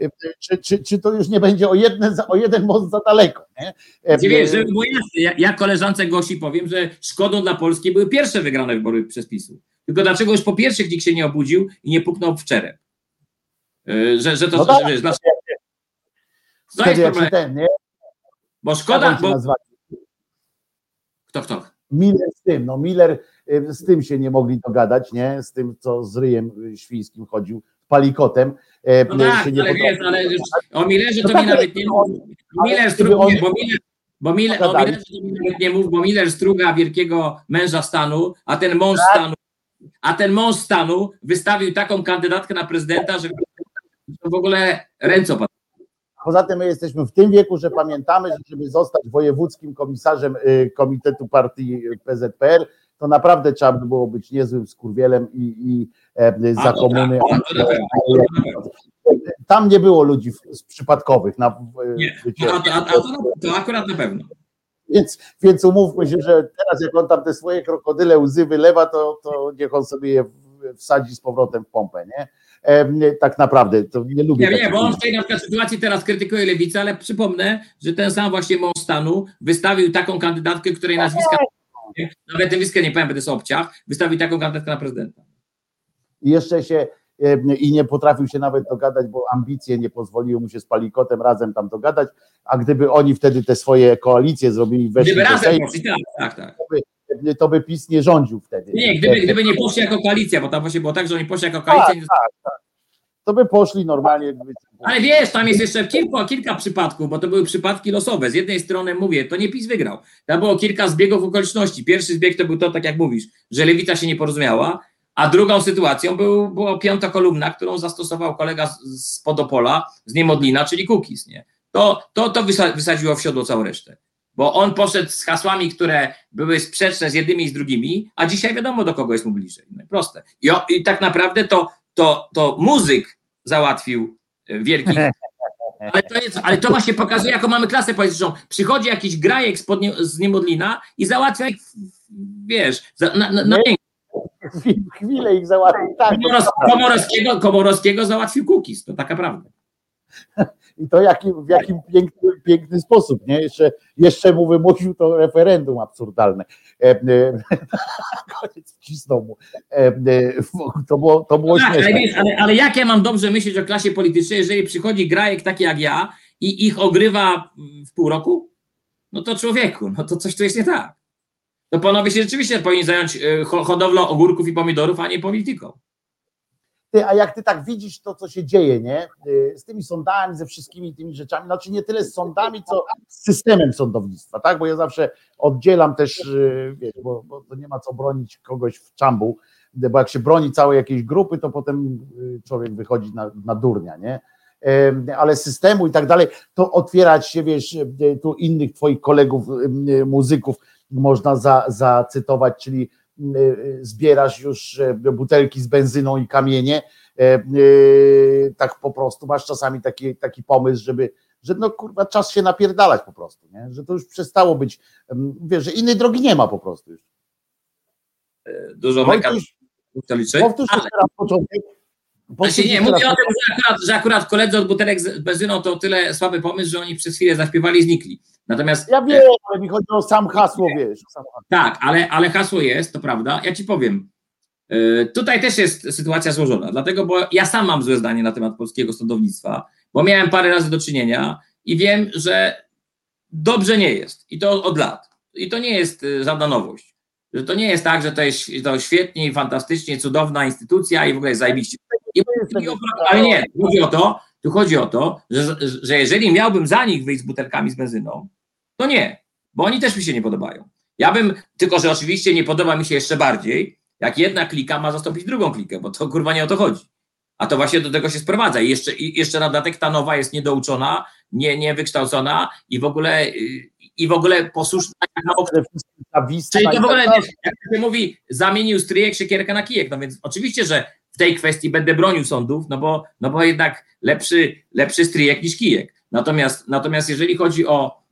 E, e, czy, czy, czy to już nie będzie o jeden, o jeden most za daleko? Nie? Wiesz, żeby było jasne, ja, ja koleżance Gosi powiem, że szkodą dla Polski były pierwsze wygrane wybory przez PiSu. Tylko dlaczego już po pierwszych nikt się nie obudził i nie puknął w czerep? Że, że to, no tak, że, wiesz. To jest problem. Ten, nie? Bo szkoda, bo... Kto, kto? Miller z tym, no Miller z tym się nie mogli dogadać, nie? Z tym, co z ryjem świńskim chodził, palikotem. E, no tak, ale wiesz, ale o Millerze to no mi tak, nawet nie mów. Miller struga, bo Miller, bo Miller, o Millerze to mi nawet nie mów, bo Miller struga wielkiego męża stanu, a ten mąż tak. stanu, a ten mąż stanu wystawił taką kandydatkę na prezydenta, że w ogóle ręce. Poza tym my jesteśmy w tym wieku, że pamiętamy, że żeby zostać wojewódzkim komisarzem y, Komitetu Partii PZPR, to naprawdę trzeba by było być niezłym skurwielem i, i e, za komuny. Tam nie było ludzi przypadkowych. Na, nie, a, a, a to, to akurat na pewno. Więc, więc umówmy się, że teraz jak on tam te swoje krokodyle łzy wylewa, to, to niech on sobie je wsadzi z powrotem w pompę, nie? E, tak naprawdę, to nie lubię. Nie, nie, bo on w tej na przykład sytuacji teraz krytykuje lewicę, ale przypomnę, że ten sam właśnie mąż stanu wystawił taką kandydatkę, której nazwiska nawet nazwiska nie powiem, będę sobie obciach, wystawił taką kandydatkę na prezydenta. I jeszcze się i nie potrafił się nawet dogadać, bo ambicje nie pozwoliły mu się z Palikotem razem tam dogadać, a gdyby oni wtedy te swoje koalicje zrobili weszli Gdyby razem poszli, tak, tak, tak. To by, to by PiS nie rządził wtedy. Nie, gdyby, gdyby nie poszli jako koalicja, bo tam właśnie było tak, że oni poszli jako koalicja. Tak, tak, tak. To by poszli normalnie. Ale wiesz, tam jest jeszcze kilka, kilka przypadków, bo to były przypadki losowe. Z jednej strony mówię, to nie PiS wygrał. Tam było kilka zbiegów okoliczności. Pierwszy zbieg to był to, tak jak mówisz, że lewica się nie porozumiała, a drugą sytuacją był, była piąta kolumna, którą zastosował kolega z, z Podopola, z Niemodlina, czyli Kukis. Nie? To, to, to wysadziło w siodło całą resztę. Bo on poszedł z hasłami, które były sprzeczne z jednymi i z drugimi, a dzisiaj wiadomo, do kogo jest mu bliżej. No proste. I, o, i tak naprawdę to, to, to muzyk załatwił e, wielki. Ale to, jest, ale to właśnie pokazuje, jaką mamy klasę polityczną. Przychodzi jakiś grajek z, nie, z Niemodlina i załatwia ich, wiesz, na, na, na Chwilę ich załatwił. Tak, Komorowskiego, Komorowskiego załatwił Kukis, to taka prawda. I to jaki, w jakim piękny, piękny sposób, nie? Jeszcze, jeszcze mu wymusił to referendum absurdalne. E, e, koniec wcisnął mu. E, e to było, to było tak, ale, ale, ale jak ja mam dobrze myśleć o klasie politycznej, jeżeli przychodzi grajek taki jak ja i ich ogrywa w pół roku? No to człowieku, no to coś tu jest nie tak. To panowie się rzeczywiście powinni zająć e, hodowlą ogórków i pomidorów, a nie polityką. Ty, a jak ty tak widzisz to, co się dzieje, nie? Y, z tymi sądami, ze wszystkimi tymi rzeczami, znaczy nie tyle z sądami, co z systemem sądownictwa, tak? Bo ja zawsze oddzielam też, y, wiesz, bo, bo to nie ma co bronić kogoś w czambu, bo jak się broni całej jakiejś grupy, to potem y, człowiek wychodzi na, na durnia, nie? ale systemu i tak dalej, to otwierać się, wiesz, tu innych twoich kolegów, muzyków można za, zacytować, czyli zbierasz już e, butelki z benzyną i kamienie, e, e, tak po prostu, masz czasami taki, taki pomysł, żeby, że no kurwa, czas się napierdalać po prostu, nie? że to już przestało być, wiesz, że innej drogi nie ma po prostu już. Dużo meka Wojtuś, to. Powtórz Ale- jeszcze raz początek. Znaczy nie, mówię jeszcze o tym, że akurat, że akurat koledzy od butelek z benzyną to tyle słaby pomysł, że oni przez chwilę zaśpiewali i znikli. Natomiast Ja wiem, ale mi chodzi o sam hasło, wiesz. Sam hasło. tak, ale, ale hasło jest, to prawda. Ja ci powiem. Yy, Tutaj też jest sytuacja złożona, dlatego, bo ja sam mam złe zdanie na temat polskiego sądownictwa, bo miałem parę razy do czynienia i wiem, że dobrze nie jest. I to od lat. I to nie jest y, żadna nowość. Że to nie jest tak, że to jest to świetnie, fantastycznie, cudowna instytucja i w ogóle jest zajebiście. I, i, ale nie, tu chodzi o to, tu chodzi o to, że, że jeżeli miałbym za nich wyjść z butelkami z benzyną, to nie, bo oni też mi się nie podobają. Ja bym, tylko że oczywiście nie podoba mi się jeszcze bardziej, jak jedna klika ma zastąpić drugą klikę, bo to kurwa nie o to chodzi. A to właśnie do tego się sprowadza. I jeszcze, i jeszcze na dodatek ta nowa jest niedouczona, nie, niewykształcona i w ogóle, i w ogóle posłuszna Czyli to w ogóle, jak się mówi, zamienił stryjek siekierkę na kijek, no więc oczywiście, że w tej kwestii będę bronił sądów, no bo, no bo jednak lepszy, lepszy stryjek niż kijek. Natomiast, natomiast jeżeli chodzi o,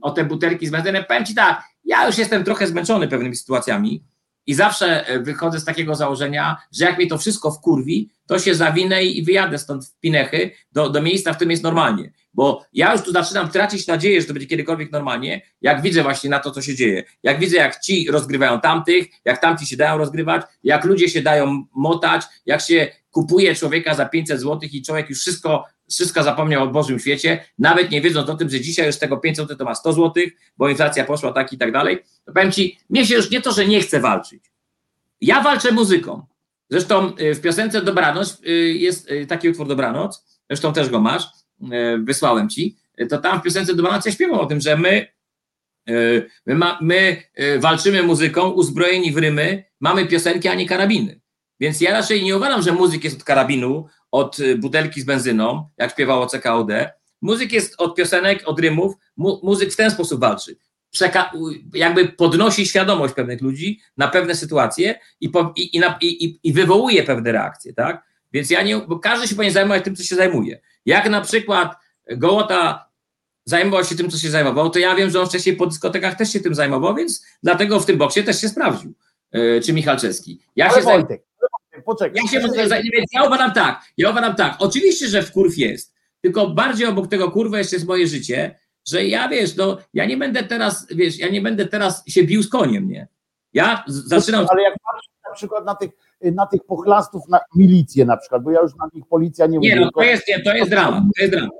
o te butelki z benzynem, powiem Ci tak, ja już jestem trochę zmęczony pewnymi sytuacjami i zawsze e, wychodzę z takiego założenia, że jak mnie to wszystko wkurwi, to się zawinę i wyjadę stąd w Pinechy do, do miejsca, w którym jest normalnie. Bo ja już tu zaczynam tracić nadzieję, że to będzie kiedykolwiek normalnie, jak widzę właśnie na to, co się dzieje. Jak widzę, jak ci rozgrywają tamtych, jak tamci się dają rozgrywać, jak ludzie się dają motać, jak się kupuje człowieka za 500 zł i człowiek już wszystko, wszystko zapomniał o Bożym świecie, nawet nie wiedząc o tym, że dzisiaj już z tego 500 zł to ma 100 zł, bo inflacja poszła tak i tak dalej. To powiem ci, mnie się już nie to, że nie chcę walczyć. Ja walczę muzyką. Zresztą y, w piosence Dobranoc y, jest y, taki utwór Dobranoc, zresztą też go masz, wysłałem ci, to tam w piosence Dobranoc ja śpiewam o tym, że my, y, my, ma, my y, walczymy muzyką, uzbrojeni w rymy, mamy piosenki, a nie karabiny. Więc ja raczej nie uważam, że muzyk jest od karabinu, od butelki z benzyną, jak śpiewało CKOD. Muzyk jest od piosenek, od rymów. Mu, muzyk w ten sposób walczy. Przeka- jakby podnosi świadomość pewnych ludzi na pewne sytuacje i, po, i, i- i wywołuje pewne reakcje, tak? Więc ja nie, bo każdy się powinien zajmować tym, co się zajmuje. Jak na przykład Gołota zajmował się tym, co się zajmował, to ja wiem, że on wcześniej po dyskotekach też się tym zajmował, więc dlatego w tym boksie też się sprawdził. Yy, czy Michalczewski. Ja Ale się zajmuję. Wojtek, poczekaj. Ja się może za- więc ja uważam tak, ja uważam tak, oczywiście, że w kurw jest, tylko bardziej obok tego kurwa jeszcze jest moje życie, że ja wiesz, no ja nie będę teraz, wiesz, ja nie będę teraz się bił z koniem, nie? Ja zaczynam, Ale jak patrzysz na przykład na tych, na tych pochlastów, na milicję na przykład, bo ja już na nich policja nie nie mówię, no, tylko to jest, nie, to jest dramat, to jest dramat.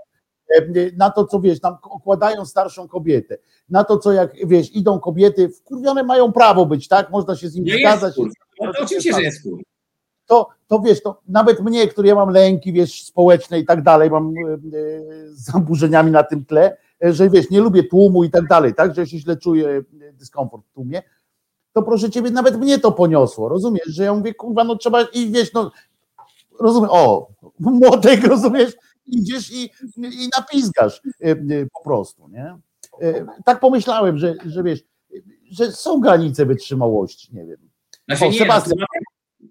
e, na to, co wiesz, tam okładają starszą kobietę, na to, co jak wiesz, idą kobiety, wkurwione mają prawo być, tak? Można się z nim Nie jest zgadzać. no, to oczywiście, że jest kurwa. to, to wiesz, to nawet mnie, który ja mam lęki, wiesz, społeczne i tak dalej, mam e, z zaburzeniami na tym tle, e, że wiesz, nie lubię tłumu i tak dalej, tak, że się źle czuję dyskomfort w tłumie, to proszę ciebie, nawet mnie to poniosło, rozumiesz, że ja mówię, kurwa, no trzeba i wiesz, no, rozumiem, o, młotek, rozumiesz, idziesz i, i napizgasz e, e, po prostu, nie? E, Tak pomyślałem, że, że wiesz, że są granice wytrzymałości, nie wiem. Znaczy, O, nie, Sebastian.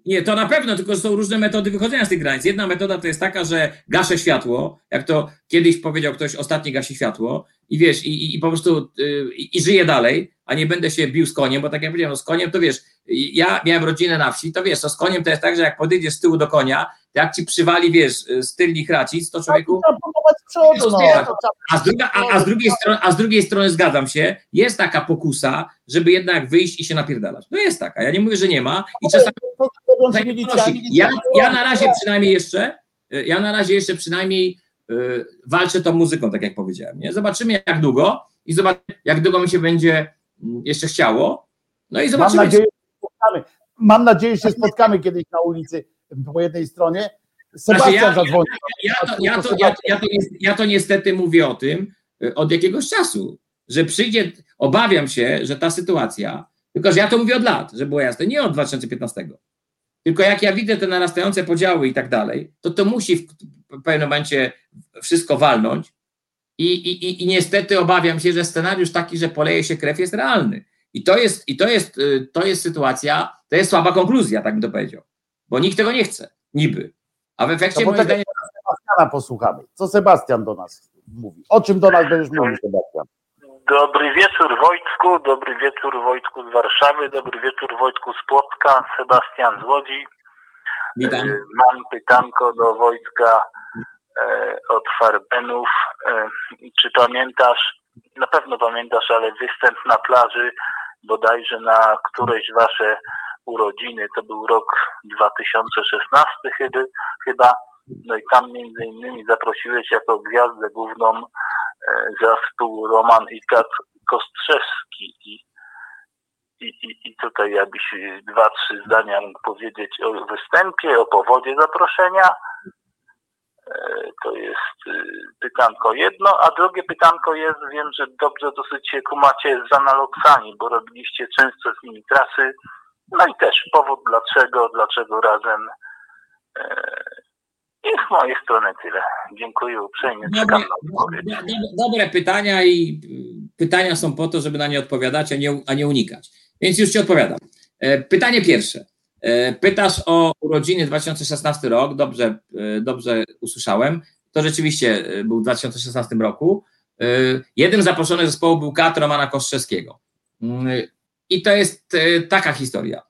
nie, to na pewno, tylko są różne metody wychodzenia z tych granic. Jedna metoda to jest taka, że gaszę światło, jak to kiedyś powiedział ktoś, ostatni gasi światło i wiesz, i, i, po prostu y, i, i żyję dalej, a nie będę się bił z koniem, bo tak jak powiedziałem, no z koniem to wiesz, ja miałem rodzinę na wsi, to wiesz, to z koniem to jest tak, że jak podejdziesz z tyłu do konia, to jak ci przywali, wiesz, z tylnych racic, to człowieku, no. A z, druga, a, a, z drugiej strony, a z drugiej strony zgadzam się, jest taka pokusa, żeby jednak wyjść i się napierdalać. No jest taka, ja nie mówię, że nie ma i czasami Ja, ja na razie przynajmniej jeszcze, y, ja na razie jeszcze przynajmniej y, walczę tą muzyką, tak jak powiedziałem. Nie? Zobaczymy jak długo i zobaczymy, jak długo mi się będzie mm, jeszcze chciało. No i Mam zobaczymy. nadzieję, że. Mam nadzieję, że się spotkamy kiedyś na ulicy po jednej stronie. Sebastian zadzwonił. to, ja to niestety mówię o tym y, od jakiegoś czasu, że przyjdzie, obawiam się, że ta sytuacja, tylko że ja to mówię od lat, że było jasne, nie od 2015. Tylko jak ja widzę te narastające podziały i tak dalej, to to musi w, pewnym momencie wszystko walnąć. I, i, I niestety obawiam się, że scenariusz taki, że poleje się krew, jest realny. I to jest, i to jest, y, to jest sytuacja, to jest słaba konkluzja, tak bym to powiedział. Bo nikt tego nie chce, niby. A w efekcie, No zdaniem, Sebastiana posłuchamy. Co Sebastian do nas mówi? O czym do nas będziesz mówił, Sebastian? Dobry wieczór Wojtku, dobry wieczór Wojtku z Warszawy, dobry wieczór Wojtku z Płocka, Sebastian z Łodzi. Witam. E, Mam pytanko do Wojtka e, od Farbenów. E, Czy pamiętasz, na pewno pamiętasz, ale występ na plaży bodajże na któreś wasze urodziny, to był rok 2016 chyba, chyba. no i tam między innymi zaprosiłeś jako gwiazdę główną e, zespół Roman i Kat Kostrzewski i, i, i, tutaj jakbyś dwa, trzy zdania mógł powiedzieć o występie, o powodzie zaproszenia. E, To jest y, pytanko jedno, a drugie pytanko jest, wiem, że dobrze dosyć się kumacie z analogsami, bo robiliście często z nimi trasy. No i też powód dlaczego, dlaczego razem. E, I z mojej strony tyle. Dziękuję uprzejmie. Dobre, Czekam na odpowiedź. do- do- dobre pytania i y, pytania są po to, żeby na nie odpowiadać, a nie, a nie unikać. Więc już Ci odpowiadam. E, Pytanie pierwsze. E, Pytasz o urodziny 2016 rok. Dobrze, e, dobrze usłyszałem. To rzeczywiście był w 2016 roku. Jednym z zaproszonych zespołu był Kat Romana Kostrzewskiego. Mm, I to jest taka historia.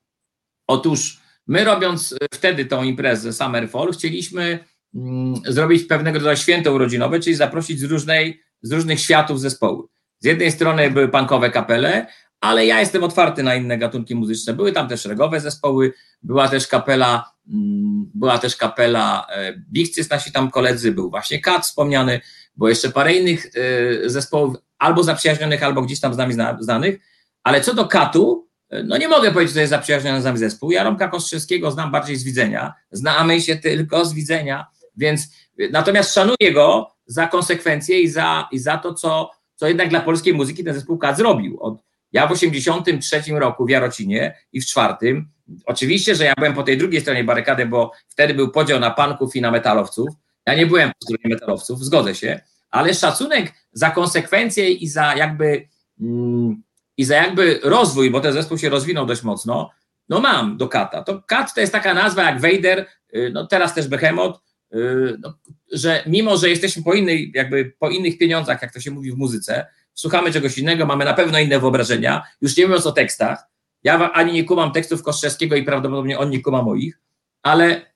Otóż my robiąc wtedy tą imprezę Summer Fall, chcieliśmy mm, zrobić pewnego rodzaju święto urodzinowe, czyli zaprosić z, różnej, z różnych światów zespoły. Z jednej strony były punkowe kapele, ale ja jestem otwarty na inne gatunki muzyczne. Były tam też regowe zespoły, była też kapela, mm, była też kapela e, Bichcys, nasi tam koledzy, był właśnie Kat wspomniany, było jeszcze parę innych e, zespołów, albo zaprzyjaźnionych, albo gdzieś tam z nami zna- znanych, ale co do Katu, e, no nie mogę powiedzieć, że jest zaprzyjaźniony z nami zespół. Ja Romka Kostrzewskiego znam bardziej z widzenia, znamy się tylko z widzenia, więc natomiast szanuję go za konsekwencje i za, i za to, co, co jednak dla polskiej muzyki ten zespół Kat zrobił. Od, ja w 83 roku w Jarocinie i w czwartym, oczywiście, że ja byłem po tej drugiej stronie barykady, bo wtedy był podział na panków i na metalowców. Ja nie byłem po stronie metalowców, zgodzę się, ale szacunek za konsekwencje i za jakby mm, i za jakby rozwój, bo ten zespół się rozwinął dość mocno, no mam do Kata. To Kat to jest taka nazwa jak Vader, y, no teraz też Behemoth, y, no, że mimo, że jesteśmy po innej, jakby po innych pieniądzach, jak to się mówi w muzyce, słuchamy czegoś innego, mamy na pewno inne wyobrażenia, już nie mówiąc o tekstach. Ja ani nie kumam tekstów Kostrzewskiego i prawdopodobnie on nie kuma moich, ale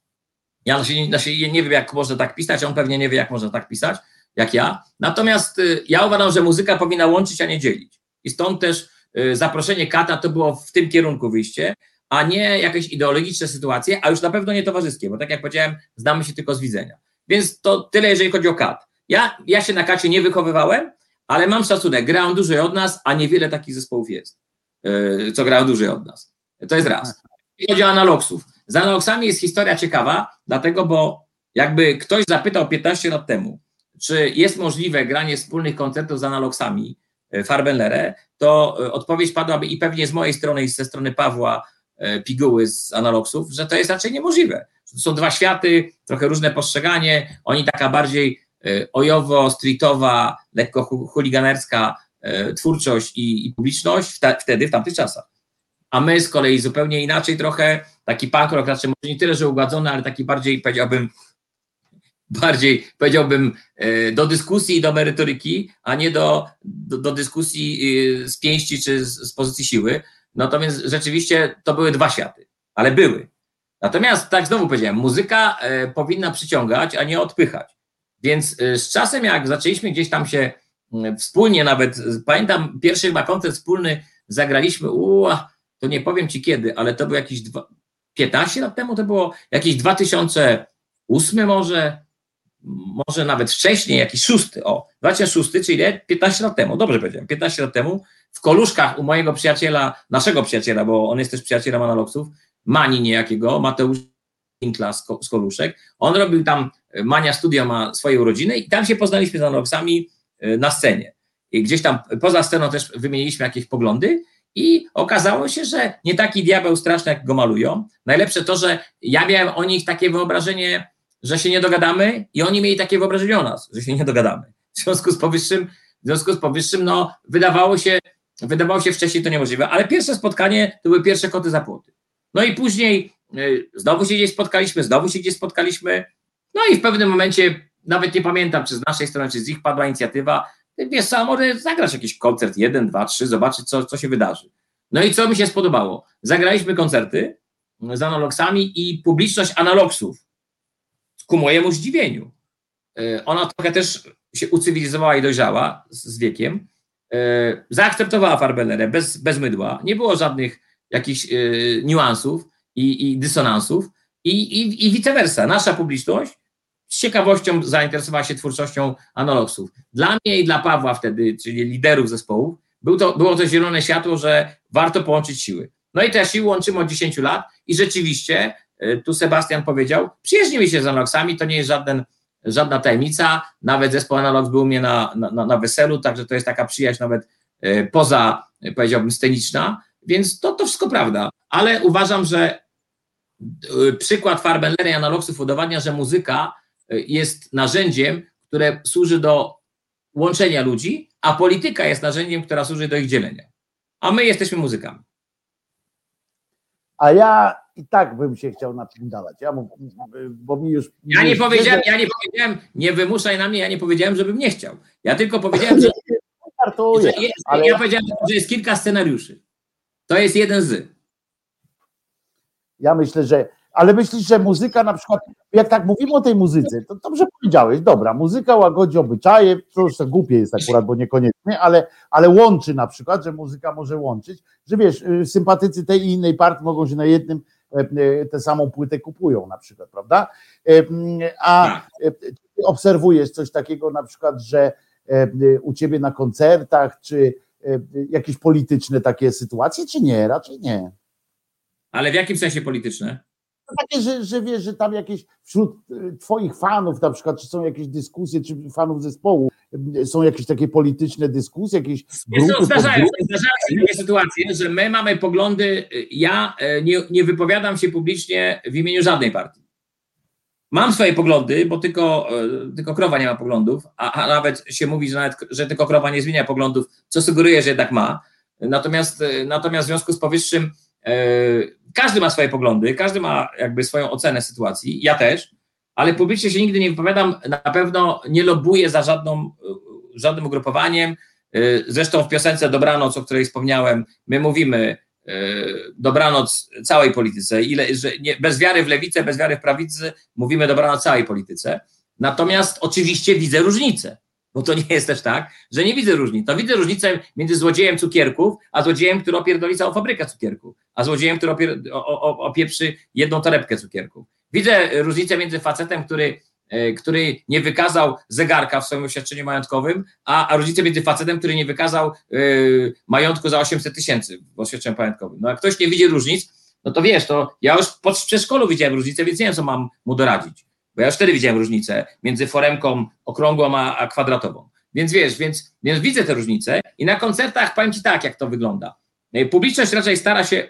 ja nie wiem, jak można tak pisać, on pewnie nie wie, jak można tak pisać, jak ja. Natomiast y, ja uważam, że muzyka powinna łączyć, a nie dzielić. I stąd też y, zaproszenie Kata to było w tym kierunku wyjście, a nie jakieś ideologiczne sytuacje, a już na pewno nie towarzyskie, bo tak jak powiedziałem, znamy się tylko z widzenia. Więc to tyle, jeżeli chodzi o Kat. Ja, ja się na Kacie nie wychowywałem, ale mam szacunek. Grałem dłużej od nas, a niewiele takich zespołów jest, yy, co grają dłużej od nas. To jest raz. Jeśli chodzi o analogsów. Z analogsami jest historia ciekawa, dlatego, bo jakby ktoś zapytał 15 lat temu, czy jest możliwe granie wspólnych koncertów z analogsami e, Farbenlere, to e, odpowiedź padłaby i pewnie z mojej strony i ze strony Pawła e, Piguły z analogsów, że to jest raczej niemożliwe. To są dwa światy, trochę różne postrzeganie, oni taka bardziej e, ojowo, streetowa, lekko hu- chuliganerska e, twórczość i, i publiczność w wtedy, w tamtych czasach. A my z kolei zupełnie inaczej trochę, taki punk rock, może nie tyle, że ugładzony, ale taki bardziej, powiedziałbym, bardziej, powiedziałbym, e, do dyskusji i do merytoryki, a nie do, do, do dyskusji z pięści czy z, z pozycji siły. To więc rzeczywiście to były dwa światy, ale były. Natomiast, tak znowu powiedziałem, muzyka powinna przyciągać, a nie odpychać. Więc e, z czasem, jak zaczęliśmy gdzieś tam się m, wspólnie nawet, z- pamiętam pierwszy chyba koncert wspólny zagraliśmy, ua, to nie powiem ci kiedy, ale to był jakiś dwa, 15 lat temu, to było jakiś 2008 może, może nawet wcześniej, jakiś szósty, o, 2006, czyli ile? 15 lat temu, dobrze powiedziałem, 15 lat temu, w Koluszkach u mojego przyjaciela, naszego przyjaciela, bo on jest też przyjacielem analogsów, Mani niejakiego, Mateusz Winkla z, Ko- z Koluszek, on robił tam, Mania Studio ma swoje urodziny i tam się poznaliśmy z analogsami e, na scenie. I gdzieś tam poza sceną też wymieniliśmy jakieś poglądy i okazało się, że nie taki diabeł straszny, jak go malują. Najlepsze to, że ja miałem o nich takie wyobrażenie że się nie dogadamy i oni mieli takie wyobrażenie o nas, że się nie dogadamy. W związku z powyższym, w związku z powyższym no, wydawało się, wydawało się wcześniej to niemożliwe, ale pierwsze spotkanie to były pierwsze koty za płoty. No i później y, znowu się gdzieś spotkaliśmy, znowu się gdzieś spotkaliśmy, no i w pewnym momencie, nawet nie pamiętam, czy z naszej strony, czy z ich padła inicjatywa, wiesz co, może zagrać jakiś koncert, jeden, dwa, trzy, zobaczyć, co, co się wydarzy. No i co mi się spodobało? Zagraliśmy koncerty z analogsami i publiczność analogsów, ku mojemu zdziwieniu. y, Ona trochę też się ucywilizowała i dojrzała z, wiekiem. y, Zaakceptowała farbelerę bez, bez mydła. Nie było żadnych jakichś y, niuansów i, i dysonansów. I, i, I vice versa. Nasza publiczność z ciekawością zainteresowała się twórczością analogsów. Dla mnie i dla Pawła wtedy, czyli liderów zespołów, był to, było to zielone światło, że warto połączyć siły. No i te siły łączymy od 10 lat i rzeczywiście, y, tu Sebastian powiedział, przyjaźnimy się z analogsami, to nie jest żaden, żadna tajemnica, nawet zespół analogs był u mnie na, na, na weselu, także to jest taka przyjaźń nawet y, poza, y, powiedziałbym, sceniczna, więc to, to wszystko prawda, ale uważam, że przykład Farbenlera i analogsów udowadnia, że muzyka jest narzędziem, które służy do łączenia ludzi, a polityka jest narzędziem, która służy do ich dzielenia. A my jesteśmy muzykami. A ja i tak bym się chciał napindalać. Ja, mu- bo mi już. Ja nie powiedziałem, ja nie powiedziałem, nie wymuszaj na mnie, ja nie powiedziałem, żebym nie chciał. Ja tylko powiedziałem, że, że jest, ale ja powiedziałem, że jest kilka scenariuszy. To jest jeden z. ja myślę, że. Ale myślisz, że muzyka na przykład, jak tak mówimy o tej muzyce, to dobrze powiedziałeś, dobra, muzyka łagodzi obyczaje, to już głupie jest akurat, bo niekoniecznie, ale, ale łączy na przykład, że muzyka może łączyć, że wiesz, y, sympatycy tej i innej partii mogą się na jednym e, e, tę samą płytę kupują na przykład, prawda? E, A obserwujesz coś takiego na przykład, że e, u ciebie na koncertach, czy e, jakieś polityczne takie sytuacje, czy nie? Raczej nie. Ale w jakim sensie polityczne? Takie, że, że wiesz, że tam jakieś wśród y, twoich fanów na przykład, czy są jakieś dyskusje, czy fanów zespołu, y, są jakieś takie polityczne dyskusje, jakieś grupy, Zdarzają, zdarzają się takie sytuacje, że my mamy poglądy, y, ja nie, nie wypowiadam się publicznie w imieniu żadnej partii. Mam swoje poglądy, bo tylko, tylko krowa nie ma poglądów, a, a nawet się mówi, że, nawet, że tylko krowa nie zmienia poglądów, co sugeruje, że jednak ma. Natomiast, natomiast w związku z powyższym każdy ma swoje poglądy, każdy ma jakby swoją ocenę sytuacji, ja też, ale publicznie się nigdy nie wypowiadam, na pewno nie lobuję za żadną, e, żadnym ugrupowaniem, Y, Zresztą w piosence Dobranoc, o której wspomniałem, my mówimy y, dobranoc całej polityce, ile, że nie, bez wiary w lewicę, bez wiary w prawicę, mówimy dobranoc całej polityce. Natomiast oczywiście widzę różnicę, bo to nie jest też tak, że nie widzę różnicy. To widzę różnicę między złodziejem cukierków, a złodziejem, który opierdoli całą fabrykę cukierków, a złodziejem, który opier, opieprzy jedną torebkę cukierków. Widzę różnicę między facetem, który e, który nie wykazał zegarka w swoim oświadczeniu majątkowym, a, a różnicę między facetem, który nie wykazał y, majątku za 800 tysięcy w oświadczeniu majątkowym. No jak ktoś nie widzi różnic, no to wiesz, to ja już pod, w przedszkolu widziałem różnicę, więc nie wiem, co mam mu doradzić. Bo ja już wtedy widziałem różnicę między foremką okrągłą a, a kwadratową. Więc wiesz, więc, więc widzę te różnice i na koncertach powiem Ci tak, jak to wygląda. Y, Publiczność raczej stara się,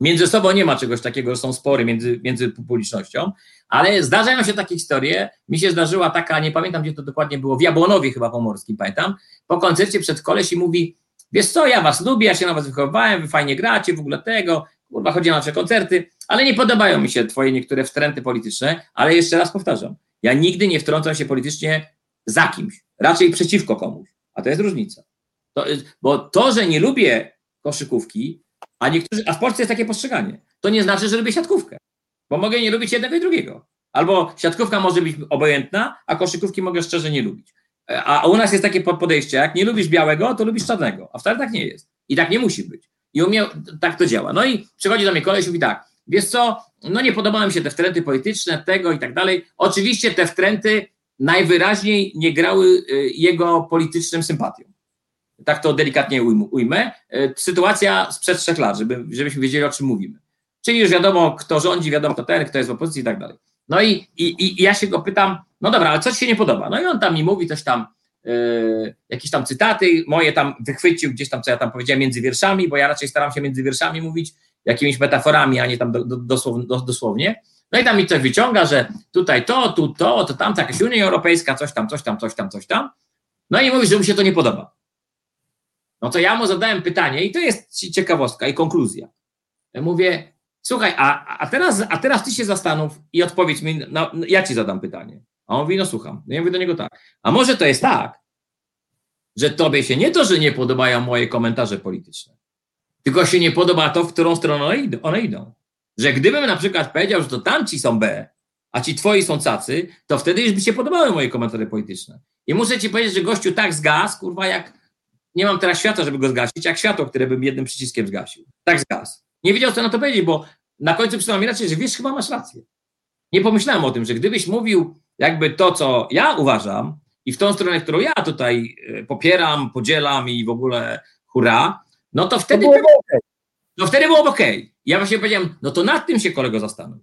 między sobą nie ma czegoś takiego, są spory między, między publicznością, ale zdarzają się takie historie. Mi się zdarzyła taka, nie pamiętam gdzie to dokładnie było, w Jabłonowie chyba pomorskim, pamiętam. Po koncercie przed koleś i mówi: Wiesz co, ja was lubię, ja się na was wychowywałem, wy fajnie gracie, w ogóle tego, kurwa, chodzi na nasze koncerty, ale nie podobają mi się twoje niektóre wtręty polityczne. Ale jeszcze raz powtarzam, ja nigdy nie wtrącam się politycznie za kimś, raczej przeciwko komuś. A to jest różnica. To, bo to, że nie lubię koszykówki, a niektórzy, a w Polsce jest takie postrzeganie, to nie znaczy, że lubię siatkówkę. Bo mogę nie lubić jednego i drugiego. Albo siatkówka może być obojętna, a koszykówki mogę szczerze nie lubić. E, A u nas jest takie po- podejście, jak nie lubisz białego, to lubisz czarnego. A wcale tak nie jest. I tak nie musi być. I u mnie tak to działa. No i przychodzi do mnie koleś i mówi tak, wiesz co, no nie podobały mi się te wtręty polityczne, tego i tak dalej. Oczywiście te wtręty najwyraźniej nie grały y, jego politycznym sympatiom. Tak to delikatnie ujm- ujmę. Y, Sytuacja sprzed trzech lat, żeby, żebyśmy wiedzieli, o czym mówimy. Czyli już wiadomo, kto rządzi, wiadomo, kto ten, kto jest w opozycji i tak dalej. No i, i, i ja się go pytam, no dobra, ale co ci się nie podoba? No i on tam mi mówi coś tam, jakieś tam cytaty, moje tam wychwycił gdzieś tam, co ja tam powiedziałem między wierszami, bo ja raczej staram się między wierszami mówić jakimiś metaforami, a nie tam do, do, dosłownie, do, dosłownie. No i tam mi coś wyciąga, że tutaj to, tu to, to tam jakaś Unia Europejska, coś tam, coś tam, coś tam, coś tam. No i mówi, że mu się to nie podoba. No to ja mu zadałem pytanie i to jest ciekawostka i konkluzja. Ja mówię, słuchaj, a, a, teraz, a teraz ty się zastanów i odpowiedz mi, no, ja ci zadam pytanie. A on mówi, no słucham. No ja mówię do niego tak, a może to jest tak, że tobie się nie to, że nie podobają moje komentarze polityczne, tylko się nie podoba to, w którą stronę one idą. Że gdybym na przykład powiedział, że to tamci są B, a ci twoi są cacy, to wtedy już by się podobały moje komentarze polityczne. I muszę ci powiedzieć, że gościu tak zgasł, kurwa, jak nie mam teraz światła, żeby go zgasić, jak światło, które bym jednym przyciskiem zgasił. Tak zgasł. Nie wiedział, co na to powiedzieć, bo na końcu przynajmniej raczej, że wiesz, chyba masz rację. Nie pomyślałem o tym, że gdybyś mówił jakby to, co ja uważam i w tą stronę, którą ja tutaj e, popieram, podzielam i w ogóle hurra, no to wtedy, To było okej. no wtedy było ok. Ja właśnie powiedziałem, no to nad tym się kolego zastanów.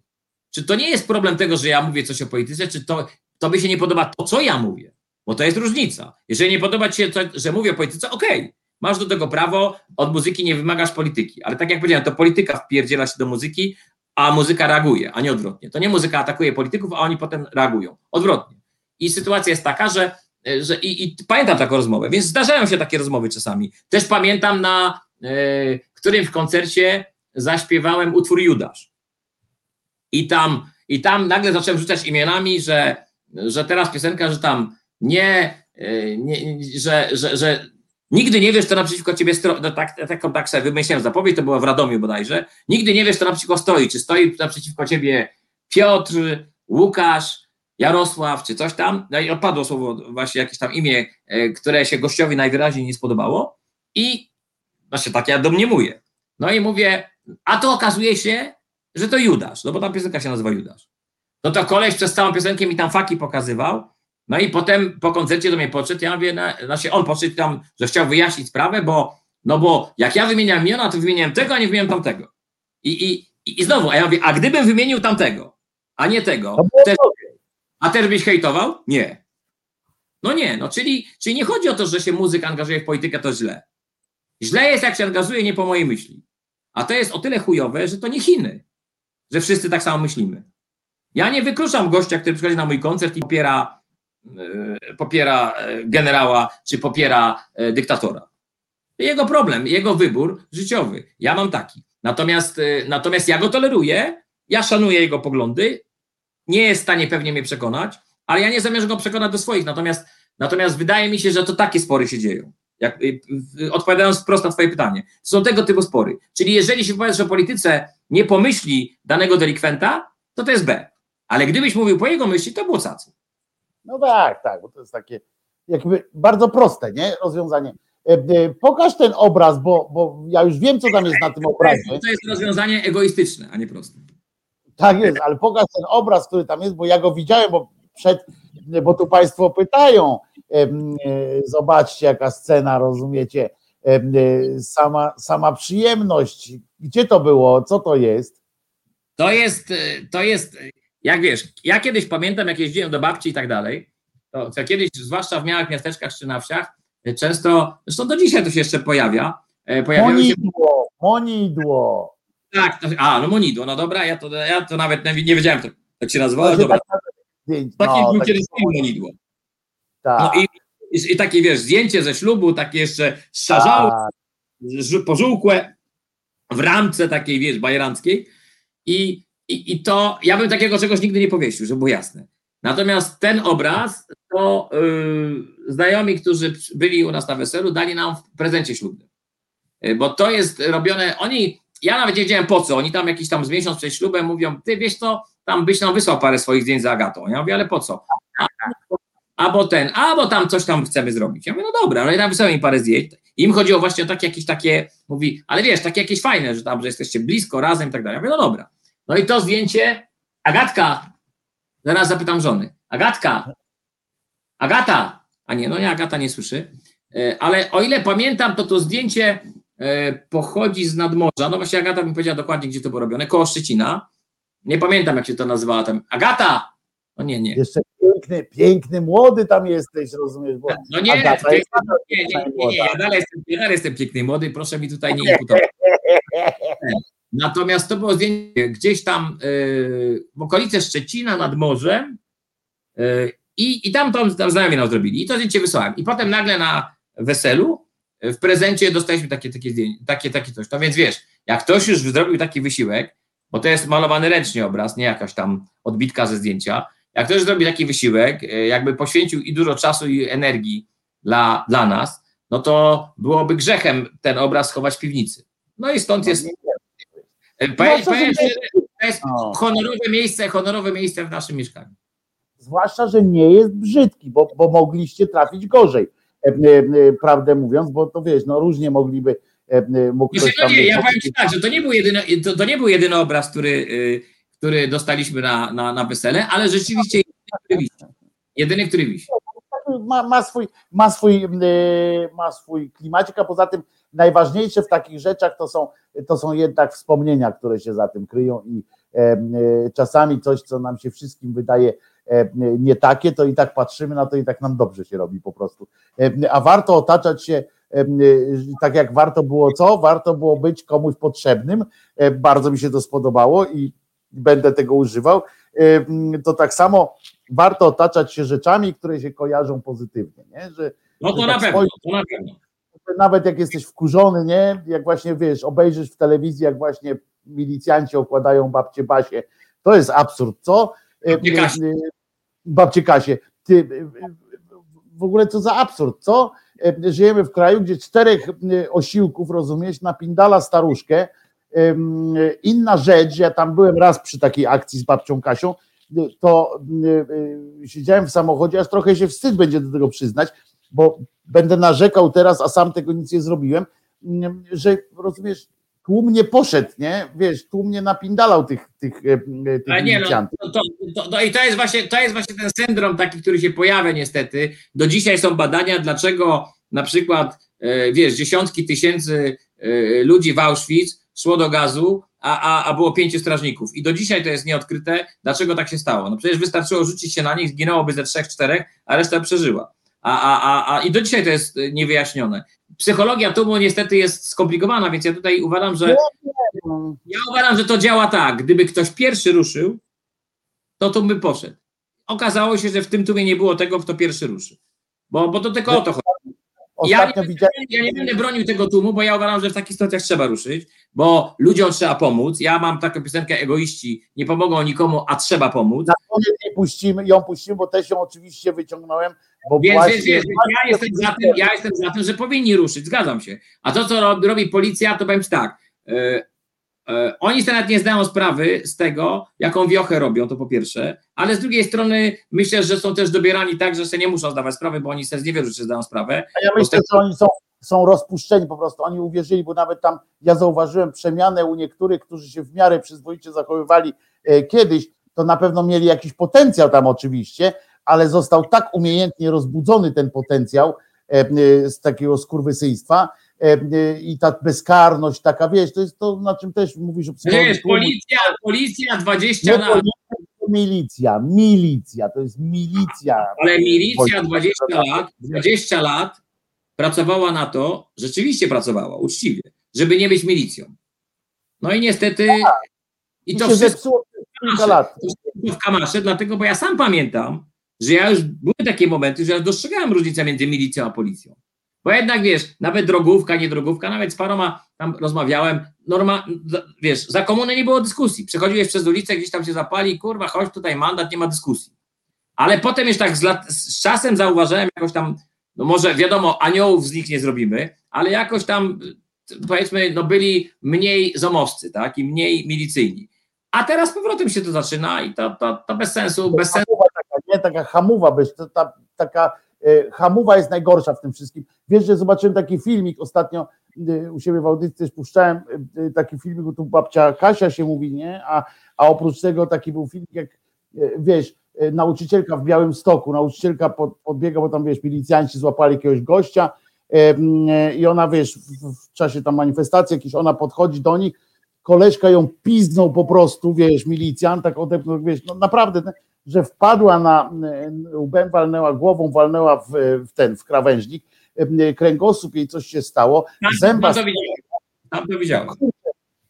Czy to nie jest problem tego, że ja mówię coś o polityce, czy to tobie się nie podoba to, co ja mówię? Bo to jest różnica. Jeżeli nie podoba ci się, to, że mówię o polityce, okej, masz do tego prawo, od muzyki nie wymagasz polityki. Ale tak jak powiedziałem, to polityka wpierdziela się do muzyki, a muzyka reaguje, a nie odwrotnie. To nie muzyka atakuje polityków, a oni potem reagują. Odwrotnie. I sytuacja jest taka, że, że i, i pamiętam taką rozmowę, więc zdarzają się takie rozmowy czasami. Też pamiętam na e, którymś koncercie zaśpiewałem utwór Judasz. I tam, I tam nagle zacząłem rzucać imionami, że, że teraz piosenka, że tam nie, e, nie że, że, że nigdy nie wiesz, co naprzeciwko ciebie stoi. No tak, taką tak sobie wymyśliłem zapowiedź, to była w Radomiu bodajże. Nigdy nie wiesz, co naprzeciwko stoi. Czy stoi naprzeciwko ciebie Piotr, Łukasz, Jarosław, czy coś tam. No i odpadło słowo, właśnie jakieś tam imię, e, które się gościowi najwyraźniej nie spodobało. I właśnie tak ja domniemuję. No i mówię, a to okazuje się, że to Judasz, no bo ta piosenka się nazywa Judasz. No to koleś przez całą piosenkę mi tam faki pokazywał, no i potem po koncercie do mnie podszedł, ja mówię, na, znaczy on podszedł tam, że chciał wyjaśnić sprawę, bo, no bo jak ja wymieniam imiona, to wymieniałem tego, a nie wymieniam tamtego. I, i, i znowu, a ja mówię, a gdybym wymienił tamtego, a nie tego, było też, a też byś hejtował? Nie. No nie, no czyli, czyli nie chodzi o to, że się muzyk angażuje w politykę, to źle. Źle jest, jak się angażuje nie po mojej myśli. A to jest o tyle chujowe, że to nie Chiny, że wszyscy tak samo myślimy. Ja nie wykluczam gościa, który przychodzi na mój koncert i popiera, popiera e, generała, czy popiera e, dyktatora. To Jego problem, jego wybór życiowy. Ja mam taki. Natomiast, e, natomiast ja go toleruję, ja szanuję jego poglądy, nie jest w stanie pewnie mnie przekonać, ale ja nie zamierzam go przekonać do swoich. Natomiast, natomiast wydaje mi się, że to takie spory się dzieją. Jak, odpowiadając wprost na Twoje pytanie, są tego typu spory. Czyli jeżeli się powiesz o polityce nie pomyśli danego delikwenta, to to jest B. Ale gdybyś mówił po jego myśli, to było cacy. No tak, tak, bo to jest takie jakby bardzo proste, nie? Rozwiązanie. E, e, Pokaż ten obraz, bo, bo ja już wiem, co tam jest na tym obrazie. to jest rozwiązanie egoistyczne, a nie proste. Tak jest, ale pokaż ten obraz, który tam jest, bo ja go widziałem, bo przed, bo tu Państwo pytają, e, zobaczcie jaka scena, rozumiecie, sama, sama przyjemność, gdzie to było, co to jest? To jest, to jest, jak wiesz, ja kiedyś pamiętam, jak jeździłem do babci i tak dalej, to kiedyś, zwłaszcza w małych miasteczkach czy na wsiach, y, często, zresztą do dzisiaj to się jeszcze pojawia, e, pojawiały się Monidło, monidło. Tak, to, a, no Monidło, no dobra, ja to, ja to nawet nie, nie wiedziałem, tak, tak się nazywało, Właśnie dobra. tak- zdjęć, Taki no, był takie kiedyś film Monidło. tak, No i, i, i takie, wiesz, zdjęcie ze ślubu, takie jeszcze szarzałe, tak. pożółkłe, w ramce takiej, wiesz, bajeranckiej i, i, i to, ja bym takiego czegoś nigdy nie powiesił, żeby było jasne. Natomiast ten obraz, to yy, znajomi, którzy byli u nas na weselu, dali nam w prezencie ślubnym. Yy, Bo to jest robione, oni, ja nawet nie wiedziałem po co, oni tam jakiś tam z miesiąc przed ślubem mówią, ty wiesz co, tam byś nam wysłał parę swoich zdjęć za Agatą. Ja mówię, ale po co? Albo ten, albo tam coś tam chcemy zrobić. Ja mówię, no dobra, no i tam wysłałem im parę zdjęć. I im chodziło właśnie o takie jakieś takie, mówi, ale wiesz, takie jakieś fajne, że tam, że jesteście blisko, razem i tak dalej. Ja mówię, no dobra. No i to zdjęcie, Agatka, zaraz zapytam żony, Agatka, Agata, a nie, no nie, Agata nie słyszy, E, ale o ile pamiętam, to to zdjęcie e, pochodzi z nadmorza, no właśnie Agata mi powiedziała dokładnie, gdzie to było robione, koło Szczecina, nie pamiętam, jak się to nazywała tam, Agata, no nie, nie, Jeszcze piękny, piękny, młody tam jesteś, rozumiesz? Bo no nie, Agata nie, nie, nie, nie, nie, ja dalej jestem, ja dalej jestem piękny młody, proszę mi tutaj nie imputować. Natomiast to było zdjęcie gdzieś tam yy, w okolicy Szczecina nad morzem yy, i, i tam, tam, tam znajomi nam zrobili. I to zdjęcie wysłałem. I potem nagle na weselu w prezencie dostaliśmy takie, takie zdjęcie, takie, takie coś. No więc wiesz, jak ktoś już zrobił taki wysiłek, bo to jest malowany ręcznie obraz, nie jakaś tam odbitka ze zdjęcia, jak ktoś zrobi taki wysiłek, jakby poświęcił i dużo czasu i energii dla, dla nas, no to byłoby grzechem ten obraz schować w piwnicy. No i stąd jest. Powiem, powiem, że to jest O. honorowe miejsce, honorowe miejsce w naszym mieszkaniu. Zwłaszcza, że nie jest brzydki, bo, bo mogliście trafić gorzej, e, e, e, prawdę mówiąc, bo to wiesz, no różnie mogliby, e, e, mógł Znaczy, ktoś no tam... nie, ja powiem Ci tak, że to nie był jedyny, to, to nie był jedyny obraz, który, y, który dostaliśmy na, na, na wesele, ale rzeczywiście jedyny, który wisi. Jedyny, który wisi. ma, ma, swój, ma, swój, e, ma swój klimacik, a poza tym najważniejsze w takich rzeczach to są, to są jednak wspomnienia, które się za tym kryją i e, e, czasami coś, co nam się wszystkim wydaje e, nie takie, to i tak patrzymy na to i tak nam dobrze się robi po prostu. A warto otaczać się tak jak warto było co? Warto było być komuś potrzebnym. Bardzo mi się to spodobało i będę tego używał. To tak samo warto otaczać się rzeczami, które się kojarzą pozytywnie, nie? Że No to Że na tak pewno, swoim- to na pewno. Nawet jak jesteś wkurzony, nie? Jak właśnie wiesz, obejrzysz w telewizji, jak właśnie milicjanci okładają babcie Basie, to jest absurd, co? E, Babcie e, e, Babcie Kasie. Ty, w ogóle co za absurd, co? Żyjemy w kraju, gdzie czterech osiłków, rozumiesz, napindala staruszkę. Inna rzecz, ja tam byłem raz przy takiej akcji z babcią Kasią, to siedziałem w samochodzie, aż trochę się wstyd będzie do tego przyznać, bo będę narzekał teraz, a sam tego nic nie zrobiłem, mm, że rozumiesz, tłum nie poszedł, nie? Wiesz, tłum nie napindalał tych, tych, e, tych Ale nie, no, to, to, to, to, i to jest, właśnie, to jest właśnie ten syndrom taki, który się pojawia niestety. Do dzisiaj są badania, dlaczego na przykład, e, wiesz, dziesiątki tysięcy e, ludzi w Auschwitz szło do gazu, a, a, a było pięciu strażników. I do dzisiaj to jest nieodkryte, dlaczego tak się stało. No przecież wystarczyło rzucić się na nich, zginęłoby ze trzech, czterech, a reszta przeżyła. A, a, a, a, I do dzisiaj to jest e, niewyjaśnione. Psychologia tłumu niestety jest skomplikowana, więc ja tutaj uważam, że ja uważam, że to działa tak. Gdyby ktoś pierwszy ruszył, to tłum by poszedł. Okazało się, że w tym tłumie nie było tego, kto pierwszy ruszy. Bo, bo to tylko o to chodzi. Ja Ostatnio nie, widziałem, ja nie będę bronił tego tłumu, bo ja uważam, że w takich sytuacjach trzeba ruszyć, bo ludziom trzeba pomóc. Ja mam taką piosenkę egoiści, nie pomogą nikomu, a trzeba pomóc. na koniec jej puścimy, ją puścimy, bo też ją oczywiście wyciągnąłem, bo Więc, właśnie... więc, więc ja, jestem za tym, ja jestem za tym, że powinni ruszyć, zgadzam się. A to, co robi, policja, to powiem ci tak. e, oni sobie nawet nie zdają sprawy z tego, jaką wiochę robią, to po pierwsze, ale z drugiej strony myślę, że są też dobierani tak, że sobie nie muszą zdawać sprawy, bo oni sobie z niewielu rzeczy zdają sprawę. A ja myślę, że oni są, są rozpuszczeni po prostu, oni uwierzyli, bo nawet tam ja zauważyłem przemianę u niektórych, którzy się w miarę przyzwoicie zachowywali e, kiedyś, to na pewno mieli jakiś potencjał tam oczywiście, ale został tak umiejętnie rozbudzony ten potencjał e, e, z takiego skurwysyństwa e, e, i ta bezkarność taka, wiesz, to jest to, na czym też mówisz o psychologii tłumu. policja, policja 20 Nie lat, milicja, milicja, to jest milicja. ale milicja 20 lat, 20 lat pracowała na to, rzeczywiście pracowała, uczciwie, żeby nie być milicją. No i niestety i I to się wszystko kilka lat. W kamasze, dlatego, bo ja sam pamiętam, że ja już były takie momenty, że ja dostrzegałem różnicę między milicją a policją. Bo jednak wiesz, nawet drogówka, nie drogówka, nawet z paroma tam rozmawiałem, norma, wiesz, za komuny nie było dyskusji. Przechodziłeś przez ulicę, gdzieś tam się zapali, kurwa, chodź tutaj mandat, nie ma dyskusji. Ale potem już tak z, lat, z czasem zauważyłem jakoś tam, no może wiadomo, aniołów z nich nie zrobimy, ale jakoś tam powiedzmy, no byli mniej zomowscy, tak, i mniej milicyjni. A teraz z powrotem się to zaczyna i to, to, to bez sensu, bez sensu. Taka, nie? Taka hamuwa, byś, to, ta, taka hamuwa jest najgorsza w tym wszystkim. Wiesz, że zobaczyłem taki filmik ostatnio e, u siebie w audycji też puszczałem e, taki filmik, tu babcia Kasia się mówi, nie? A, a oprócz tego taki był filmik, jak e, wiesz, e, nauczycielka w Białym Stoku, nauczycielka pod, podbiega, bo tam wiesz, milicjanci złapali jakiegoś gościa e, e, i ona wiesz, w, w czasie tam manifestacji jakiejś, ona podchodzi do nich, koleżka ją piznął po prostu, wiesz, milicjant, tak odepnął, wiesz, no naprawdę, że wpadła na e, łbem, walnęła głową, walnęła w, w ten, w krawężnik, e, kręgosłup jej coś się stało, Tam, zęba tam to widziałem. Tam to widziałem.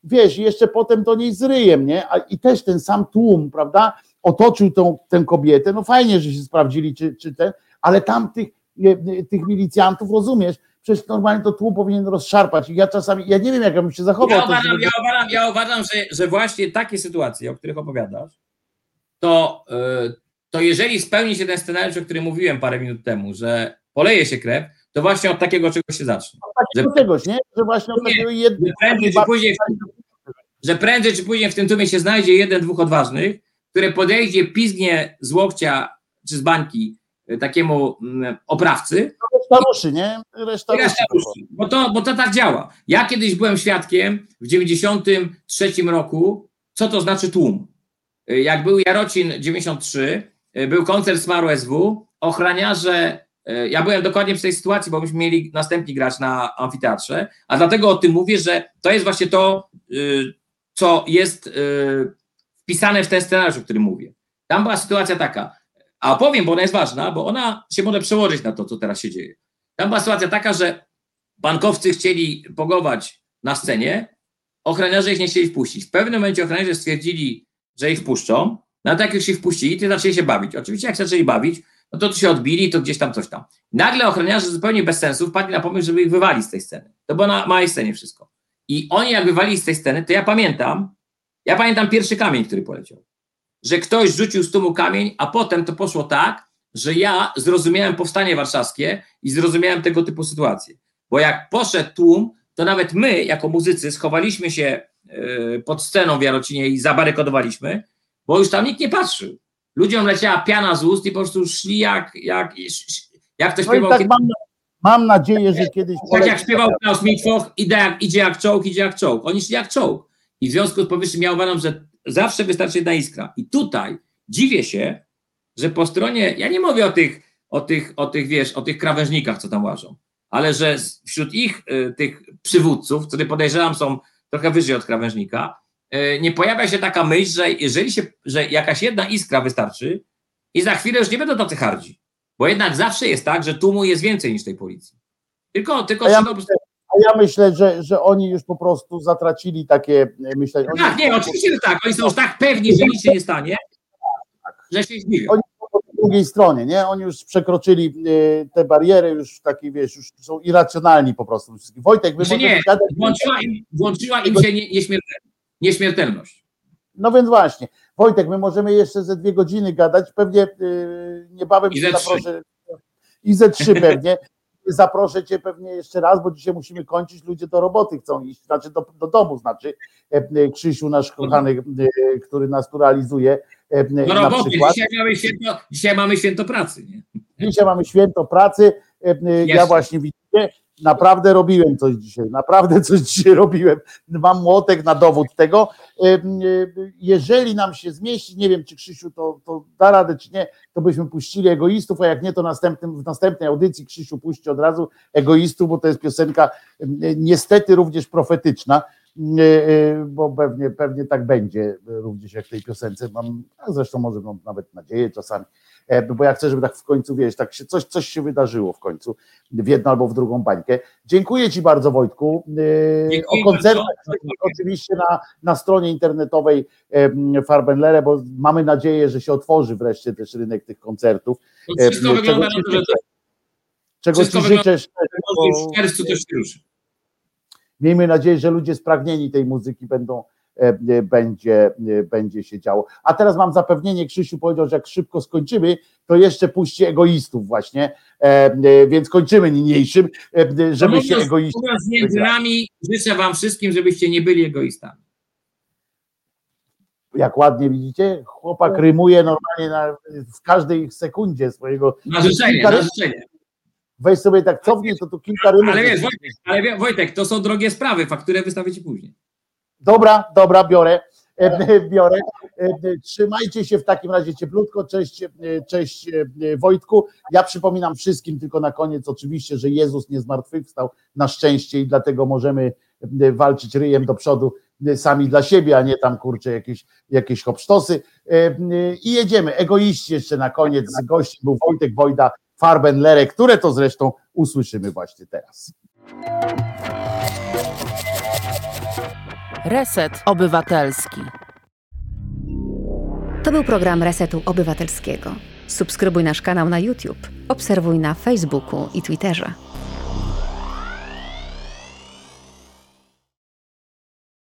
wiesz, jeszcze potem do niej z ryjem, nie? A, I też ten sam tłum, prawda, otoczył tą, tę kobietę, no fajnie, że się sprawdzili, czy, czy ten, ale tam tych, e, tych milicjantów, rozumiesz, przecież normalnie to tłum powinien rozszarpać i ja czasami, ja nie wiem, jak ja bym się zachował. Ja uważam, ja uważam, ja uważam że, że właśnie takie sytuacje, o których opowiadasz, to, yy, to jeżeli spełni się ten scenariusz, o którym mówiłem parę minut temu, że poleje się krew, to właśnie od takiego czegoś się zacznie. do czegoś, nie? Że właśnie od takiego jednego. Że prędzej, czy później, że prędzej czy później w tym tłumie się znajdzie jeden, dwóch odważnych, które podejdzie, pizgnie z łokcia czy z bańki y, takiemu mm, oprawcy Reszta ruszy, nie? Reszta reszta ruszy. ruszy. Bo to, bo to tak działa. Ja kiedyś byłem świadkiem w 93 roku, co to znaczy tłum. Y, Jak był Jarocin 93, y, był koncert Smaru SW, ochraniarze, y, ja byłem dokładnie w tej sytuacji, bo myśmy mieli następnie grać na amfiteatrze, a dlatego o tym mówię, że to jest właśnie to, co jest wpisane w ten scenariusz, o którym mówię. Tam była sytuacja taka, a opowiem, bo ona jest ważna, bo ona się może przełożyć na to, co teraz się dzieje. Tam była sytuacja taka, że bankowcy chcieli pogować na scenie, ochroniarze ich nie chcieli wpuścić. W pewnym momencie ochroniarze stwierdzili, że ich wpuszczą, no tak już ich wpuścili, to zaczęli się bawić. Oczywiście jak zaczęli bawić, no to tu się odbili, to gdzieś tam coś tam. Nagle ochroniarze zupełnie bez sensu wpadli na pomysł, żeby ich wywalić z tej sceny. To było na małej scenie wszystko. I oni jak wywalili z tej sceny, to ja pamiętam, ja pamiętam pierwszy kamień, który poleciał. Że ktoś rzucił z tłumu kamień, a potem to poszło tak, że ja zrozumiałem powstanie warszawskie i zrozumiałem tego typu sytuacje. Bo jak poszedł tłum, to nawet my, jako muzycy, schowaliśmy się pod sceną w Jarocinie i zabarykadowaliśmy, bo już tam nikt nie patrzył. Ludziom leciała piana z ust i po prostu szli jak, jak, jak to No śpiewał tak kiedyś- mam, mam nadzieję, że kiedyś. tak jak śpiewał Klaus Mitwoch, idzie jak, idzie jak czołg, idzie jak czołg. Oni szli jak czołg. I w związku z powyższym ja uważam, że zawsze wystarczy jedna iskra. I tutaj dziwię się, że po stronie, ja nie mówię o tych, o tych, o tych wiesz, o tych krawężnikach, co tam łażą, ale że wśród ich, y, tych przywódców, którzy podejrzewam są trochę wyżej od krawężnika, y, nie pojawia się taka myśl, że jeżeli się, że jakaś jedna iskra wystarczy i za chwilę już nie będą tacy hardzi. Bo jednak zawsze jest tak, że tłumu jest więcej niż tej policji. Tylko, tylko A ja myślę, a ja myślę że, że oni już po prostu zatracili takie e, myślenie. Tak, nie, oczywiście, że tak. Oni są już tak pewni, że nic się nie stanie, że się zdziwią. Oni drugiej stronie, nie? Oni już przekroczyli e, te bariery, już taki, wiesz, już są irracjonalni po prostu. Wojtek, wy Znaczy nie, gadać. włączyła im, włączyła im się nie, nieśmiertelność. nieśmiertelność. No więc właśnie, Wojtek, my możemy jeszcze ze dwie godziny gadać, pewnie yy, niebawem I ze zaproszę. I ze trzy pewnie. Zaproszę cię pewnie jeszcze raz, bo dzisiaj musimy kończyć, ludzie do roboty chcą iść, znaczy do, do domu, znaczy e, Krzysiu, nasz kochany, e, który nas tu realizuje Do na roboty. Dzisiaj mamy, święto, dzisiaj mamy święto pracy. Nie? Dzisiaj mamy święto pracy. e, e, Ja właśnie widzicie, naprawdę robiłem coś dzisiaj, naprawdę coś dzisiaj robiłem. Mam młotek na dowód tego. E, e, Jeżeli nam się zmieści, nie wiem czy Krzysiu to, to da radę, czy nie, to byśmy puścili egoistów, a jak nie, to następnym, w następnej audycji Krzysiu puści od razu egoistów, bo to jest piosenka e, niestety również profetyczna. E, Bo pewnie, pewnie tak będzie, również jak w tej piosence. Mam, a zresztą może mam nawet nadzieję czasami. E, bo ja chcę, żeby tak w końcu, wiesz, tak się, coś, coś się wydarzyło w końcu, w jedną albo w drugą bańkę. Dziękuję Ci bardzo Wojtku. Dziękuję O koncertach oczywiście na, na stronie internetowej Farbenlere, bo mamy nadzieję, że się otworzy wreszcie też rynek tych koncertów. To wszystko E, wygląda czego na to, że to Czego Ci wygląda- życzę, już w czerwcu coś się ruszy. Miejmy nadzieję, że ludzie spragnieni tej muzyki będą e, e, będzie, e, będzie się działo. A teraz mam zapewnienie, Krzysiu powiedział, że jak szybko skończymy, to jeszcze puści egoistów właśnie, e, więc kończymy niniejszym, żeby się egoistów mówiąc między wygrali. nami, życzę wam wszystkim, żebyście nie byli egoistami. Jak ładnie widzicie, chłopak rymuje normalnie na, w każdej sekundzie swojego. Na życzenie, na życzenie. Weź sobie tak cofnij, to tu kilka rymów. Ale wiesz, Wojtek, ale Wojtek, to są drogie sprawy, fakturę wystawię ci później. Dobra, dobra, biorę. E, Biorę. E, Trzymajcie się w takim razie cieplutko. Cześć, e, cześć Wojtku. Ja przypominam wszystkim tylko na koniec oczywiście, że Jezus nie zmartwychwstał na szczęście i dlatego możemy walczyć ryjem do przodu sami dla siebie, a nie tam kurczę jakieś, jakieś hopsztosy. I jedziemy. Egoiści jeszcze na koniec. Gościem był Wojtek Wojda, Farben Lere, które to zresztą usłyszymy właśnie teraz. Reset Obywatelski. To był program Resetu Obywatelskiego. Subskrybuj nasz kanał na YouTube, obserwuj na Facebooku i Twitterze.